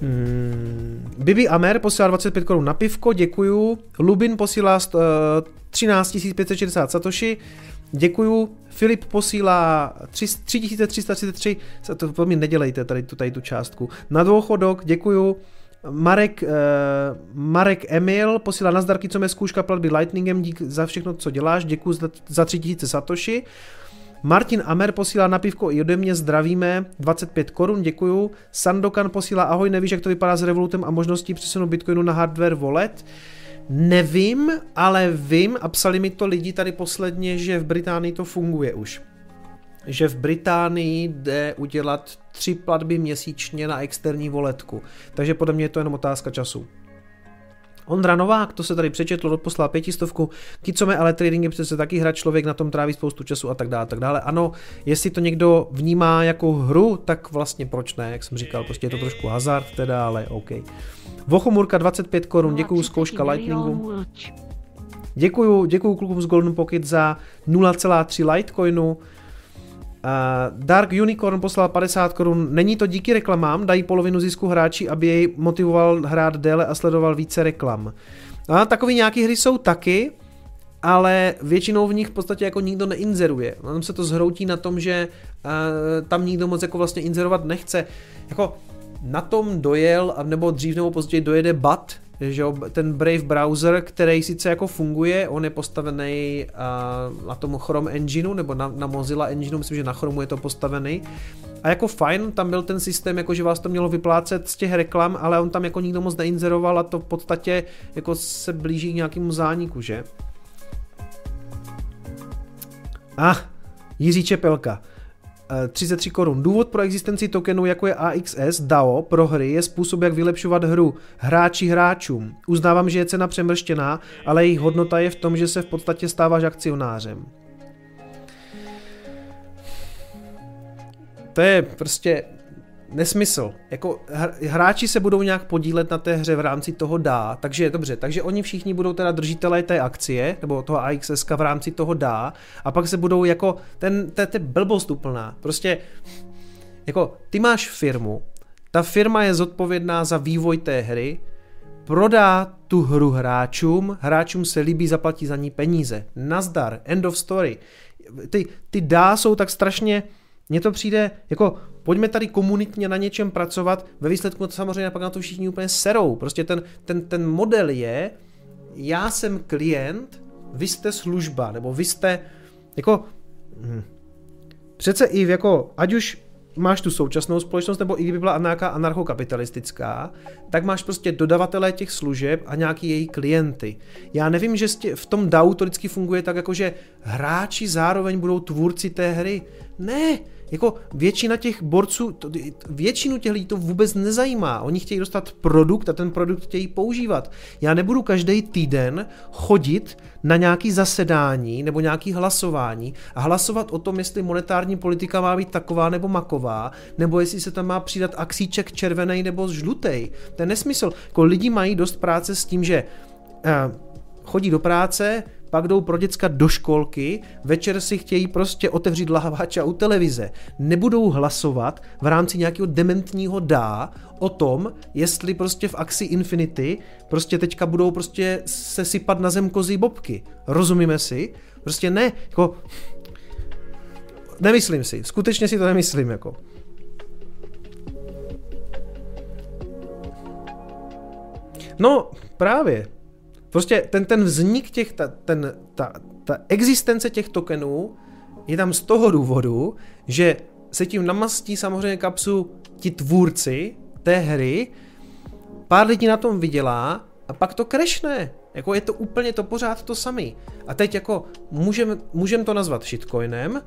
Hmm. Bibi Amer posílá 25 korun na pivko, děkuju. Lubin posílá uh, 13 560 satoshi, děkuju. Filip posílá 3333, to mi nedělejte tady tu, tady tu částku. Na dvouchodok, děkuju. Marek, uh, Marek Emil posílá na zdarky, co mě zkouška platby Lightningem, dík za všechno, co děláš, děkuji za, za 3000 satoshi. Martin Amer posílá napívko i ode mě, zdravíme, 25 korun, děkuju. Sandokan posílá ahoj, nevíš, jak to vypadá s Revolutem a možností přesunu Bitcoinu na hardware wallet. Nevím, ale vím a psali mi to lidi tady posledně, že v Británii to funguje už. Že v Británii jde udělat tři platby měsíčně na externí voletku. Takže podle mě je to jenom otázka času. Ondra Novák, to se tady přečetl, poslal pětistovku, Kicome, ale trading je přece taky hra, člověk na tom tráví spoustu času a tak dále, tak dále. Ano, jestli to někdo vnímá jako hru, tak vlastně proč ne, jak jsem říkal, prostě je to trošku hazard teda, ale OK. Vochomurka 25 korun, děkuju zkouška Lightningu. Děkuju, děkuju klukům z Golden Pocket za 0,3 Litecoinu. Uh, Dark Unicorn poslal 50 korun. Není to díky reklamám, dají polovinu zisku hráči, aby jej motivoval hrát déle a sledoval více reklam. A takový nějaký hry jsou taky, ale většinou v nich v podstatě jako nikdo neinzeruje. Tam se to zhroutí na tom, že uh, tam nikdo moc jako vlastně inzerovat nechce. Jako na tom dojel, nebo dřív nebo později dojede BAT, že ten Brave browser, který sice jako funguje, on je postavený na tom Chrome engineu, nebo na, na Mozilla engineu, myslím, že na Chrome je to postavený. A jako fajn, tam byl ten systém, jako že vás to mělo vyplácet z těch reklam, ale on tam jako nikdo moc neinzeroval a to v podstatě jako se blíží k nějakému zániku, že? Ah, Jiří Čepelka. 33 korun. Důvod pro existenci tokenu jako je AXS DAO pro hry je způsob, jak vylepšovat hru hráči hráčům. Uznávám, že je cena přemrštěná, ale jejich hodnota je v tom, že se v podstatě stáváš akcionářem. To je prostě nesmysl. Jako hráči se budou nějak podílet na té hře v rámci toho dá, takže dobře, takže oni všichni budou teda držitelé té akcie, nebo toho AXS v rámci toho dá, a pak se budou jako, ten, to je blbost úplná, prostě, jako ty máš firmu, ta firma je zodpovědná za vývoj té hry, prodá tu hru hráčům, hráčům se líbí, zaplatí za ní peníze. Nazdar, end of story. Ty, ty dá jsou tak strašně, mně to přijde jako pojďme tady komunitně na něčem pracovat, ve výsledku to samozřejmě pak na to všichni úplně serou. Prostě ten, ten, ten model je, já jsem klient, vy jste služba, nebo vy jste jako hm, přece i jako, ať už máš tu současnou společnost, nebo i kdyby byla nějaká anarchokapitalistická, tak máš prostě dodavatele těch služeb a nějaký její klienty. Já nevím, že v tom DAO to vždycky funguje tak, jako že hráči zároveň budou tvůrci té hry. Ne, jako většina těch borců, to, většinu těch lidí to vůbec nezajímá. Oni chtějí dostat produkt a ten produkt chtějí používat. Já nebudu každý týden chodit na nějaký zasedání nebo nějaký hlasování a hlasovat o tom, jestli monetární politika má být taková nebo maková, nebo jestli se tam má přidat axíček červený nebo žlutý. To je nesmysl. Jako lidi mají dost práce s tím, že uh, chodí do práce, pak jdou pro děcka do školky, večer si chtějí prostě otevřít lahváča u televize. Nebudou hlasovat v rámci nějakého dementního dá o tom, jestli prostě v Axi Infinity prostě teďka budou prostě se sypat na zem kozí bobky. Rozumíme si? Prostě ne, jako... Nemyslím si, skutečně si to nemyslím, jako. No, právě. Prostě ten, ten vznik těch, ta, ten, ta, ta existence těch tokenů je tam z toho důvodu, že se tím namastí samozřejmě kapsu ti tvůrci té hry, pár lidí na tom vydělá a pak to krešne. Jako je to úplně to pořád to samý. A teď jako můžeme můžem to nazvat shitcoinem,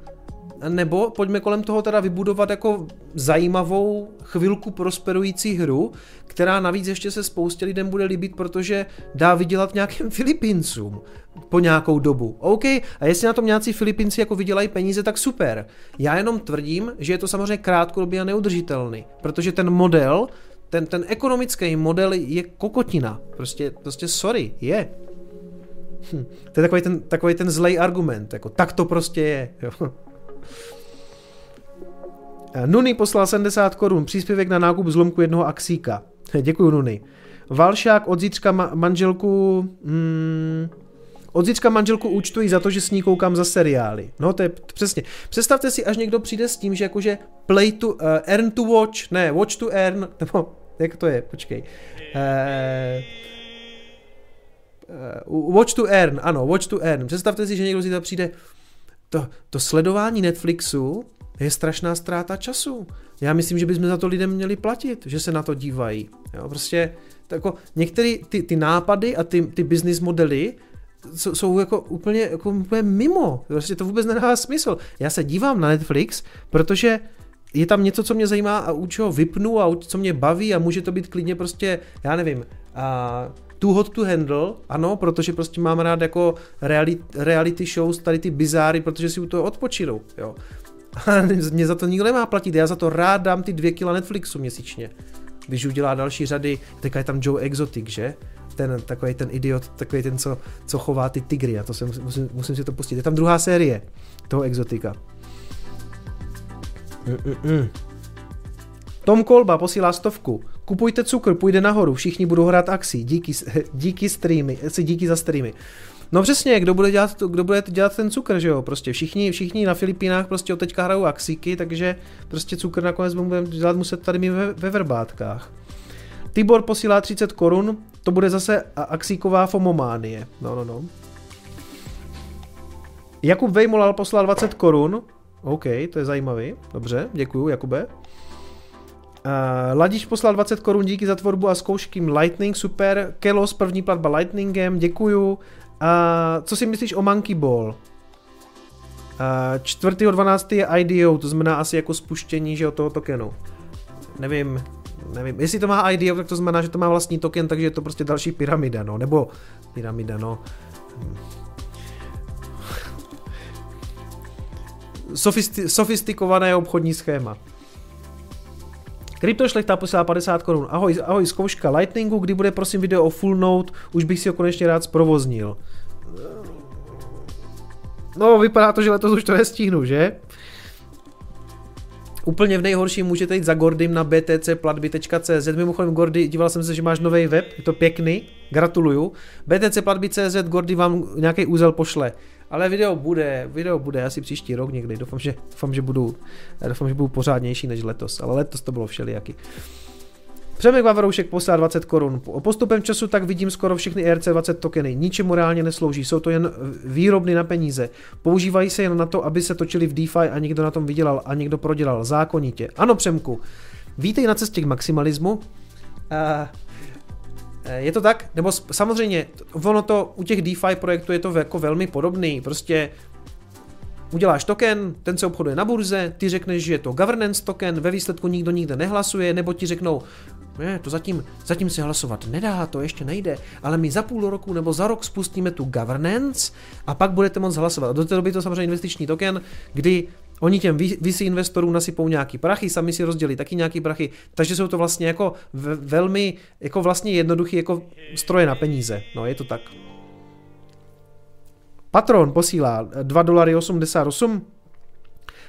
nebo pojďme kolem toho teda vybudovat jako zajímavou chvilku prosperující hru, která navíc ještě se spoustě lidem bude líbit, protože dá vydělat nějakým Filipincům po nějakou dobu. OK, a jestli na tom nějací Filipinci jako vydělají peníze, tak super. Já jenom tvrdím, že je to samozřejmě krátkodobě a neudržitelný, protože ten model, ten, ten ekonomický model je kokotina. Prostě, prostě sorry, je. Hm. To je takový ten, takový ten zlej argument, jako tak to prostě je. Jo. Nuny poslal 70 korun, příspěvek na nákup zlomku jednoho axíka. Děkuji Nuny. Valšák od zítřka ma- manželku... Hmm, od zítřka manželku účtují za to, že s ní koukám za seriály. No to je přesně. Představte si, až někdo přijde s tím, že jakože play to, uh, earn to watch, ne, watch to earn, nebo jak to je, počkej. Uh, uh, watch to earn, ano, watch to earn. Představte si, že někdo si to přijde, to, to sledování Netflixu je strašná ztráta času. Já myslím, že bychom za to lidem měli platit, že se na to dívají. Jo, prostě jako některé ty, ty nápady a ty, ty business modely jsou, jsou jako úplně, jako úplně mimo. Prostě to vůbec nedává smysl. Já se dívám na Netflix, protože je tam něco, co mě zajímá a u čeho vypnu a co mě baví a může to být klidně prostě, já nevím, a too hot to handle, ano, protože prostě mám rád jako reality, reality shows, tady ty bizáry, protože si u toho odpočinu, jo. A mě za to nikdo nemá platit, já za to rád dám ty dvě kila Netflixu měsíčně. Když udělá další řady, teďka je tam Joe Exotic, že? Ten takový ten idiot, takový ten, co, co chová ty tigry, a to se musím, musím si to pustit. Je tam druhá série toho Exotika. Mm-mm. Tom Kolba posílá stovku. Kupujte cukr, půjde nahoru, všichni budou hrát akcí. Díky, díky streamy, díky za streamy. No přesně, kdo bude dělat, kdo bude dělat ten cukr, že jo? Prostě všichni, všichni na Filipínách prostě od teďka hrajou axíky, takže prostě cukr nakonec budeme dělat muset tady mi ve, ve verbátkách. Tibor posílá 30 korun, to bude zase axíková fomománie. No, no, no. Jakub Vejmolal poslal 20 korun. OK, to je zajímavý. Dobře, děkuju, Jakube. Uh, Ladiš poslal 20 korun díky za tvorbu a zkoušky Lightning, super. Kelos, první platba Lightningem, děkuju. Uh, co si myslíš o Monkey Ball? Uh, 4.12. je IDO, to znamená asi jako spuštění že, toho tokenu. Nevím, nevím. Jestli to má IDO, tak to znamená, že to má vlastní token, takže je to prostě další pyramida, no. Nebo pyramida, no. Sofisti- sofistikované obchodní schéma. Kryptošlechta posílá 50 korun. Ahoj, ahoj, zkouška Lightningu, kdy bude prosím video o Full Note, už bych si ho konečně rád zprovoznil. No, vypadá to, že letos už to nestíhnu, že? Úplně v nejhorším můžete jít za Gordym na btcplatby.cz. Mimochodem, Gordy, díval jsem se, že máš nový web, je to pěkný, gratuluju. btcplatby.cz, Gordy vám nějaký úzel pošle. Ale video bude, video bude asi příští rok někdy. Doufám, že, doufám, že budu, doufám, že budu pořádnější než letos. Ale letos to bylo všelijaký. Přemek Vavroušek poslal 20 korun. Postupem času tak vidím skoro všechny ERC20 tokeny. Ničemu reálně neslouží, jsou to jen výrobny na peníze. Používají se jen na to, aby se točili v DeFi a někdo na tom vydělal a někdo prodělal. Zákonitě. Ano, Přemku. Vítej na cestě k maximalismu. Uh, je to tak? Nebo samozřejmě, ono to u těch DeFi projektů je to jako velmi podobný. Prostě uděláš token, ten se obchoduje na burze, ty řekneš, že je to governance token, ve výsledku nikdo nikde nehlasuje, nebo ti řeknou, ne, to zatím, zatím se hlasovat nedá, to ještě nejde, ale my za půl roku nebo za rok spustíme tu governance a pak budete moct hlasovat. A do té doby to samozřejmě investiční token, kdy Oni těm VC investorům nasypou nějaký prachy, sami si rozdělí taky nějaký prachy, takže jsou to vlastně jako velmi, jako vlastně jednoduchý jako stroje na peníze. No, je to tak. Patron posílá 2 dolary 88.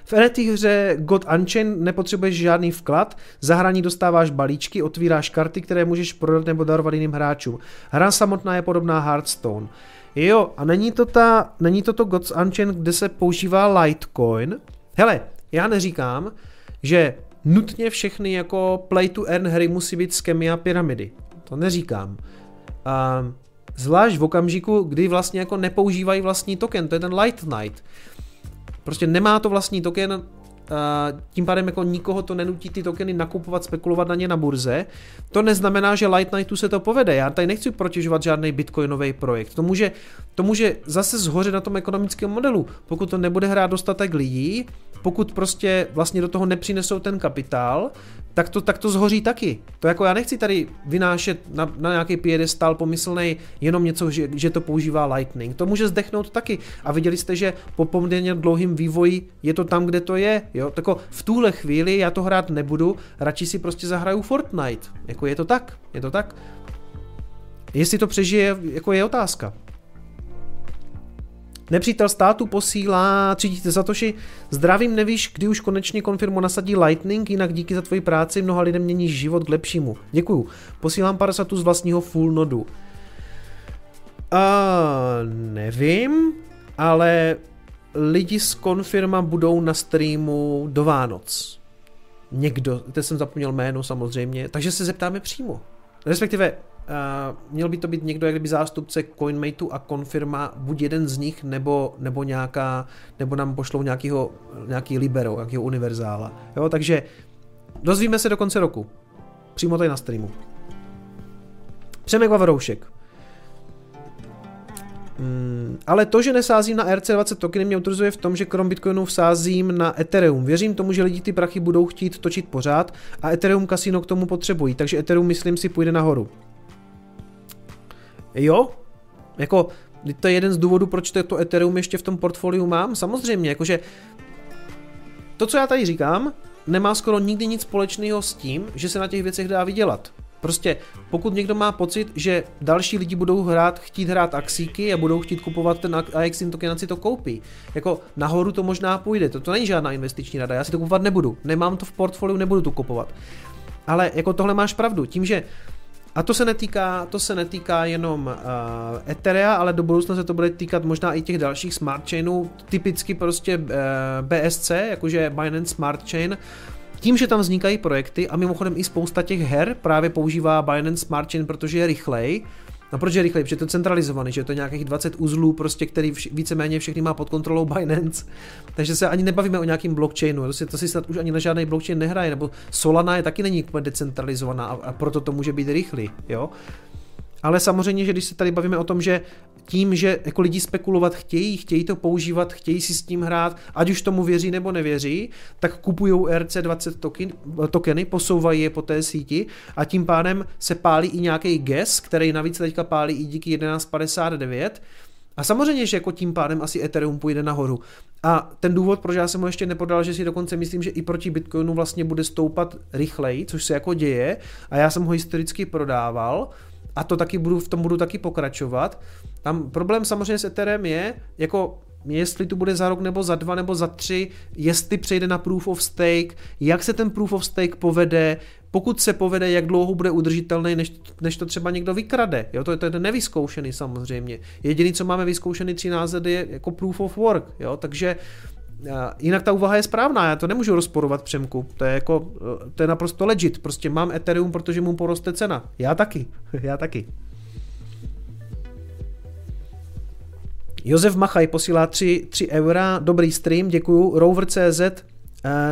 V NFT hře God Unchained nepotřebuješ žádný vklad, za hraní dostáváš balíčky, otvíráš karty, které můžeš prodat nebo darovat jiným hráčům. Hra samotná je podobná Hearthstone. Jo, a není to, ta, není to to God's Unchained, kde se používá Litecoin? Hele, já neříkám, že nutně všechny jako play to earn hry musí být skemy a pyramidy. To neříkám. Um, Zvlášť v okamžiku, kdy vlastně jako nepoužívají vlastní token, to je ten Light Knight. Prostě nemá to vlastní token, tím pádem jako nikoho to nenutí ty tokeny nakupovat, spekulovat na ně na burze. To neznamená, že Light Nightu se to povede. Já tady nechci protěžovat žádný bitcoinový projekt. To může, to může zase zhořet na tom ekonomickém modelu. Pokud to nebude hrát dostatek lidí, pokud prostě vlastně do toho nepřinesou ten kapitál, tak to, tak to zhoří taky. To jako já nechci tady vynášet na, na nějaký piedestal pomyslný jenom něco, že, že to používá Lightning. To může zdechnout taky. A viděli jste, že po poměrně dlouhým vývoji je to tam, kde to je. Jo? Tako v tuhle chvíli já to hrát nebudu, radši si prostě zahraju Fortnite. Jako je to tak, je to tak. Jestli to přežije, jako je otázka. Nepřítel státu posílá, třídíte Satoshi, zdravím, nevíš, kdy už konečně konfirmu nasadí Lightning, jinak díky za tvoji práci mnoha lidem mění život k lepšímu. Děkuju. Posílám pár satů z vlastního full nodu. Uh, nevím, ale lidi z konfirma budou na streamu do Vánoc. Někdo, teď jsem zapomněl jméno samozřejmě, takže se zeptáme přímo. Respektive měl by to být někdo, jak kdyby zástupce CoinMateu a Confirma, buď jeden z nich, nebo, nebo nějaká, nebo nám pošlou nějakýho, nějaký libero, nějakého univerzála. Jo, takže dozvíme se do konce roku. Přímo tady na streamu. Přemek Vavroušek. Hmm, ale to, že nesázím na RC20 tokeny, mě utrzuje v tom, že krom Bitcoinu vsázím na Ethereum. Věřím tomu, že lidi ty prachy budou chtít točit pořád a Ethereum kasino k tomu potřebují, takže Ethereum myslím si půjde nahoru. Jo, jako to je jeden z důvodů, proč to, to Ethereum ještě v tom portfoliu mám. Samozřejmě, jakože to, co já tady říkám, nemá skoro nikdy nic společného s tím, že se na těch věcech dá vydělat. Prostě pokud někdo má pocit, že další lidi budou hrát, chtít hrát axíky a budou chtít kupovat ten AXIN token, si to koupí. Jako nahoru to možná půjde, to, to není žádná investiční rada, já si to kupovat nebudu. Nemám to v portfoliu, nebudu to kupovat. Ale jako tohle máš pravdu, tím, že a to se netýká, to se netýká jenom uh, Etherea, ale do budoucna se to bude týkat možná i těch dalších smart chainů, typicky prostě uh, eh, BSC, jakože Binance Smart Chain, tím, že tam vznikají projekty a mimochodem i spousta těch her právě používá Binance Smart Chain, protože je rychlej, No proč je rychleji? Protože to je centralizovaný, že to je nějakých 20 uzlů, prostě, který vš- víceméně všechny má pod kontrolou Binance. Takže se ani nebavíme o nějakým blockchainu, to si, to si snad už ani na žádný blockchain nehraje, nebo Solana je taky není úplně decentralizovaná a, a proto to může být rychlý, jo. Ale samozřejmě, že když se tady bavíme o tom, že tím, že jako lidi spekulovat chtějí, chtějí to používat, chtějí si s tím hrát, ať už tomu věří nebo nevěří, tak kupují RC20 token, tokeny, posouvají je po té síti a tím pádem se pálí i nějaký gas, který navíc teďka pálí i díky 1159, a samozřejmě, že jako tím pádem asi Ethereum půjde nahoru. A ten důvod, proč já jsem ho ještě nepodal, že si dokonce myslím, že i proti Bitcoinu vlastně bude stoupat rychleji, což se jako děje. A já jsem ho historicky prodával, a to taky budu, v tom budu taky pokračovat. Tam problém samozřejmě s Etherem je, jako jestli tu bude za rok nebo za dva nebo za tři, jestli přejde na proof of stake, jak se ten proof of stake povede, pokud se povede, jak dlouho bude udržitelný, než, než to třeba někdo vykrade. Jo, to, je, to je nevyzkoušený samozřejmě. Jediný, co máme vyzkoušený 13 je jako proof of work. Jo, takže Jinak ta úvaha je správná, já to nemůžu rozporovat Přemku, to je jako, to je naprosto legit, prostě mám Ethereum, protože mu poroste cena. Já taky, já taky. Josef Machaj posílá 3, 3 eura, dobrý stream, děkuju. Rover.cz eh,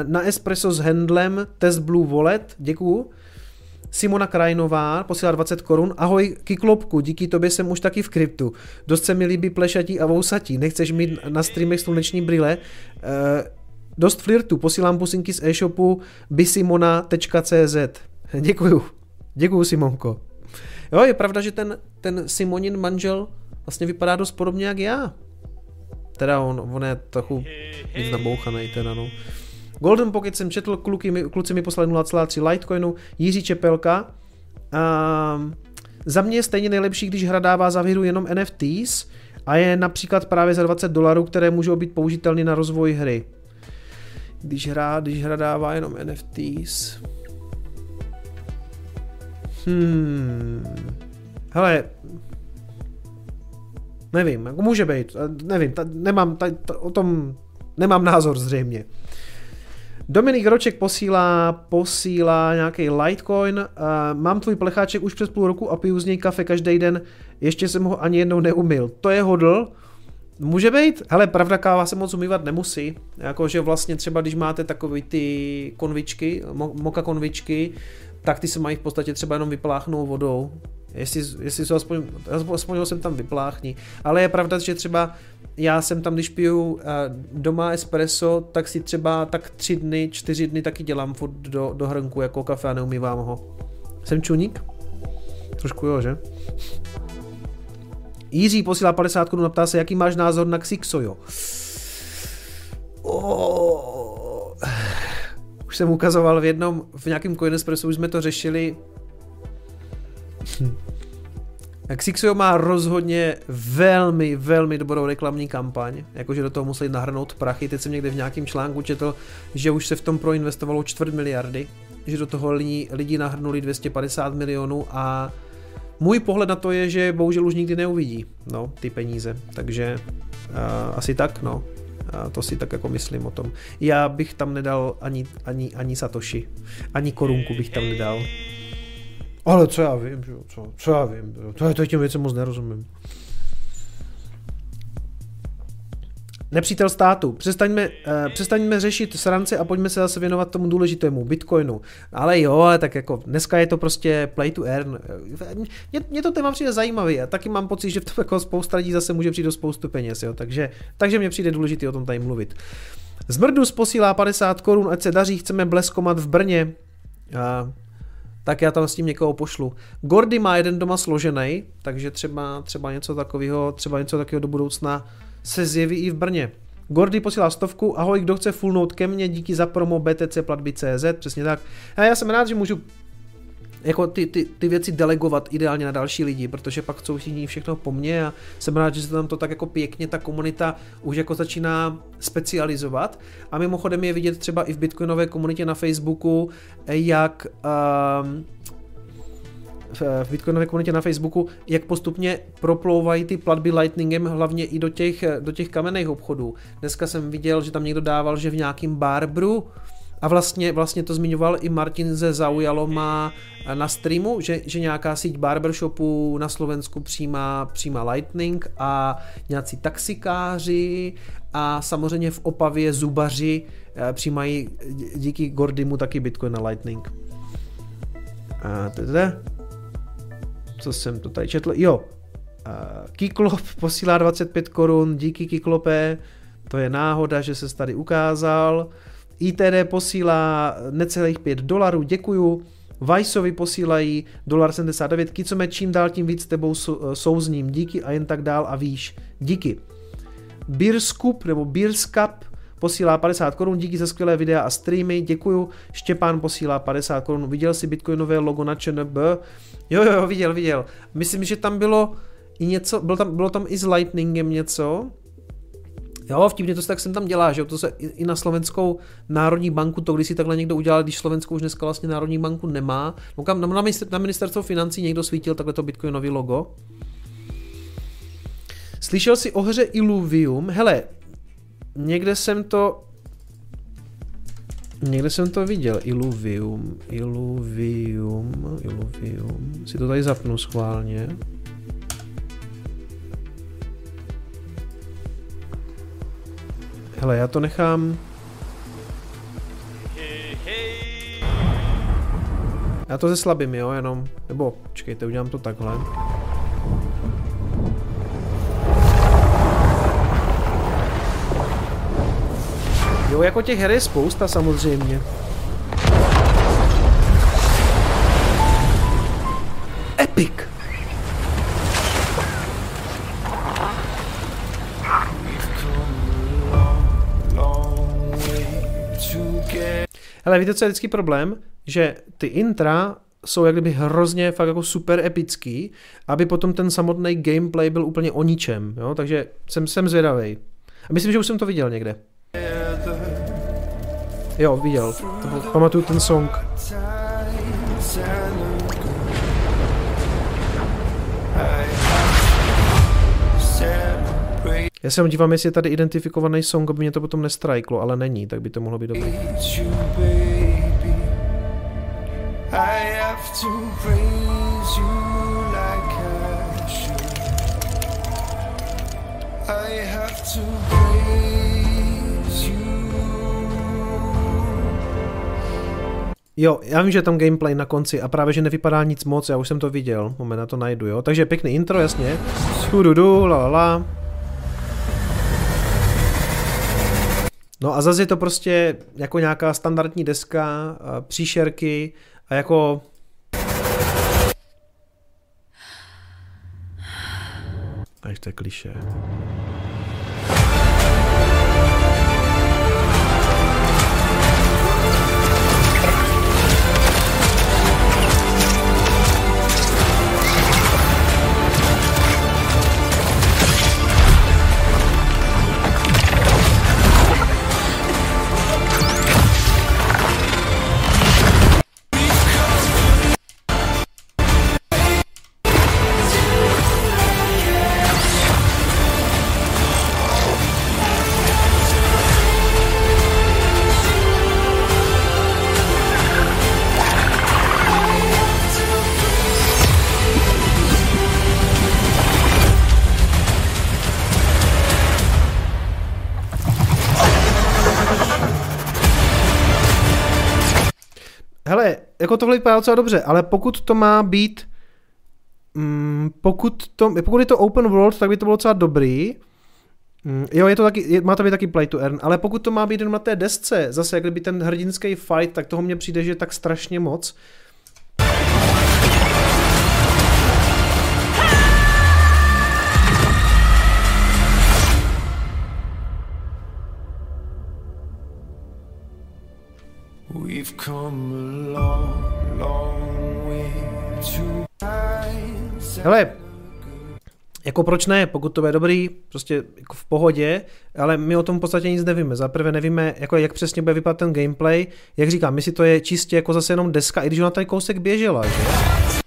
na Espresso s handlem, test Blue Wallet, děkuju. Simona Krajnová posílá 20 korun. Ahoj, Kiklopku, díky tobě jsem už taky v kryptu. Dost se mi líbí plešatí a vousatí. Nechceš mít na streamech sluneční brýle? Uh, dost flirtu, posílám pusinky z e-shopu bisimona.cz. Děkuju. Děkuju, Simonko. Jo, je pravda, že ten, ten Simonin manžel vlastně vypadá dost podobně jak já. Teda on, on je trochu víc nabouchaný teda, no. Golden Pocket jsem četl, kluky mi, kluci mi poslali 0,3 Litecoinu, Jiří Čepelka. Um, za mě je stejně nejlepší, když hra dává za hru jenom NFTs a je například právě za 20 dolarů, které můžou být použitelné na rozvoj hry. Když hra, když hra dává jenom NFTs. Hmm. Hele, nevím, jako může být, nevím, ta, nemám, ta, ta, o tom nemám názor zřejmě. Dominik Roček posílá, posílá nějaký Litecoin. Uh, mám tvůj plecháček už přes půl roku a piju z něj kafe každý den. Ještě jsem ho ani jednou neumil. To je hodl. Může být, ale pravda káva se moc umývat nemusí. Jakože vlastně třeba, když máte takové ty konvičky, moka konvičky, tak ty se mají v podstatě třeba jenom vypláchnout vodou. Jestli, jestli jsou aspoň, aspoň jsem tam vypláchni. Ale je pravda, že třeba já jsem tam, když piju eh, doma espresso, tak si třeba tak tři dny, čtyři dny taky dělám furt do, do hrnku jako kafe a neumývám ho. Jsem čuník? Trošku jo, že? Jiří posílá 50 korun a ptá se, jaký máš názor na Xixojo. Oh. Už jsem ukazoval v jednom, v nějakém Coinespressu už jsme to řešili. Xixio má rozhodně velmi, velmi dobrou reklamní kampaň, jakože do toho museli nahrnout prachy. Teď jsem někde v nějakém článku četl, že už se v tom proinvestovalo čtvrt miliardy, že do toho lidi, lidi nahrnuli 250 milionů a můj pohled na to je, že bohužel už nikdy neuvidí no, ty peníze, takže uh, asi tak, no. A to si tak jako myslím o tom. Já bych tam nedal ani, ani, ani Satoshi, ani korunku bych tam nedal. Ale co já vím, že? Co, co já vím, to, to těm věcem moc nerozumím. Nepřítel státu. Přestaňme, uh, přestaňme řešit srance a pojďme se zase věnovat tomu důležitému, Bitcoinu. Ale jo, ale tak jako dneska je to prostě play to earn. Mě, mě to téma přijde zajímavý a taky mám pocit, že v tom jako spousta lidí zase může přijít do spoustu peněz, jo. Takže, takže mě přijde důležité o tom tady mluvit. Zmrdus posílá 50 korun, ať se daří, chceme bleskomat v Brně. Uh, tak já tam s tím někoho pošlu. Gordy má jeden doma složený, takže třeba, třeba něco takového, třeba něco takového do budoucna se zjeví i v Brně. Gordy posílá stovku, ahoj, kdo chce fullnout ke mně, díky za promo BTC platby CZ, přesně tak. A já jsem rád, že můžu jako ty, ty, ty věci delegovat ideálně na další lidi, protože pak jsou všichni všechno po mně a jsem rád, že se tam to tak jako pěkně ta komunita už jako začíná specializovat a mimochodem je vidět třeba i v bitcoinové komunitě na Facebooku, jak um, v Bitcoinové komunitě na Facebooku, jak postupně proplouvají ty platby Lightningem hlavně i do těch, do těch kamenných obchodů. Dneska jsem viděl, že tam někdo dával, že v nějakým Barbru a vlastně, vlastně to zmiňoval i Martin ze Zaujalo má na streamu, že, že nějaká síť barbershopů na Slovensku přijímá, přijímá Lightning a nějací taxikáři a samozřejmě v Opavě zubaři eh, přijímají díky Gordimu taky Bitcoin na Lightning. A teda, co jsem to tady četl? Jo, Kiklop posílá 25 korun, díky Kiklope, to je náhoda, že se tady ukázal. ITD posílá necelých 5 dolarů, děkuju. Vajsovi posílají dolar 79, Kicome čím dál tím víc s tebou souzním, díky a jen tak dál a víš, díky. Beerscup nebo Beerscup posílá 50 korun, díky za skvělé videa a streamy, děkuju. Štěpán posílá 50 korun, viděl si bitcoinové logo na ČNB? Jo, jo, viděl, viděl. Myslím, že tam bylo i něco, bylo tam, bylo tam i s Lightningem něco, Jo, vtipně to se tak jsem tam dělá, že to se i na slovenskou národní banku, to když si takhle někdo udělal, když Slovensko už dneska vlastně národní banku nemá. No kam, na, na ministerstvo financí někdo svítil takhle to bitcoinový logo. Slyšel jsi o hře Illuvium? Hele, někde jsem to Někde jsem to viděl, Illuvium, Illuvium, Illuvium, si to tady zapnu schválně. Hele, já to nechám... Já to zeslabím, jo, jenom, nebo, čekejte, udělám to takhle. Jo, jako těch her je spousta samozřejmě. Epic! Hele, víte, co je vždycky problém? Že ty intra jsou jak kdyby hrozně fakt jako super epický, aby potom ten samotný gameplay byl úplně o ničem, jo? takže jsem, jsem zvědavý. A myslím, že už jsem to viděl někde. Jo, viděl. To byl, pamatuju ten song. Já se dívám, jestli je tady identifikovaný song, aby mě to potom nestrajklo, ale není, tak by to mohlo být dobré. Jo, já vím, že tam gameplay na konci a právě, že nevypadá nic moc, já už jsem to viděl, moment, na to najdu, jo. Takže pěkný intro, jasně. Hududu, la la la. No a zase je to prostě jako nějaká standardní deska, příšerky a jako... A ještě kliše. Jako tohle vypadá docela dobře, ale pokud to má být, mm, pokud, to, pokud je to open world, tak by to bylo docela dobrý. Mm, jo, je to taky, je, má to být taky play to earn, ale pokud to má být jenom na té desce, zase jak kdyby ten hrdinský fight, tak toho mně přijde, že je tak strašně moc. We've come a long, long way to Hele, jako proč ne, pokud to bude dobrý, prostě jako v pohodě, ale my o tom v podstatě nic nevíme. Za prvé nevíme, jako jak přesně bude vypadat ten gameplay. Jak říkám, my si to je čistě jako zase jenom deska, i když ona ten kousek běžela, že?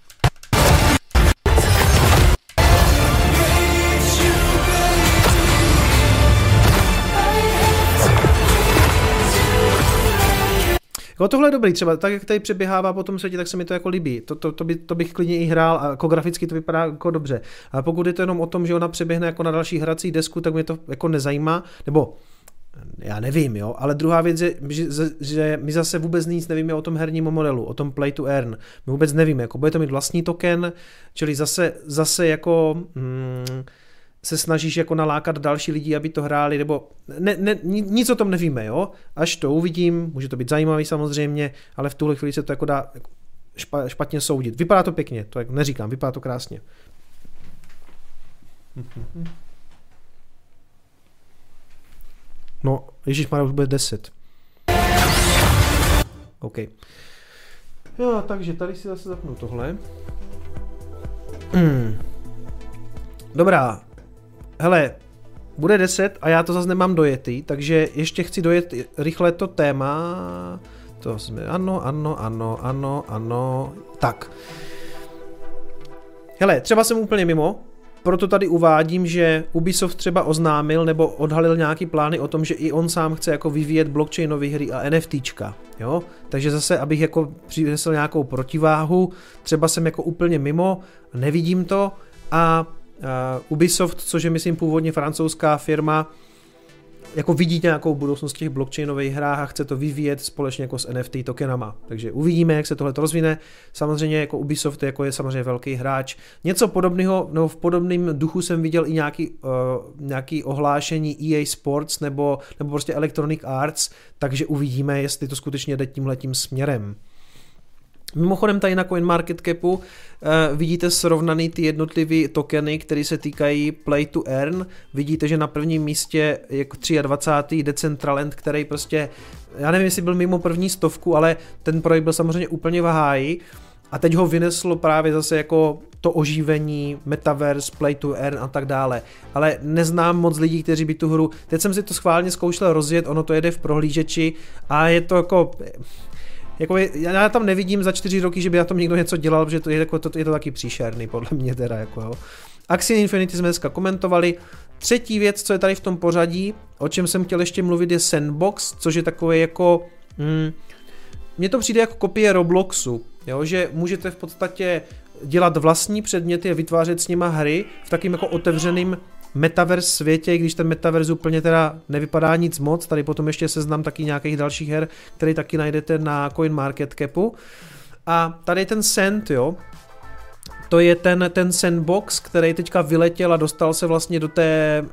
Jo, tohle je dobrý, třeba tak, jak tady přeběhává po tom světě, tak se mi to jako líbí. To, to, to, by, to bych klidně i hrál a jako graficky to vypadá jako dobře. A pokud je to jenom o tom, že ona přeběhne jako na další hrací desku, tak mě to jako nezajímá, nebo já nevím, jo, ale druhá věc je, že, že my zase vůbec nic nevíme o tom herním modelu, o tom play to earn. My vůbec nevíme, jako bude to mít vlastní token, čili zase, zase jako... Hmm, se snažíš jako nalákat další lidi, aby to hráli, nebo ne, ne, nic o tom nevíme, jo? Až to uvidím, může to být zajímavý samozřejmě, ale v tuhle chvíli se to jako dá špatně soudit. Vypadá to pěkně, to jak neříkám, vypadá to krásně. No, Ježíš má už bude 10. OK. Jo, takže tady si zase zapnu tohle. Hmm. Dobrá, hele, bude 10 a já to zase nemám dojetý, takže ještě chci dojet rychle to téma. To jsme, ano, ano, ano, ano, ano, tak. Hele, třeba jsem úplně mimo, proto tady uvádím, že Ubisoft třeba oznámil nebo odhalil nějaký plány o tom, že i on sám chce jako vyvíjet blockchainové hry a NFTčka, jo? Takže zase, abych jako přinesl nějakou protiváhu, třeba jsem jako úplně mimo, nevidím to a Ubisoft, což je myslím původně francouzská firma, jako vidí nějakou budoucnost v těch blockchainových hrách a chce to vyvíjet společně jako s NFT tokenama. Takže uvidíme, jak se tohle rozvine. Samozřejmě jako Ubisoft jako je samozřejmě velký hráč. Něco podobného, nebo v podobném duchu jsem viděl i nějaký, uh, nějaký ohlášení EA Sports nebo, nebo prostě Electronic Arts, takže uvidíme, jestli to skutečně jde tímhletím směrem. Mimochodem tady na CoinMarketCapu uh, vidíte srovnaný ty jednotlivé tokeny, které se týkají Play to Earn. Vidíte, že na prvním místě je 23. Decentraland, který prostě, já nevím, jestli byl mimo první stovku, ale ten projekt byl samozřejmě úplně v háji. A teď ho vyneslo právě zase jako to oživení, Metaverse, Play to Earn a tak dále. Ale neznám moc lidí, kteří by tu hru... Teď jsem si to schválně zkoušel rozjet, ono to jede v prohlížeči a je to jako jako je, já tam nevidím za čtyři roky, že by na tom někdo něco dělal, protože to je, jako, to, je to taky příšerný, podle mě teda, jako jo. Axie Infinity jsme dneska komentovali. Třetí věc, co je tady v tom pořadí, o čem jsem chtěl ještě mluvit, je Sandbox, což je takové jako... Mm, mně to přijde jako kopie Robloxu, jo, že můžete v podstatě dělat vlastní předměty a vytvářet s nima hry v takým jako otevřeným metaverse světě, když ten metaverz úplně teda nevypadá nic moc, tady potom ještě seznam taky nějakých dalších her, který taky najdete na CoinMarketCapu. A tady ten Sand, jo, to je ten, ten sandbox, který teďka vyletěl a dostal se vlastně do té, uh,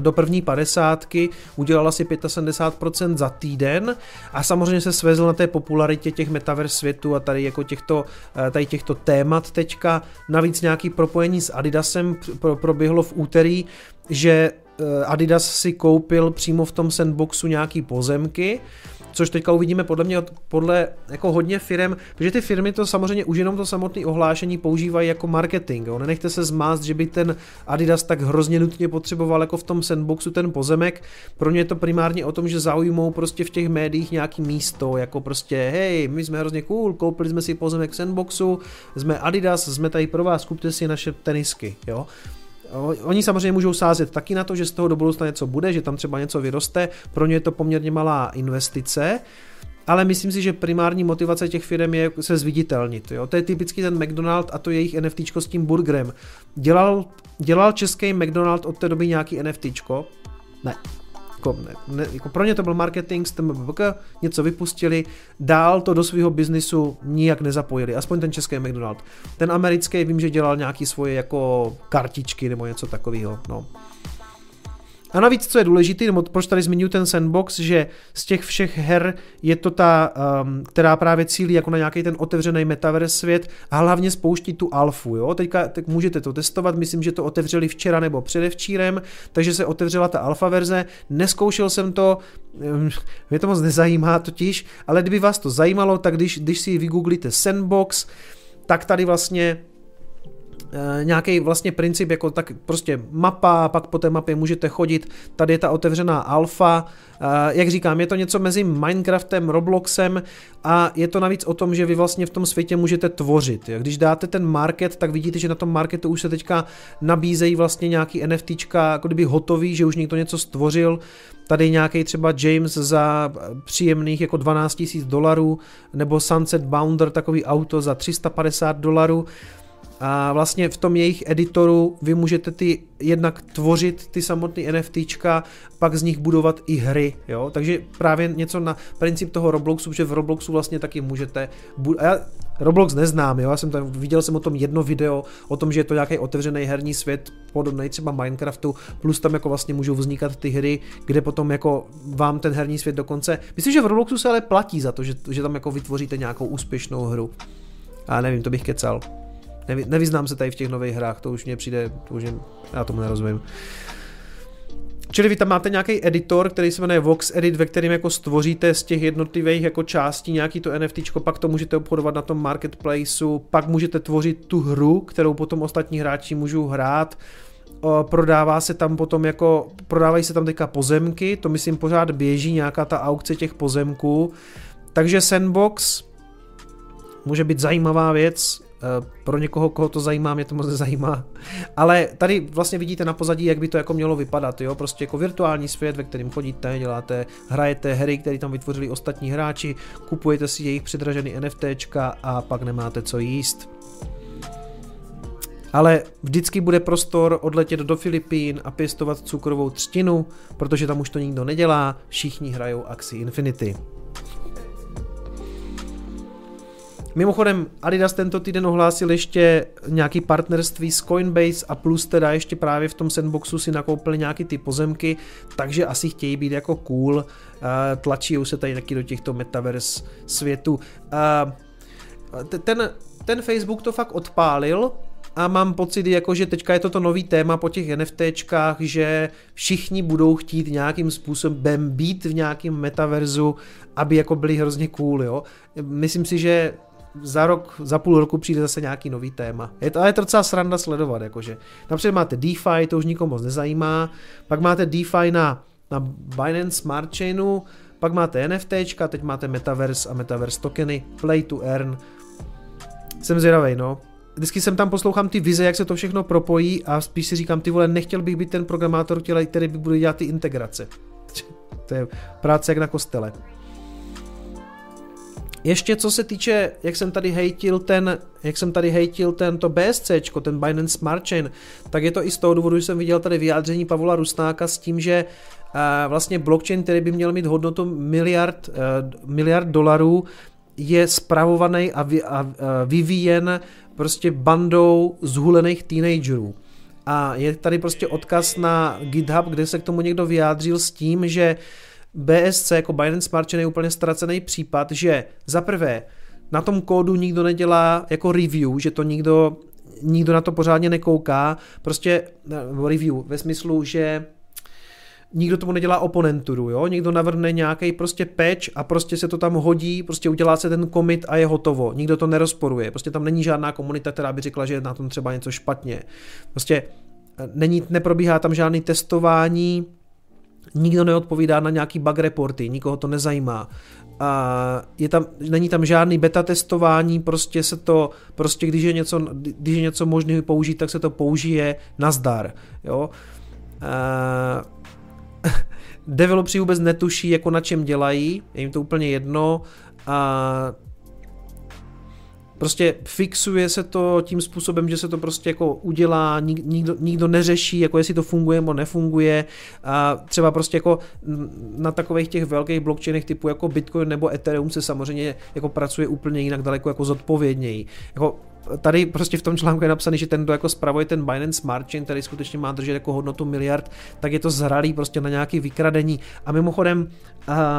do první padesátky, udělal asi 75% za týden a samozřejmě se svezl na té popularitě těch metaverse světů a tady jako těchto, uh, tady těchto témat teďka. Navíc nějaký propojení s Adidasem pro, proběhlo v úterý, že Adidas si koupil přímo v tom sandboxu nějaký pozemky, což teďka uvidíme podle mě podle jako hodně firm, protože ty firmy to samozřejmě už jenom to samotné ohlášení používají jako marketing. Jo. Nenechte se zmást, že by ten Adidas tak hrozně nutně potřeboval jako v tom sandboxu ten pozemek. Pro ně je to primárně o tom, že zaujmou prostě v těch médiích nějaký místo, jako prostě hej, my jsme hrozně cool, koupili jsme si pozemek v sandboxu, jsme Adidas, jsme tady pro vás, kupte si naše tenisky, jo. Oni samozřejmě můžou sázet taky na to, že z toho do budoucna něco bude, že tam třeba něco vyroste, pro ně je to poměrně malá investice, ale myslím si, že primární motivace těch firm je se zviditelnit. Jo? To je typicky ten McDonald a to jejich NFT s tím burgerem. Dělal, dělal český McDonald od té doby nějaký NFT? Ne jako, ne, jako pro ně to byl marketing, STMBK, něco vypustili, dál to do svého biznisu nijak nezapojili, aspoň ten český McDonald. Ten americký vím, že dělal nějaký svoje jako kartičky nebo něco takového, no. A navíc, co je důležité, nebo proč tady zmiňuji ten sandbox, že z těch všech her je to ta, um, která právě cílí jako na nějaký ten otevřený metaverse svět a hlavně spouští tu alfu, jo. Teďka tak můžete to testovat, myslím, že to otevřeli včera nebo předevčírem, takže se otevřela ta alfa verze, neskoušel jsem to, um, mě to moc nezajímá totiž, ale kdyby vás to zajímalo, tak když, když si vygooglíte sandbox, tak tady vlastně nějaký vlastně princip, jako tak prostě mapa, pak po té mapě můžete chodit, tady je ta otevřená alfa, eh, jak říkám, je to něco mezi Minecraftem, Robloxem a je to navíc o tom, že vy vlastně v tom světě můžete tvořit. Když dáte ten market, tak vidíte, že na tom marketu už se teďka nabízejí vlastně nějaký NFTčka, jako kdyby hotový, že už někdo něco stvořil, tady nějaký třeba James za příjemných jako 12 000 dolarů, nebo Sunset Bounder, takový auto za 350 dolarů, a vlastně v tom jejich editoru vy můžete ty jednak tvořit ty samotné NFTčka, pak z nich budovat i hry, jo? Takže právě něco na princip toho Robloxu, že v Robloxu vlastně taky můžete, bu- já Roblox neznám, jo? já jsem tam, viděl jsem o tom jedno video, o tom, že je to nějaký otevřený herní svět, podobný třeba Minecraftu, plus tam jako vlastně můžou vznikat ty hry, kde potom jako vám ten herní svět dokonce, myslím, že v Robloxu se ale platí za to, že, že tam jako vytvoříte nějakou úspěšnou hru. A nevím, to bych kecal. Nevy, nevyznám se tady v těch nových hrách, to už mě přijde, to už mě, já tomu nerozumím. Čili vy tam máte nějaký editor, který se jmenuje Vox Edit, ve kterém jako stvoříte z těch jednotlivých jako částí nějaký to NFT, pak to můžete obchodovat na tom marketplaceu, pak můžete tvořit tu hru, kterou potom ostatní hráči můžou hrát. Prodává se tam potom jako, prodávají se tam teďka pozemky, to myslím pořád běží nějaká ta aukce těch pozemků. Takže Sandbox může být zajímavá věc, pro někoho, koho to zajímá, mě to moc nezajímá. Ale tady vlastně vidíte na pozadí, jak by to jako mělo vypadat, jo? Prostě jako virtuální svět, ve kterém chodíte, děláte, hrajete hry, které tam vytvořili ostatní hráči, kupujete si jejich předražený NFTčka a pak nemáte co jíst. Ale vždycky bude prostor odletět do Filipín a pěstovat cukrovou třtinu, protože tam už to nikdo nedělá, všichni hrajou Axie Infinity. Mimochodem, Adidas tento týden ohlásil ještě nějaký partnerství s Coinbase a plus teda ještě právě v tom sandboxu si nakoupili nějaký ty pozemky, takže asi chtějí být jako cool, tlačí se tady taky do těchto metaverse světů. Ten, ten Facebook to fakt odpálil, a mám pocit, jako, že teďka je to to nový téma po těch NFTčkách, že všichni budou chtít nějakým způsobem být v nějakém metaverzu, aby jako byli hrozně cool, jo. Myslím si, že za rok, za půl roku přijde zase nějaký nový téma. Je to, ale je to docela sranda sledovat, jakože. Například máte DeFi, to už nikomu moc nezajímá, pak máte DeFi na, na Binance Smart Chainu, pak máte NFT, teď máte Metaverse a Metaverse tokeny, Play to Earn. Jsem zvědavej, no. Vždycky jsem tam poslouchám ty vize, jak se to všechno propojí a spíš si říkám, ty vole, nechtěl bych být ten programátor, který by bude dělat ty integrace. to je práce jak na kostele. Ještě co se týče, jak jsem tady hejtil ten, jak jsem tady hejtil tento BSC, ten Binance Smart Chain, tak je to i z toho důvodu, že jsem viděl tady vyjádření Pavla Rusnáka s tím, že uh, vlastně blockchain, který by měl mít hodnotu miliard, uh, miliard dolarů, je spravovaný a, vy, a, a vyvíjen prostě bandou zhulených teenagerů. A je tady prostě odkaz na GitHub, kde se k tomu někdo vyjádřil s tím, že BSC jako Binance Smart Chain je úplně ztracený případ, že za prvé na tom kódu nikdo nedělá jako review, že to nikdo, nikdo na to pořádně nekouká, prostě review ve smyslu, že nikdo tomu nedělá oponenturu, jo? Někdo navrhne nějaký prostě patch a prostě se to tam hodí, prostě udělá se ten commit a je hotovo. Nikdo to nerozporuje. Prostě tam není žádná komunita, která by řekla, že je na tom třeba něco špatně. Prostě eh, není, neprobíhá tam žádný testování, nikdo neodpovídá na nějaký bug reporty, nikoho to nezajímá. A je tam, není tam žádný beta testování, prostě se to, prostě když je něco, když je něco možné použít, tak se to použije nazdar, jo. A developři vůbec netuší, jako na čem dělají, je jim to úplně jedno a prostě fixuje se to tím způsobem, že se to prostě jako udělá, nikdo, nikdo neřeší, jako jestli to funguje nebo nefunguje a třeba prostě jako na takových těch velkých blockchainech typu jako Bitcoin nebo Ethereum se samozřejmě jako pracuje úplně jinak daleko jako zodpovědněji. Jako tady prostě v tom článku je napsaný, že ten, kdo jako spravuje ten Binance Smart Chain, který skutečně má držet jako hodnotu miliard, tak je to zralý prostě na nějaký vykradení. A mimochodem,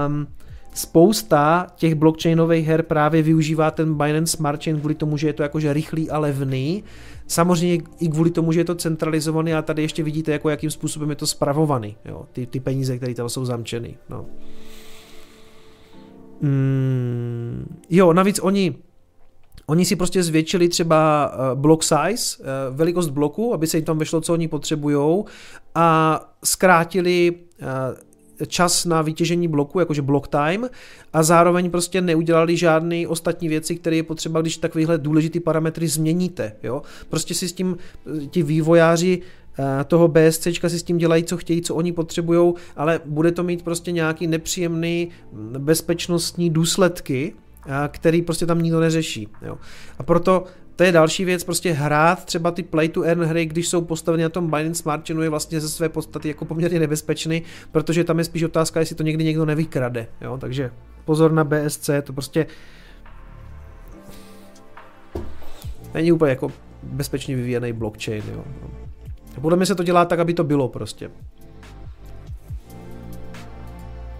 um, spousta těch blockchainových her právě využívá ten Binance Smart Chain kvůli tomu, že je to jakože rychlý a levný. Samozřejmě i kvůli tomu, že je to centralizovaný, a tady ještě vidíte, jako jakým způsobem je to spravovaný, jo, ty, ty peníze, které tam jsou zamčeny. No. Mm, jo, navíc oni Oni si prostě zvětšili třeba eh, block size, eh, velikost bloku, aby se jim tam vešlo, co oni potřebují a zkrátili eh, čas na vytěžení bloku, jakože block time a zároveň prostě neudělali žádné ostatní věci, které je potřeba, když takovýhle důležitý parametry změníte. Jo? Prostě si s tím ti vývojáři toho BSC si s tím dělají, co chtějí, co oni potřebují, ale bude to mít prostě nějaký nepříjemný bezpečnostní důsledky, který prostě tam nikdo neřeší. Jo. A proto to je další věc, prostě hrát třeba ty play to earn hry, když jsou postaveny na tom Binance Smart Chainu je vlastně ze své podstaty jako poměrně nebezpečný, protože tam je spíš otázka, jestli to někdy někdo nevykrade, jo, takže pozor na BSC, to prostě není úplně jako bezpečně vyvíjený blockchain, jo. Podle mě se to dělá tak, aby to bylo prostě.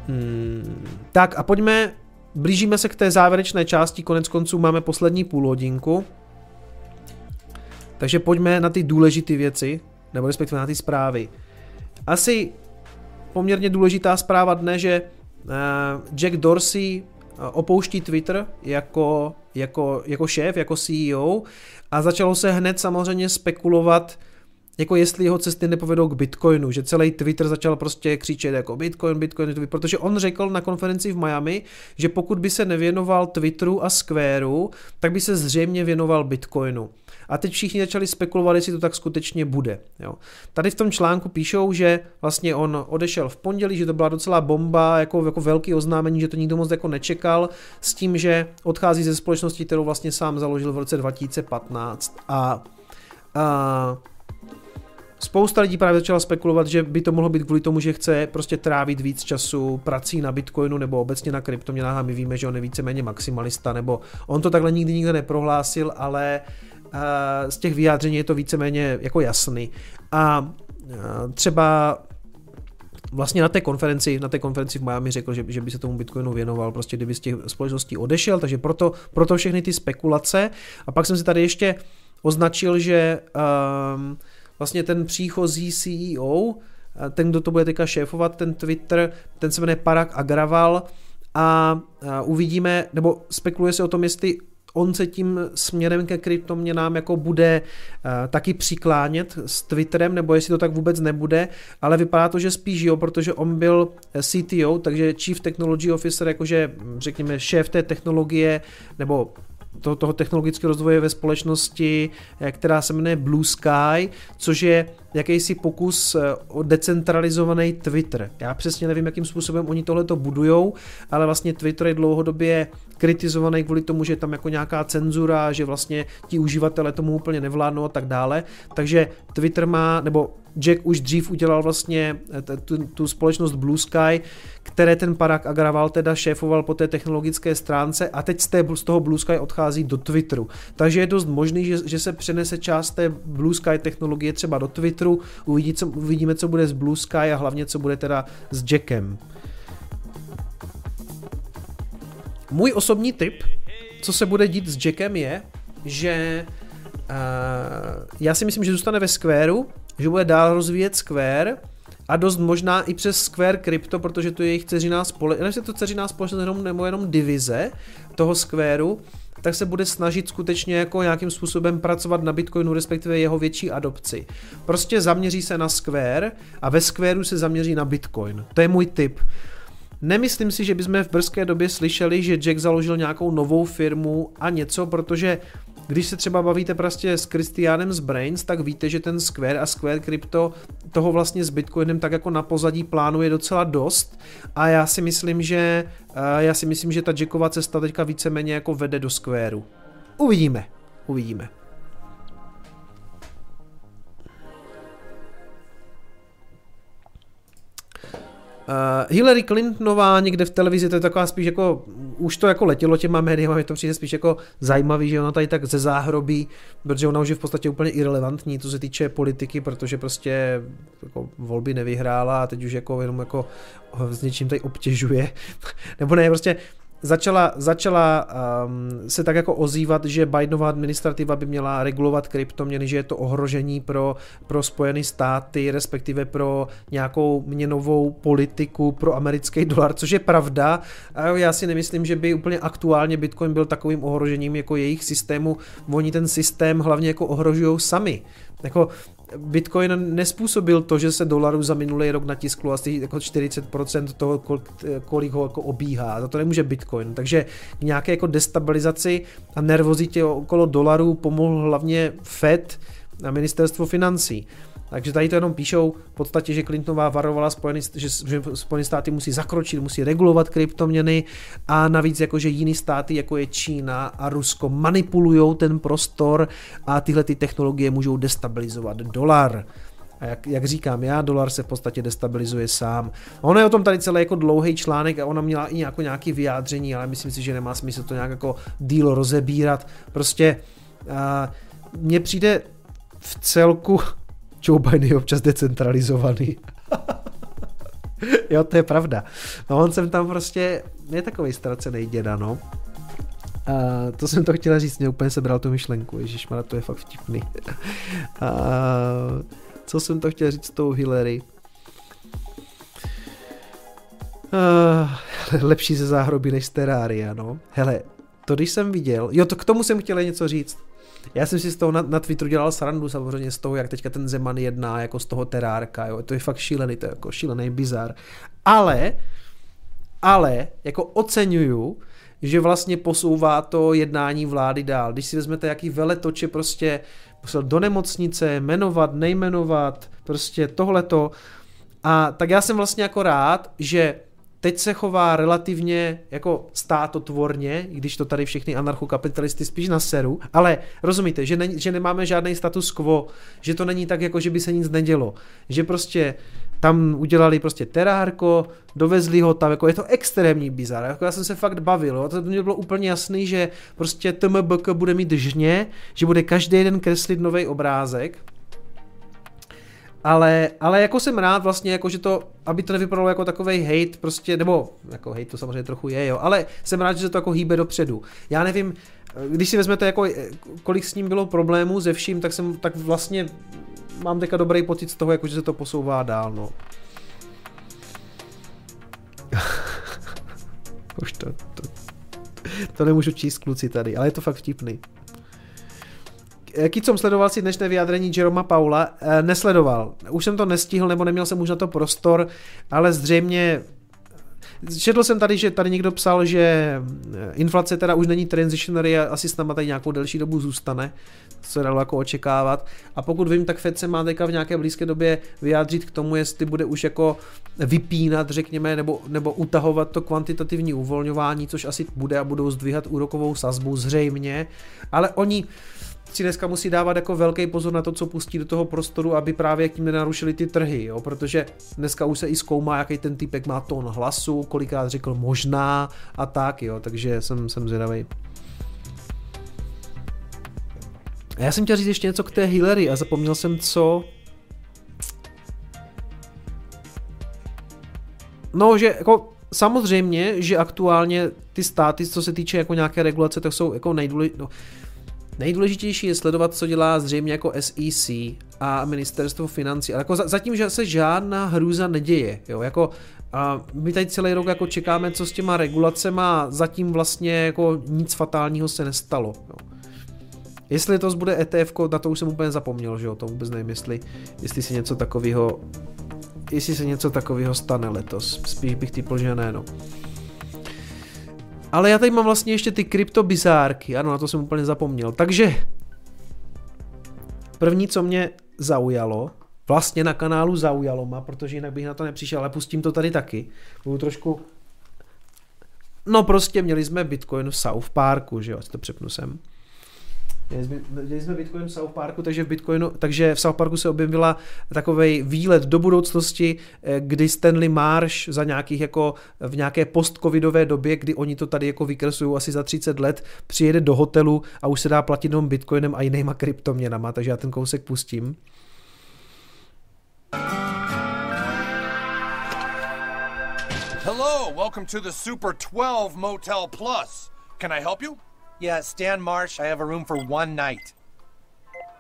Hmm, tak a pojďme blížíme se k té závěrečné části, konec konců máme poslední půl hodinku. Takže pojďme na ty důležité věci, nebo respektive na ty zprávy. Asi poměrně důležitá zpráva dne, že uh, Jack Dorsey eh, opouští Twitter jako, jako, jako šéf, jako CEO a začalo se hned samozřejmě spekulovat, jako jestli jeho cesty nepovedou k Bitcoinu, že celý Twitter začal prostě křičet jako Bitcoin, Bitcoin, protože on řekl na konferenci v Miami, že pokud by se nevěnoval Twitteru a Squareu, tak by se zřejmě věnoval Bitcoinu. A teď všichni začali spekulovat, jestli to tak skutečně bude. Jo. Tady v tom článku píšou, že vlastně on odešel v pondělí, že to byla docela bomba, jako, jako velký oznámení, že to nikdo moc jako nečekal, s tím, že odchází ze společnosti, kterou vlastně sám založil v roce 2015 a, a Spousta lidí právě začala spekulovat, že by to mohlo být kvůli tomu, že chce prostě trávit víc času prací na Bitcoinu nebo obecně na kryptoměnách a my víme, že on je víceméně maximalista, nebo on to takhle nikdy nikde neprohlásil, ale uh, z těch vyjádření je to víceméně jako jasný. A uh, třeba vlastně na té konferenci, na té konferenci v Miami řekl, že, že by se tomu Bitcoinu věnoval, prostě kdyby z těch společností odešel, takže proto, proto všechny ty spekulace. A pak jsem si tady ještě označil, že um, vlastně ten příchozí CEO, ten, kdo to bude teďka šéfovat, ten Twitter, ten se jmenuje Parag Agraval a uvidíme, nebo spekuluje se o tom, jestli on se tím směrem ke kryptoměnám jako bude taky přiklánět s Twitterem, nebo jestli to tak vůbec nebude, ale vypadá to, že spíš jo, protože on byl CTO, takže Chief Technology Officer, jakože řekněme šéf té technologie, nebo toho, toho technologického rozvoje ve společnosti, eh, která se jmenuje Blue Sky, což je jakýsi pokus eh, o decentralizovaný Twitter. Já přesně nevím, jakým způsobem oni tohle to budujou, ale vlastně Twitter je dlouhodobě kritizovaný kvůli tomu, že je tam jako nějaká cenzura, že vlastně ti uživatelé tomu úplně nevládnou a tak dále. Takže Twitter má, nebo Jack už dřív udělal vlastně eh, tu, tu společnost Blue Sky, které ten Parag Agraval teda šéfoval po té technologické stránce a teď z, té, z toho Blue Sky odchází do Twitteru. Takže je dost možný, že, že se přenese část té Blue Sky technologie třeba do Twitteru, uvidí, co, uvidíme, co bude s Blue Sky a hlavně, co bude teda s Jackem. Můj osobní tip, co se bude dít s Jackem je, že uh, já si myslím, že zůstane ve Squareu, že bude dál rozvíjet Square a dost možná i přes Square Crypto, protože to je jejich dceřiná společnost, to dceřiná společnost jenom, nebo jenom divize toho Squareu, tak se bude snažit skutečně jako nějakým způsobem pracovat na Bitcoinu, respektive jeho větší adopci. Prostě zaměří se na Square a ve Squareu se zaměří na Bitcoin. To je můj tip. Nemyslím si, že bychom v brzké době slyšeli, že Jack založil nějakou novou firmu a něco, protože když se třeba bavíte prostě s Kristiánem z Brains, tak víte, že ten Square a Square Crypto toho vlastně s Bitcoinem tak jako na pozadí plánuje docela dost a já si myslím, že já si myslím, že ta Jackova cesta teďka víceméně jako vede do Squareu. Uvidíme, uvidíme. Hillary Clintonová někde v televizi, to je taková spíš jako, už to jako letělo těma médiama, je to přijde spíš jako zajímavý, že ona tady tak ze záhrobí, protože ona už je v podstatě úplně irrelevantní, co se týče politiky, protože prostě jako volby nevyhrála a teď už jako jenom jako s něčím tady obtěžuje, nebo ne, prostě začala, začala um, se tak jako ozývat, že Bidenová administrativa by měla regulovat kryptoměny, že je to ohrožení pro, pro Spojené státy, respektive pro nějakou měnovou politiku, pro americký dolar, což je pravda. A já si nemyslím, že by úplně aktuálně Bitcoin byl takovým ohrožením jako jejich systému. Oni ten systém hlavně jako ohrožují sami. Jako Bitcoin nespůsobil to, že se dolaru za minulý rok natisklo asi jako 40% toho, kolik ho jako obíhá. Za to nemůže Bitcoin. Takže k nějaké jako destabilizaci a nervozitě okolo dolaru pomohl hlavně Fed a ministerstvo financí. Takže tady to jenom píšou v podstatě, že Clintonová varovala, Spojený, že, že Spojené státy musí zakročit, musí regulovat kryptoměny a navíc jakože jiný státy, jako je Čína a Rusko, manipulují ten prostor a tyhle ty technologie můžou destabilizovat dolar. A jak, jak říkám já, dolar se v podstatě destabilizuje sám. Ono je o tom tady celý jako dlouhý článek a ona měla i jako nějaký vyjádření, ale myslím si, že nemá smysl to nějak jako díl rozebírat. Prostě uh, mně přijde v celku Joe Biden je občas decentralizovaný. jo, to je pravda. No on jsem tam prostě, je takový ztracený děda, no. A to jsem to chtěla říct, mě úplně sebral tu myšlenku, ježišmar, to je fakt vtipný. A co jsem to chtěl říct s tou Hillary? Uh, lepší ze záhroby než z terária, no. Hele, to když jsem viděl, jo, to k tomu jsem chtěl něco říct. Já jsem si z toho na, na Twitteru dělal srandu samozřejmě z toho, jak teďka ten Zeman jedná jako z toho terárka, jo. To je fakt šílený, to je jako šílený bizar. Ale, ale, jako oceňuju, že vlastně posouvá to jednání vlády dál. Když si vezmete, jaký veletoče prostě musel do nemocnice, jmenovat, nejmenovat, prostě tohleto. A tak já jsem vlastně jako rád, že teď se chová relativně jako státotvorně, i když to tady všechny anarchokapitalisty spíš na seru, ale rozumíte, že, ne, že nemáme žádný status quo, že to není tak, jako že by se nic nedělo, že prostě tam udělali prostě terárko, dovezli ho tam, jako je to extrémní bizar, jako já jsem se fakt bavil, jo? to mě bylo úplně jasný, že prostě TMBK bude mít žně, že bude každý den kreslit nový obrázek, ale, ale jako jsem rád vlastně, jako že to, aby to nevypadalo jako takový hate prostě, nebo jako hate to samozřejmě trochu je, jo, ale jsem rád, že se to jako hýbe dopředu. Já nevím, když si vezmete jako, kolik s ním bylo problémů ze vším, tak jsem, tak vlastně mám teďka dobrý pocit z toho, jako že se to posouvá dál, no. Už to, to, to nemůžu číst kluci tady, ale je to fakt vtipný. Kicom sledoval si dnešné vyjádření Jeroma Paula? E, nesledoval. Už jsem to nestihl, nebo neměl jsem už na to prostor, ale zřejmě četl jsem tady, že tady někdo psal, že eh, inflace teda už není transitionary a asi s náma tady nějakou delší dobu zůstane, co dalo jako očekávat. A pokud vím, tak Fed se má teďka v nějaké blízké době vyjádřit k tomu, jestli bude už jako vypínat, řekněme, nebo, nebo utahovat to kvantitativní uvolňování, což asi bude a budou zdvíhat úrokovou sazbu zřejmě. Ale oni, si dneska musí dávat jako velký pozor na to, co pustí do toho prostoru, aby právě tím nenarušili ty trhy, jo? protože dneska už se i zkoumá, jaký ten typek má tón hlasu, kolikrát řekl možná a tak, jo, takže jsem, jsem zvědavý. A já jsem chtěl říct ještě něco k té Hillary a zapomněl jsem co. No, že jako samozřejmě, že aktuálně ty státy, co se týče jako nějaké regulace, tak jsou jako nejdůležitější. No, Nejdůležitější je sledovat, co dělá zřejmě jako SEC a ministerstvo financí, ale jako zatím, že se žádná hrůza neděje, jo, jako a my tady celý rok jako čekáme, co s těma regulacema, zatím vlastně jako nic fatálního se nestalo, jo. Jestli to bude ETF, na to už jsem úplně zapomněl, že jo, to vůbec nevím, jestli, jestli se něco takového jestli se něco takového stane letos. Spíš bych typl, že ne, no. Ale já tady mám vlastně ještě ty kryptobizárky, ano, na to jsem úplně zapomněl. Takže první, co mě zaujalo, vlastně na kanálu zaujalo ma, protože jinak bych na to nepřišel, ale pustím to tady taky. Budu trošku... No prostě měli jsme Bitcoin v South Parku, že jo, to přepnu sem. Dělali jsme Bitcoin v South Parku, takže v, Bitcoinu, takže v South Parku se objevila takový výlet do budoucnosti, eh, kdy Stanley Marsh za nějakých jako v nějaké post-covidové době, kdy oni to tady jako vykresují asi za 30 let, přijede do hotelu a už se dá platit jenom Bitcoinem a jinýma kryptoměnama, takže já ten kousek pustím. Hello, welcome to the Super 12 Motel Plus. Can I help you? Yeah, Stan Marsh, I have a room for one night.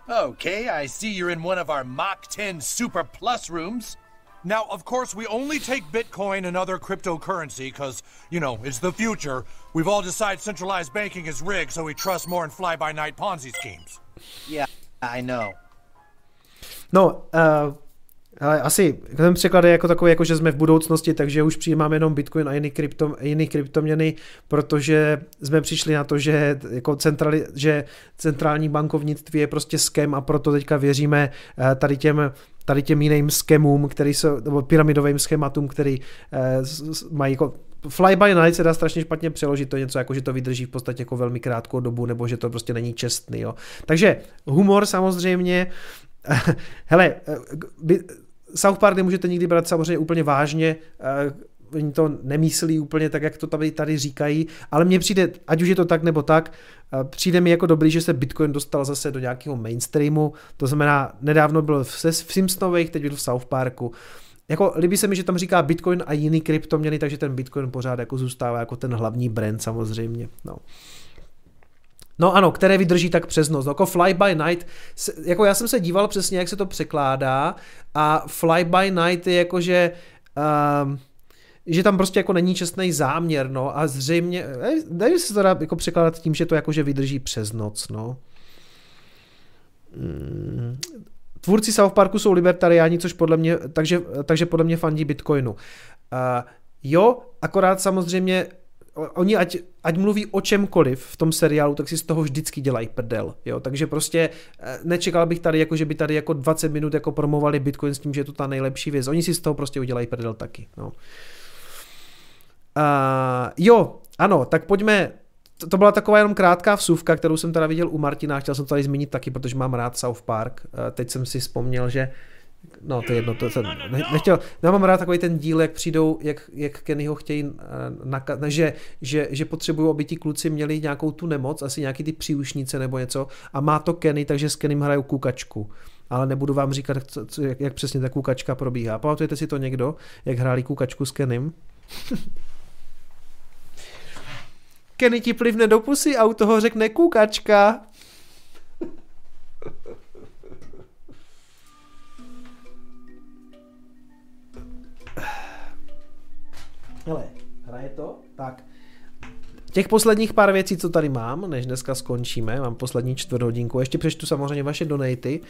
Okay, I see you're in one of our Mach 10 Super Plus rooms. Now, of course, we only take Bitcoin and other cryptocurrency because, you know, it's the future. We've all decided centralized banking is rigged, so we trust more in fly by night Ponzi schemes. Yeah, I know. No, uh, Ale asi ten překlad je jako takový, jako že jsme v budoucnosti, takže už přijímáme jenom Bitcoin a jiný, krypto, jiný kryptoměny, protože jsme přišli na to, že, jako centrali, že centrální bankovnictví je prostě skem a proto teďka věříme eh, tady těm tady těm jiným skemům, který jsou, nebo pyramidovým schématům, který eh, mají jako Fly by night se dá strašně špatně přeložit, to je něco jako, že to vydrží v podstatě jako velmi krátkou dobu, nebo že to prostě není čestný, jo. Takže humor samozřejmě, hele, eh, South Park nemůžete nikdy brát samozřejmě úplně vážně, uh, oni to nemyslí úplně tak, jak to tady, tady říkají, ale mně přijde, ať už je to tak nebo tak, uh, přijde mi jako dobrý, že se Bitcoin dostal zase do nějakého mainstreamu, to znamená, nedávno byl v, v Simpsonových, teď byl v South Parku, jako líbí se mi, že tam říká Bitcoin a jiný kryptoměny, takže ten Bitcoin pořád jako zůstává jako ten hlavní brand samozřejmě. No. No ano, které vydrží tak přes noc. No, jako Fly by Night, jako já jsem se díval přesně, jak se to překládá a Fly by Night je jako, že uh, že tam prostě jako není čestný záměr, no a zřejmě, nevím, se to dá jako překládat tím, že to jako, že vydrží přes noc, no. Hmm. Tvůrci South Parku jsou libertariáni, což podle mě, takže, takže podle mě fandí Bitcoinu. Uh, jo, akorát samozřejmě oni ať, ať mluví o čemkoliv v tom seriálu, tak si z toho vždycky dělají prdel, jo, takže prostě eh, nečekal bych tady, jako že by tady jako 20 minut jako promovali Bitcoin s tím, že je to ta nejlepší věc, oni si z toho prostě udělají prdel taky, no. Uh, jo, ano, tak pojďme, to, to byla taková jenom krátká vsuvka, kterou jsem teda viděl u Martina, chtěl jsem to tady zmínit taky, protože mám rád South Park, uh, teď jsem si vzpomněl, že No, to je jedno, to jsem ne, nechtěl, já mám rád takový ten díl, jak přijdou, jak, jak Kennyho chtějí, eh, naka, ne, že, že, že potřebují, aby ti kluci měli nějakou tu nemoc, asi nějaký ty příušnice nebo něco a má to Kenny, takže s Kenným hrajou kukačku. Ale nebudu vám říkat, co, co, jak, jak přesně ta kukačka probíhá. Pamatujete si to někdo, jak hráli kukačku s Kenným? Kenny ti plivne do pusy a u toho řekne kukačka. Hele, hraje to? Tak. Těch posledních pár věcí, co tady mám, než dneska skončíme, mám poslední čtvrt hodinku, ještě přečtu samozřejmě vaše donaty.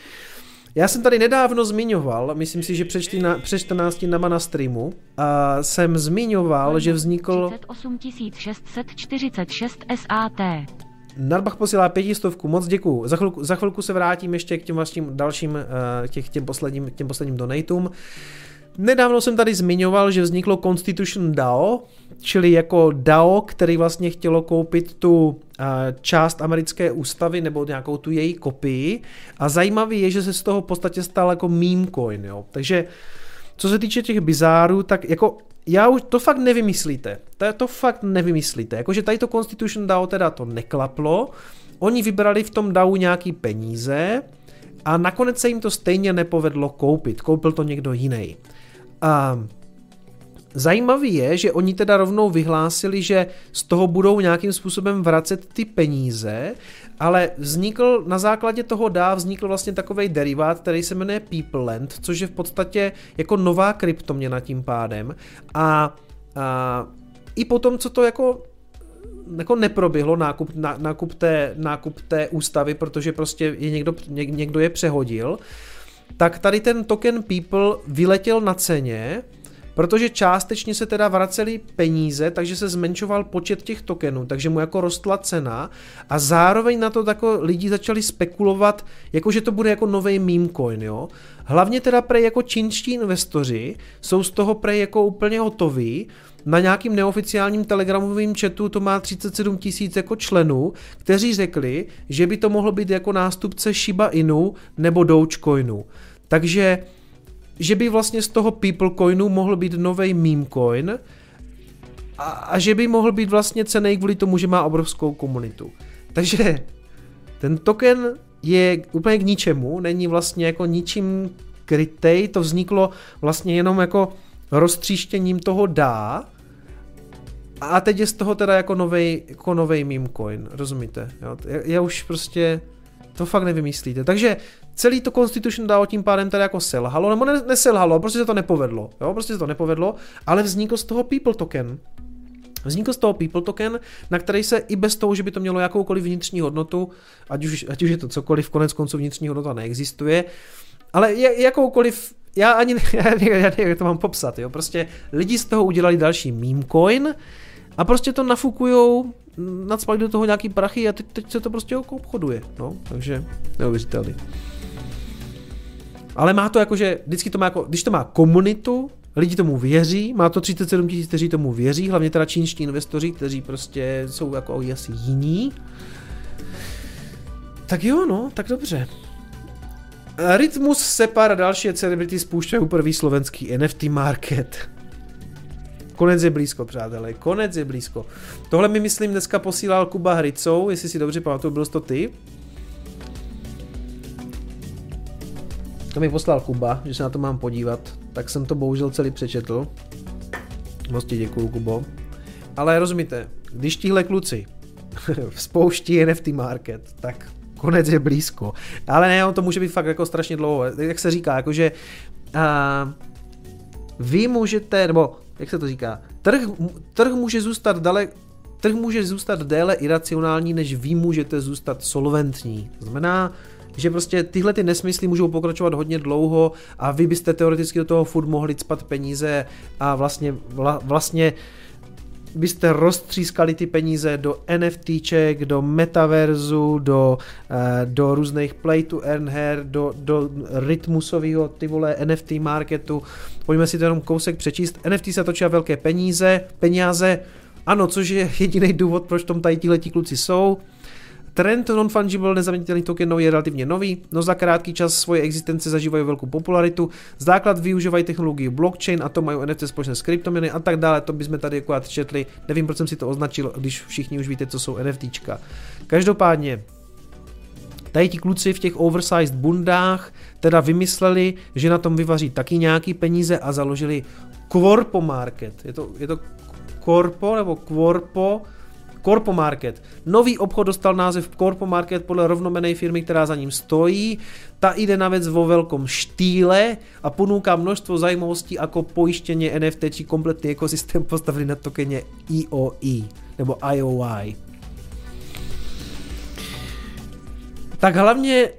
Já jsem tady nedávno zmiňoval, myslím si, že před, čtyna, před 14 dnama na streamu, a jsem zmiňoval, že vznikl... 38 646 SAT. Nadbach posílá pětistovku, moc děkuju. Za chvilku, za chvilku se vrátím ještě k těm vlastním dalším, eh, těch, těm posledním, těm posledním donatům. Nedávno jsem tady zmiňoval, že vzniklo Constitution DAO, čili jako DAO, který vlastně chtělo koupit tu eh, část americké ústavy nebo nějakou tu její kopii. A zajímavý je, že se z toho v podstatě stal jako meme coin. Jo. Takže co se týče těch bizárů, tak jako já už to fakt nevymyslíte. To, to fakt nevymyslíte. Jakože tady to Constitution DAO teda to neklaplo. Oni vybrali v tom DAO nějaký peníze a nakonec se jim to stejně nepovedlo koupit. Koupil to někdo jiný. A Zajímavý je, že oni teda rovnou vyhlásili, že z toho budou nějakým způsobem vracet ty peníze, ale vznikl na základě toho dá vznikl vlastně takový derivát, který se jmenuje PeopleLand, což je v podstatě jako nová kryptoměna tím pádem. A, a i potom, co to jako jako neproběhlo nákup, ná, nákup, té, nákup té ústavy, protože prostě je někdo, někdo je přehodil, tak tady ten token People vyletěl na ceně, protože částečně se teda vracely peníze, takže se zmenšoval počet těch tokenů, takže mu jako rostla cena a zároveň na to tako lidi začali spekulovat, jako že to bude jako nový meme coin, jo. Hlavně teda prej jako čínští investoři jsou z toho prej jako úplně hotoví, na nějakým neoficiálním telegramovým chatu to má 37 tisíc jako členů, kteří řekli, že by to mohlo být jako nástupce Shiba Inu nebo Dogecoinu. Takže že by vlastně z toho people coinu mohl být nový meme coin a, a že by mohl být vlastně cený kvůli tomu, že má obrovskou komunitu. Takže ten token je úplně k ničemu, není vlastně jako ničím krytej, to vzniklo vlastně jenom jako roztříštěním toho dá a teď je z toho teda jako novej, jako novej meme coin, rozumíte? Jo? Já, já už prostě to fakt nevymyslíte. Takže celý to Constitution DAO tím pádem tady jako selhalo, nebo ne, neselhalo, prostě se to nepovedlo, jo, prostě se to nepovedlo, ale vznikl z toho People Token. Vznikl z toho People Token, na který se i bez toho, že by to mělo jakoukoliv vnitřní hodnotu, ať už, ať už je to cokoliv, konec konců vnitřní hodnota neexistuje, ale jakoukoliv, já ani já nevím, jak to mám popsat, jo, prostě lidi z toho udělali další meme coin a prostě to nafukujou nadspali do toho nějaký prachy a teď, teď se to prostě jako obchoduje, no, takže neuvěřitelný. Ale má to jako, že vždycky to má jako, když to má komunitu, lidi tomu věří, má to 37 tisíc, kteří tomu věří, hlavně teda čínští investoři, kteří prostě jsou jako asi jiní. Tak jo, no, tak dobře. Rytmus Separ další celebrity spoušťají první slovenský NFT market. Konec je blízko, přátelé, konec je blízko. Tohle mi myslím dneska posílal Kuba Hricou, jestli si dobře pamatuju, byl to ty. To mi poslal Kuba, že se na to mám podívat, tak jsem to bohužel celý přečetl. Moc ti děkuju, Kubo. Ale rozumíte, když tihle kluci spouští NFT market, tak konec je blízko. Ale ne, on to může být fakt jako strašně dlouho. Jak se říká, jakože uh, vy můžete, nebo jak se to říká, trh, trh může zůstat dalek, trh může zůstat déle iracionální, než vy můžete zůstat solventní. To znamená, že prostě tyhle ty nesmysly můžou pokračovat hodně dlouho a vy byste teoreticky do toho furt mohli spat peníze a vlastně, vla, vlastně byste roztřískali ty peníze do NFTček, do metaverzu, do, uh, do různých play to earn her, do, do rytmusového ty vole NFT marketu. Pojďme si to jenom kousek přečíst. NFT se točí velké peníze, peníze, ano, což je jediný důvod, proč tom tady tíhleti kluci jsou. Trend non-fungible nezaměnitelných tokenů je relativně nový, no za krátký čas svoje existence zažívají velkou popularitu. Základ využívají technologii blockchain a to mají NFT společné s kryptoměny a tak dále, to bychom tady jako četli. Nevím, proč jsem si to označil, když všichni už víte, co jsou NFTčka. Každopádně, Tady ti kluci v těch oversized bundách teda vymysleli, že na tom vyvaří taky nějaký peníze a založili Corpo Market. Je to, je to Corpo nebo Corpo Corpo Market. Nový obchod dostal název Corpo Market podle rovnomenej firmy, která za ním stojí. Ta jde na věc vo velkom štýle a ponúka množstvo zajímavostí jako pojištění NFT či kompletný ekosystém postavený na tokeně EOE nebo IOI. Tak hlavně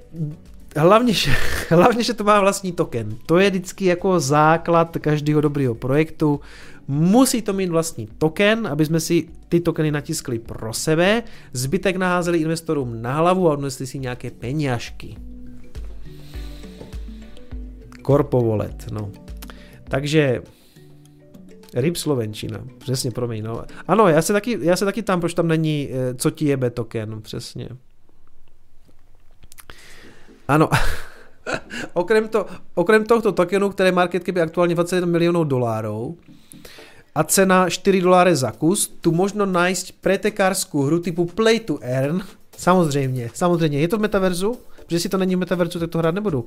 Hlavně že, hlavně, že to má vlastní token. To je vždycky jako základ každého dobrého projektu. Musí to mít vlastní token, aby jsme si ty tokeny natiskli pro sebe, zbytek naházeli investorům na hlavu a odnesli si nějaké peněžky. Corpo Wallet, no. Takže Ryb Slovenčina, přesně, promiň, no. Ano, já se taky, já se taky tam, proč tam není, eh, co ti jebe token, přesně. Ano. okrem, to, okrem tohto tokenu, které market cap je aktuálně 21 milionů dolárů a cena 4 doláry za kus, tu možno najít pretekářskou hru typu Play to Earn, samozřejmě, samozřejmě, je to v metaverzu, protože si to není v metaverzu, tak to hrát nebudu.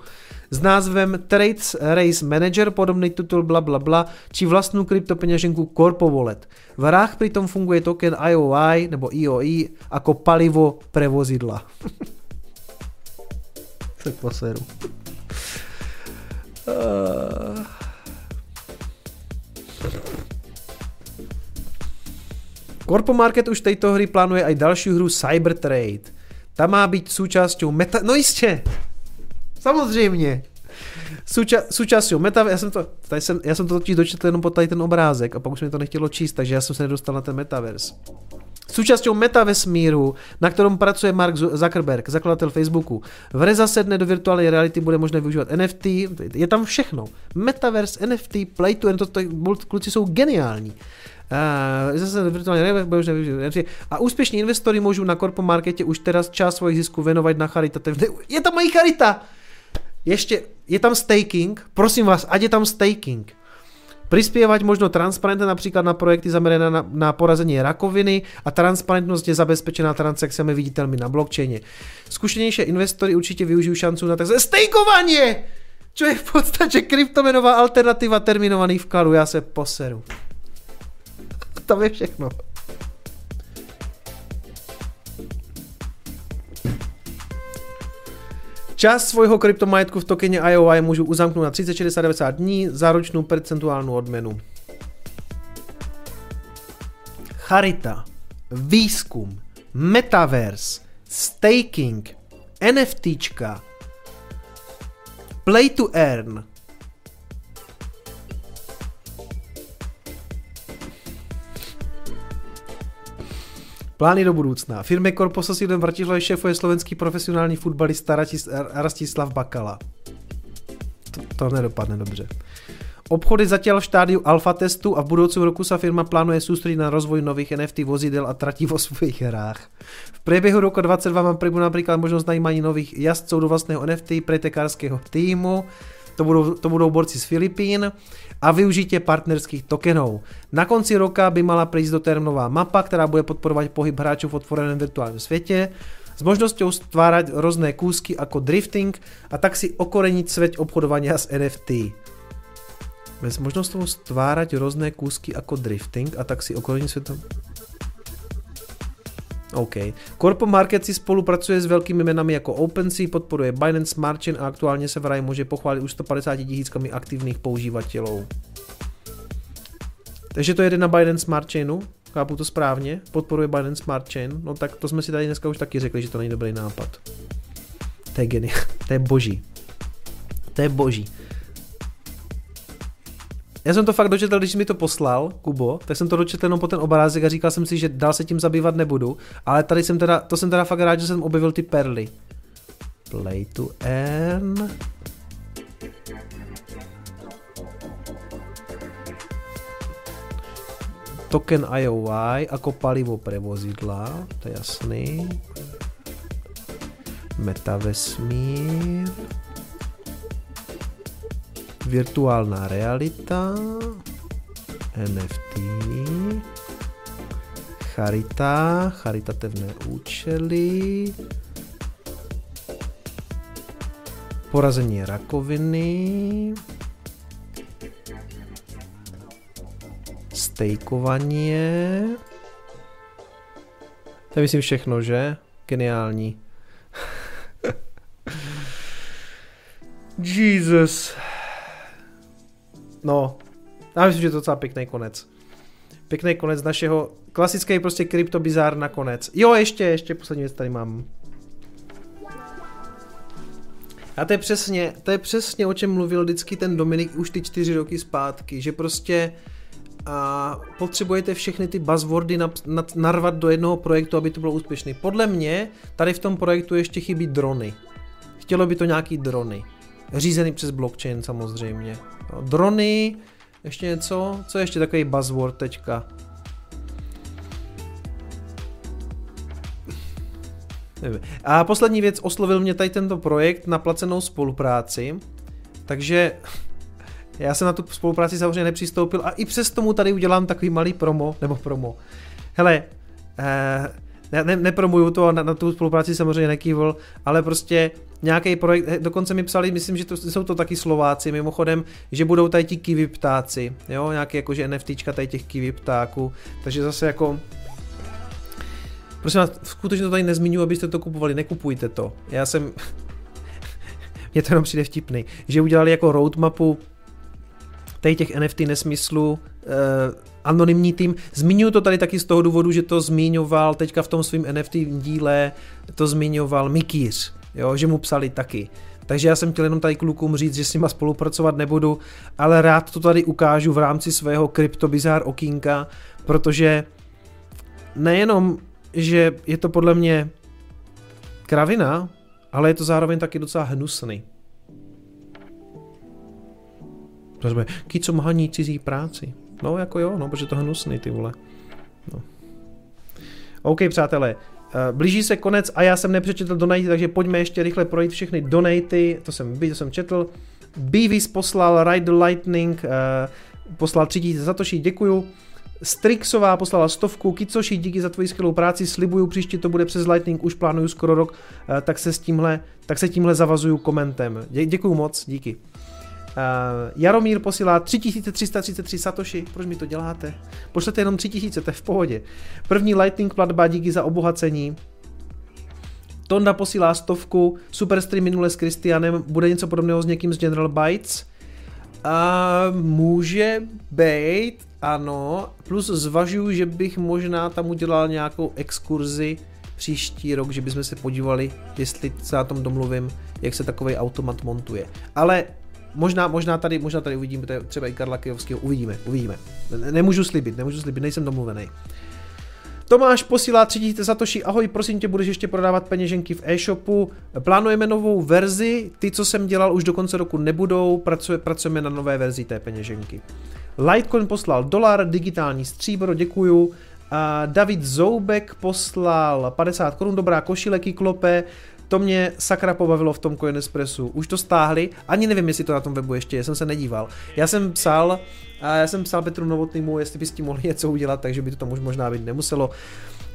S názvem Trades Race Manager, podobný titul bla bla bla, či vlastní kryptopeněženku Corpo Wallet. V hrách přitom funguje token IOI nebo IOI jako palivo pre vozidla. tak poseru. Corpo Market už tejto hry plánuje aj další hru Cybertrade. Ta má být součástí meta... No jistě! Samozřejmě! Souča- součástí meta... Já jsem to, tady jsem, já jsem to totiž dočetl jenom pod tady ten obrázek a pak už mi to nechtělo číst, takže já jsem se nedostal na ten metaverse. Součástí meta vesmíru, na kterém pracuje Mark Zuckerberg, zakladatel Facebooku. V hře zasedne do virtuální reality bude možné využívat NFT, je tam všechno. Metaverse, NFT, Play to, to, to, kluci jsou geniální. Uh, zase virtuálně a úspěšní investory můžou na korpo marketě už teraz část svojich zisků věnovat na charitativné. Je tam mají charita! Ještě, je tam staking, prosím vás, ať je tam staking. Prispievať možno transparentně například na projekty zamerané na, na porazení rakoviny a transparentnost je zabezpečená transakcemi viditelnými na blockchaině. Zkušenější investory určitě využijí šancu na takzvané stakeování, čo je v podstatě kryptomenová alternativa terminovaných vkladů. Já se poseru. Tam je všechno. Část svojho kryptomajetku v tokeně IOI můžu uzamknout na 30, 60, 90 dní, záručnou percentuálnu odměnu. Charita, výzkum, metaverse, staking, NFTčka, play to earn, Plány do budoucna. Firmy Korpo s sídlem Vratislav šéfuje slovenský profesionální fotbalista Rastislav Bakala. To, to nedopadne dobře. Obchody zatím v štádiu alfa testu a v budoucím roku sa firma plánuje soustředit na rozvoj nových NFT vozidel a tratí vo svých hrách. V průběhu roku 2022 mám pribu například možnost najímání nových jazdců do vlastného NFT pretekářského týmu. To budou, to budou borci z Filipín a využitě partnerských tokenů. Na konci roka by mala přijít do termnová mapa, která bude podporovat pohyb hráčů v otvoreném virtuálním světě s možnosťou stvárať různé kúsky jako drifting a tak si okoreniť svět obchodovania s NFT. Bez možnosťou stvárať různé kúsky jako drifting a tak si okoreniť svět... OK. Corpo Market si spolupracuje s velkými jmenami jako OpenSea, podporuje Binance Smart Chain a aktuálně se v RAI může pochválit už 150 tisíckami aktivních používatelů. Takže to jede na Binance Smart Chainu, chápu to správně, podporuje Binance Smart Chain, no tak to jsme si tady dneska už taky řekli, že to není dobrý nápad. To je geniální, to je boží. To je boží. Já jsem to fakt dočetl, když jsi mi to poslal, Kubo, tak jsem to dočetl jenom po ten obrázek a říkal jsem si, že dál se tím zabývat nebudu, ale tady jsem teda, to jsem teda fakt rád, že jsem objevil ty perly. Play to earn. Token IOI jako palivo pre vozidla, to je jasný. Metavesmír virtuálna realita, NFT, charita, charitativné účely, porazení rakoviny, stejkování. To je myslím všechno, že? Geniální. Jesus. No, já myslím, že to je docela pěkný konec. Pěkný konec našeho, klasický prostě kryptobizár na konec. Jo, ještě, ještě poslední věc tady mám. A to je přesně, to je přesně o čem mluvil vždycky ten Dominik už ty čtyři roky zpátky, že prostě a potřebujete všechny ty buzzwordy na, na, narvat do jednoho projektu, aby to bylo úspěšný. Podle mě tady v tom projektu ještě chybí drony. Chtělo by to nějaký drony. Řízený přes blockchain samozřejmě. No, drony, ještě něco, co je ještě takový buzzword teďka? A poslední věc, oslovil mě tady tento projekt na placenou spolupráci, takže já jsem na tu spolupráci samozřejmě nepřistoupil a i přes tomu tady udělám takový malý promo, nebo promo. Hele, eh, ne, ne, nepromuju to, na, na tu spolupráci samozřejmě nekývil, ale prostě nějaký projekt, dokonce mi psali, myslím, že to, jsou to taky Slováci, mimochodem, že budou tady ti kiwi ptáci, jo, nějaký jakože NFTčka tady těch kiwi ptáků, takže zase jako Prosím vás, skutečně to tady nezmiňuji, abyste to kupovali, nekupujte to. Já jsem, mě to jenom přijde vtipný, že udělali jako roadmapu tady těch NFT nesmyslů, eh, anonymní tým. Zmiňuji to tady taky z toho důvodu, že to zmiňoval teďka v tom svém NFT díle, to zmiňoval Mikýř, jo, že mu psali taky. Takže já jsem chtěl jenom tady klukům říct, že s nima spolupracovat nebudu, ale rád to tady ukážu v rámci svého kryptobizár okýnka, protože nejenom, že je to podle mě kravina, ale je to zároveň taky docela hnusný. Vezme, co mhaní cizí práci. No jako jo, no, protože to hnusný ty vole. No. OK, přátelé, blíží se konec a já jsem nepřečetl donaty, takže pojďme ještě rychle projít všechny donaty, to jsem, to jsem četl. Beavis poslal Ride the Lightning, uh, poslal 3000 Satoshi, děkuju. Strixová poslala stovku, Kicoši, díky za tvoji skvělou práci, slibuju, příště to bude přes Lightning, už plánuju skoro rok, uh, tak se, s tímhle, tak se tímhle zavazuju komentem. Dě, děkuju moc, díky. Uh, Jaromír posílá 3333 satoshi, proč mi to děláte? Pošlete jenom 3000, to je v pohodě. První Lightning platba, díky za obohacení. Tonda posílá stovku, Superstream minule s Kristianem, bude něco podobného s někým z General Bytes? A může být, ano, plus zvažuju, že bych možná tam udělal nějakou exkurzi příští rok, že bychom se podívali, jestli se na tom domluvím, jak se takový automat montuje. Ale Možná, možná, tady, možná tady uvidíme třeba i Karla Kijovského, uvidíme, uvidíme. Nemůžu slibit, nemůžu slibit, nejsem domluvený. Tomáš posílá 3000 Satoshi, ahoj, prosím tě, budeš ještě prodávat peněženky v e-shopu. Plánujeme novou verzi, ty, co jsem dělal, už do konce roku nebudou, pracuje, pracujeme na nové verzi té peněženky. Litecoin poslal dolar, digitální stříbro, děkuju. David Zoubek poslal 50 korun, dobrá košile, kyklope, to mě sakra pobavilo v tom Coinespressu. Už to stáhli, ani nevím, jestli to na tom webu ještě je, jsem se nedíval. Já jsem psal, a já jsem psal Petru Novotnýmu, jestli by s tím mohli něco udělat, takže by to tam už možná být nemuselo.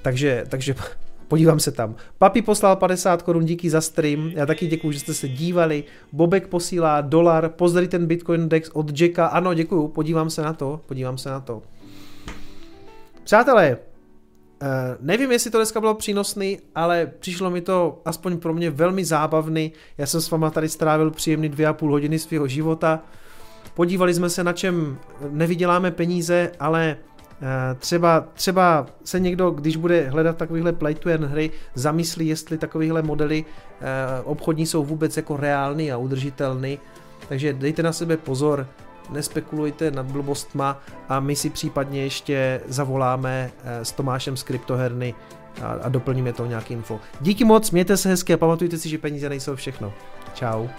Takže, takže podívám se tam. Papi poslal 50 korun, díky za stream, já taky děkuji, že jste se dívali. Bobek posílá dolar, pozdraví ten Bitcoin Dex od Jacka, ano děkuji, podívám se na to, podívám se na to. Přátelé, Uh, nevím, jestli to dneska bylo přínosný, ale přišlo mi to aspoň pro mě velmi zábavný. Já jsem s váma tady strávil příjemný dvě a půl hodiny svého života. Podívali jsme se, na čem nevyděláme peníze, ale uh, třeba, třeba se někdo, když bude hledat takovýhle play to hry, zamyslí, jestli takovýhle modely uh, obchodní jsou vůbec jako reálný a udržitelný. Takže dejte na sebe pozor, nespekulujte nad blbostma a my si případně ještě zavoláme eh, s Tomášem z kryptoherny a, a doplníme to nějaký info. Díky moc, mějte se hezky a pamatujte si, že peníze nejsou všechno. Ciao.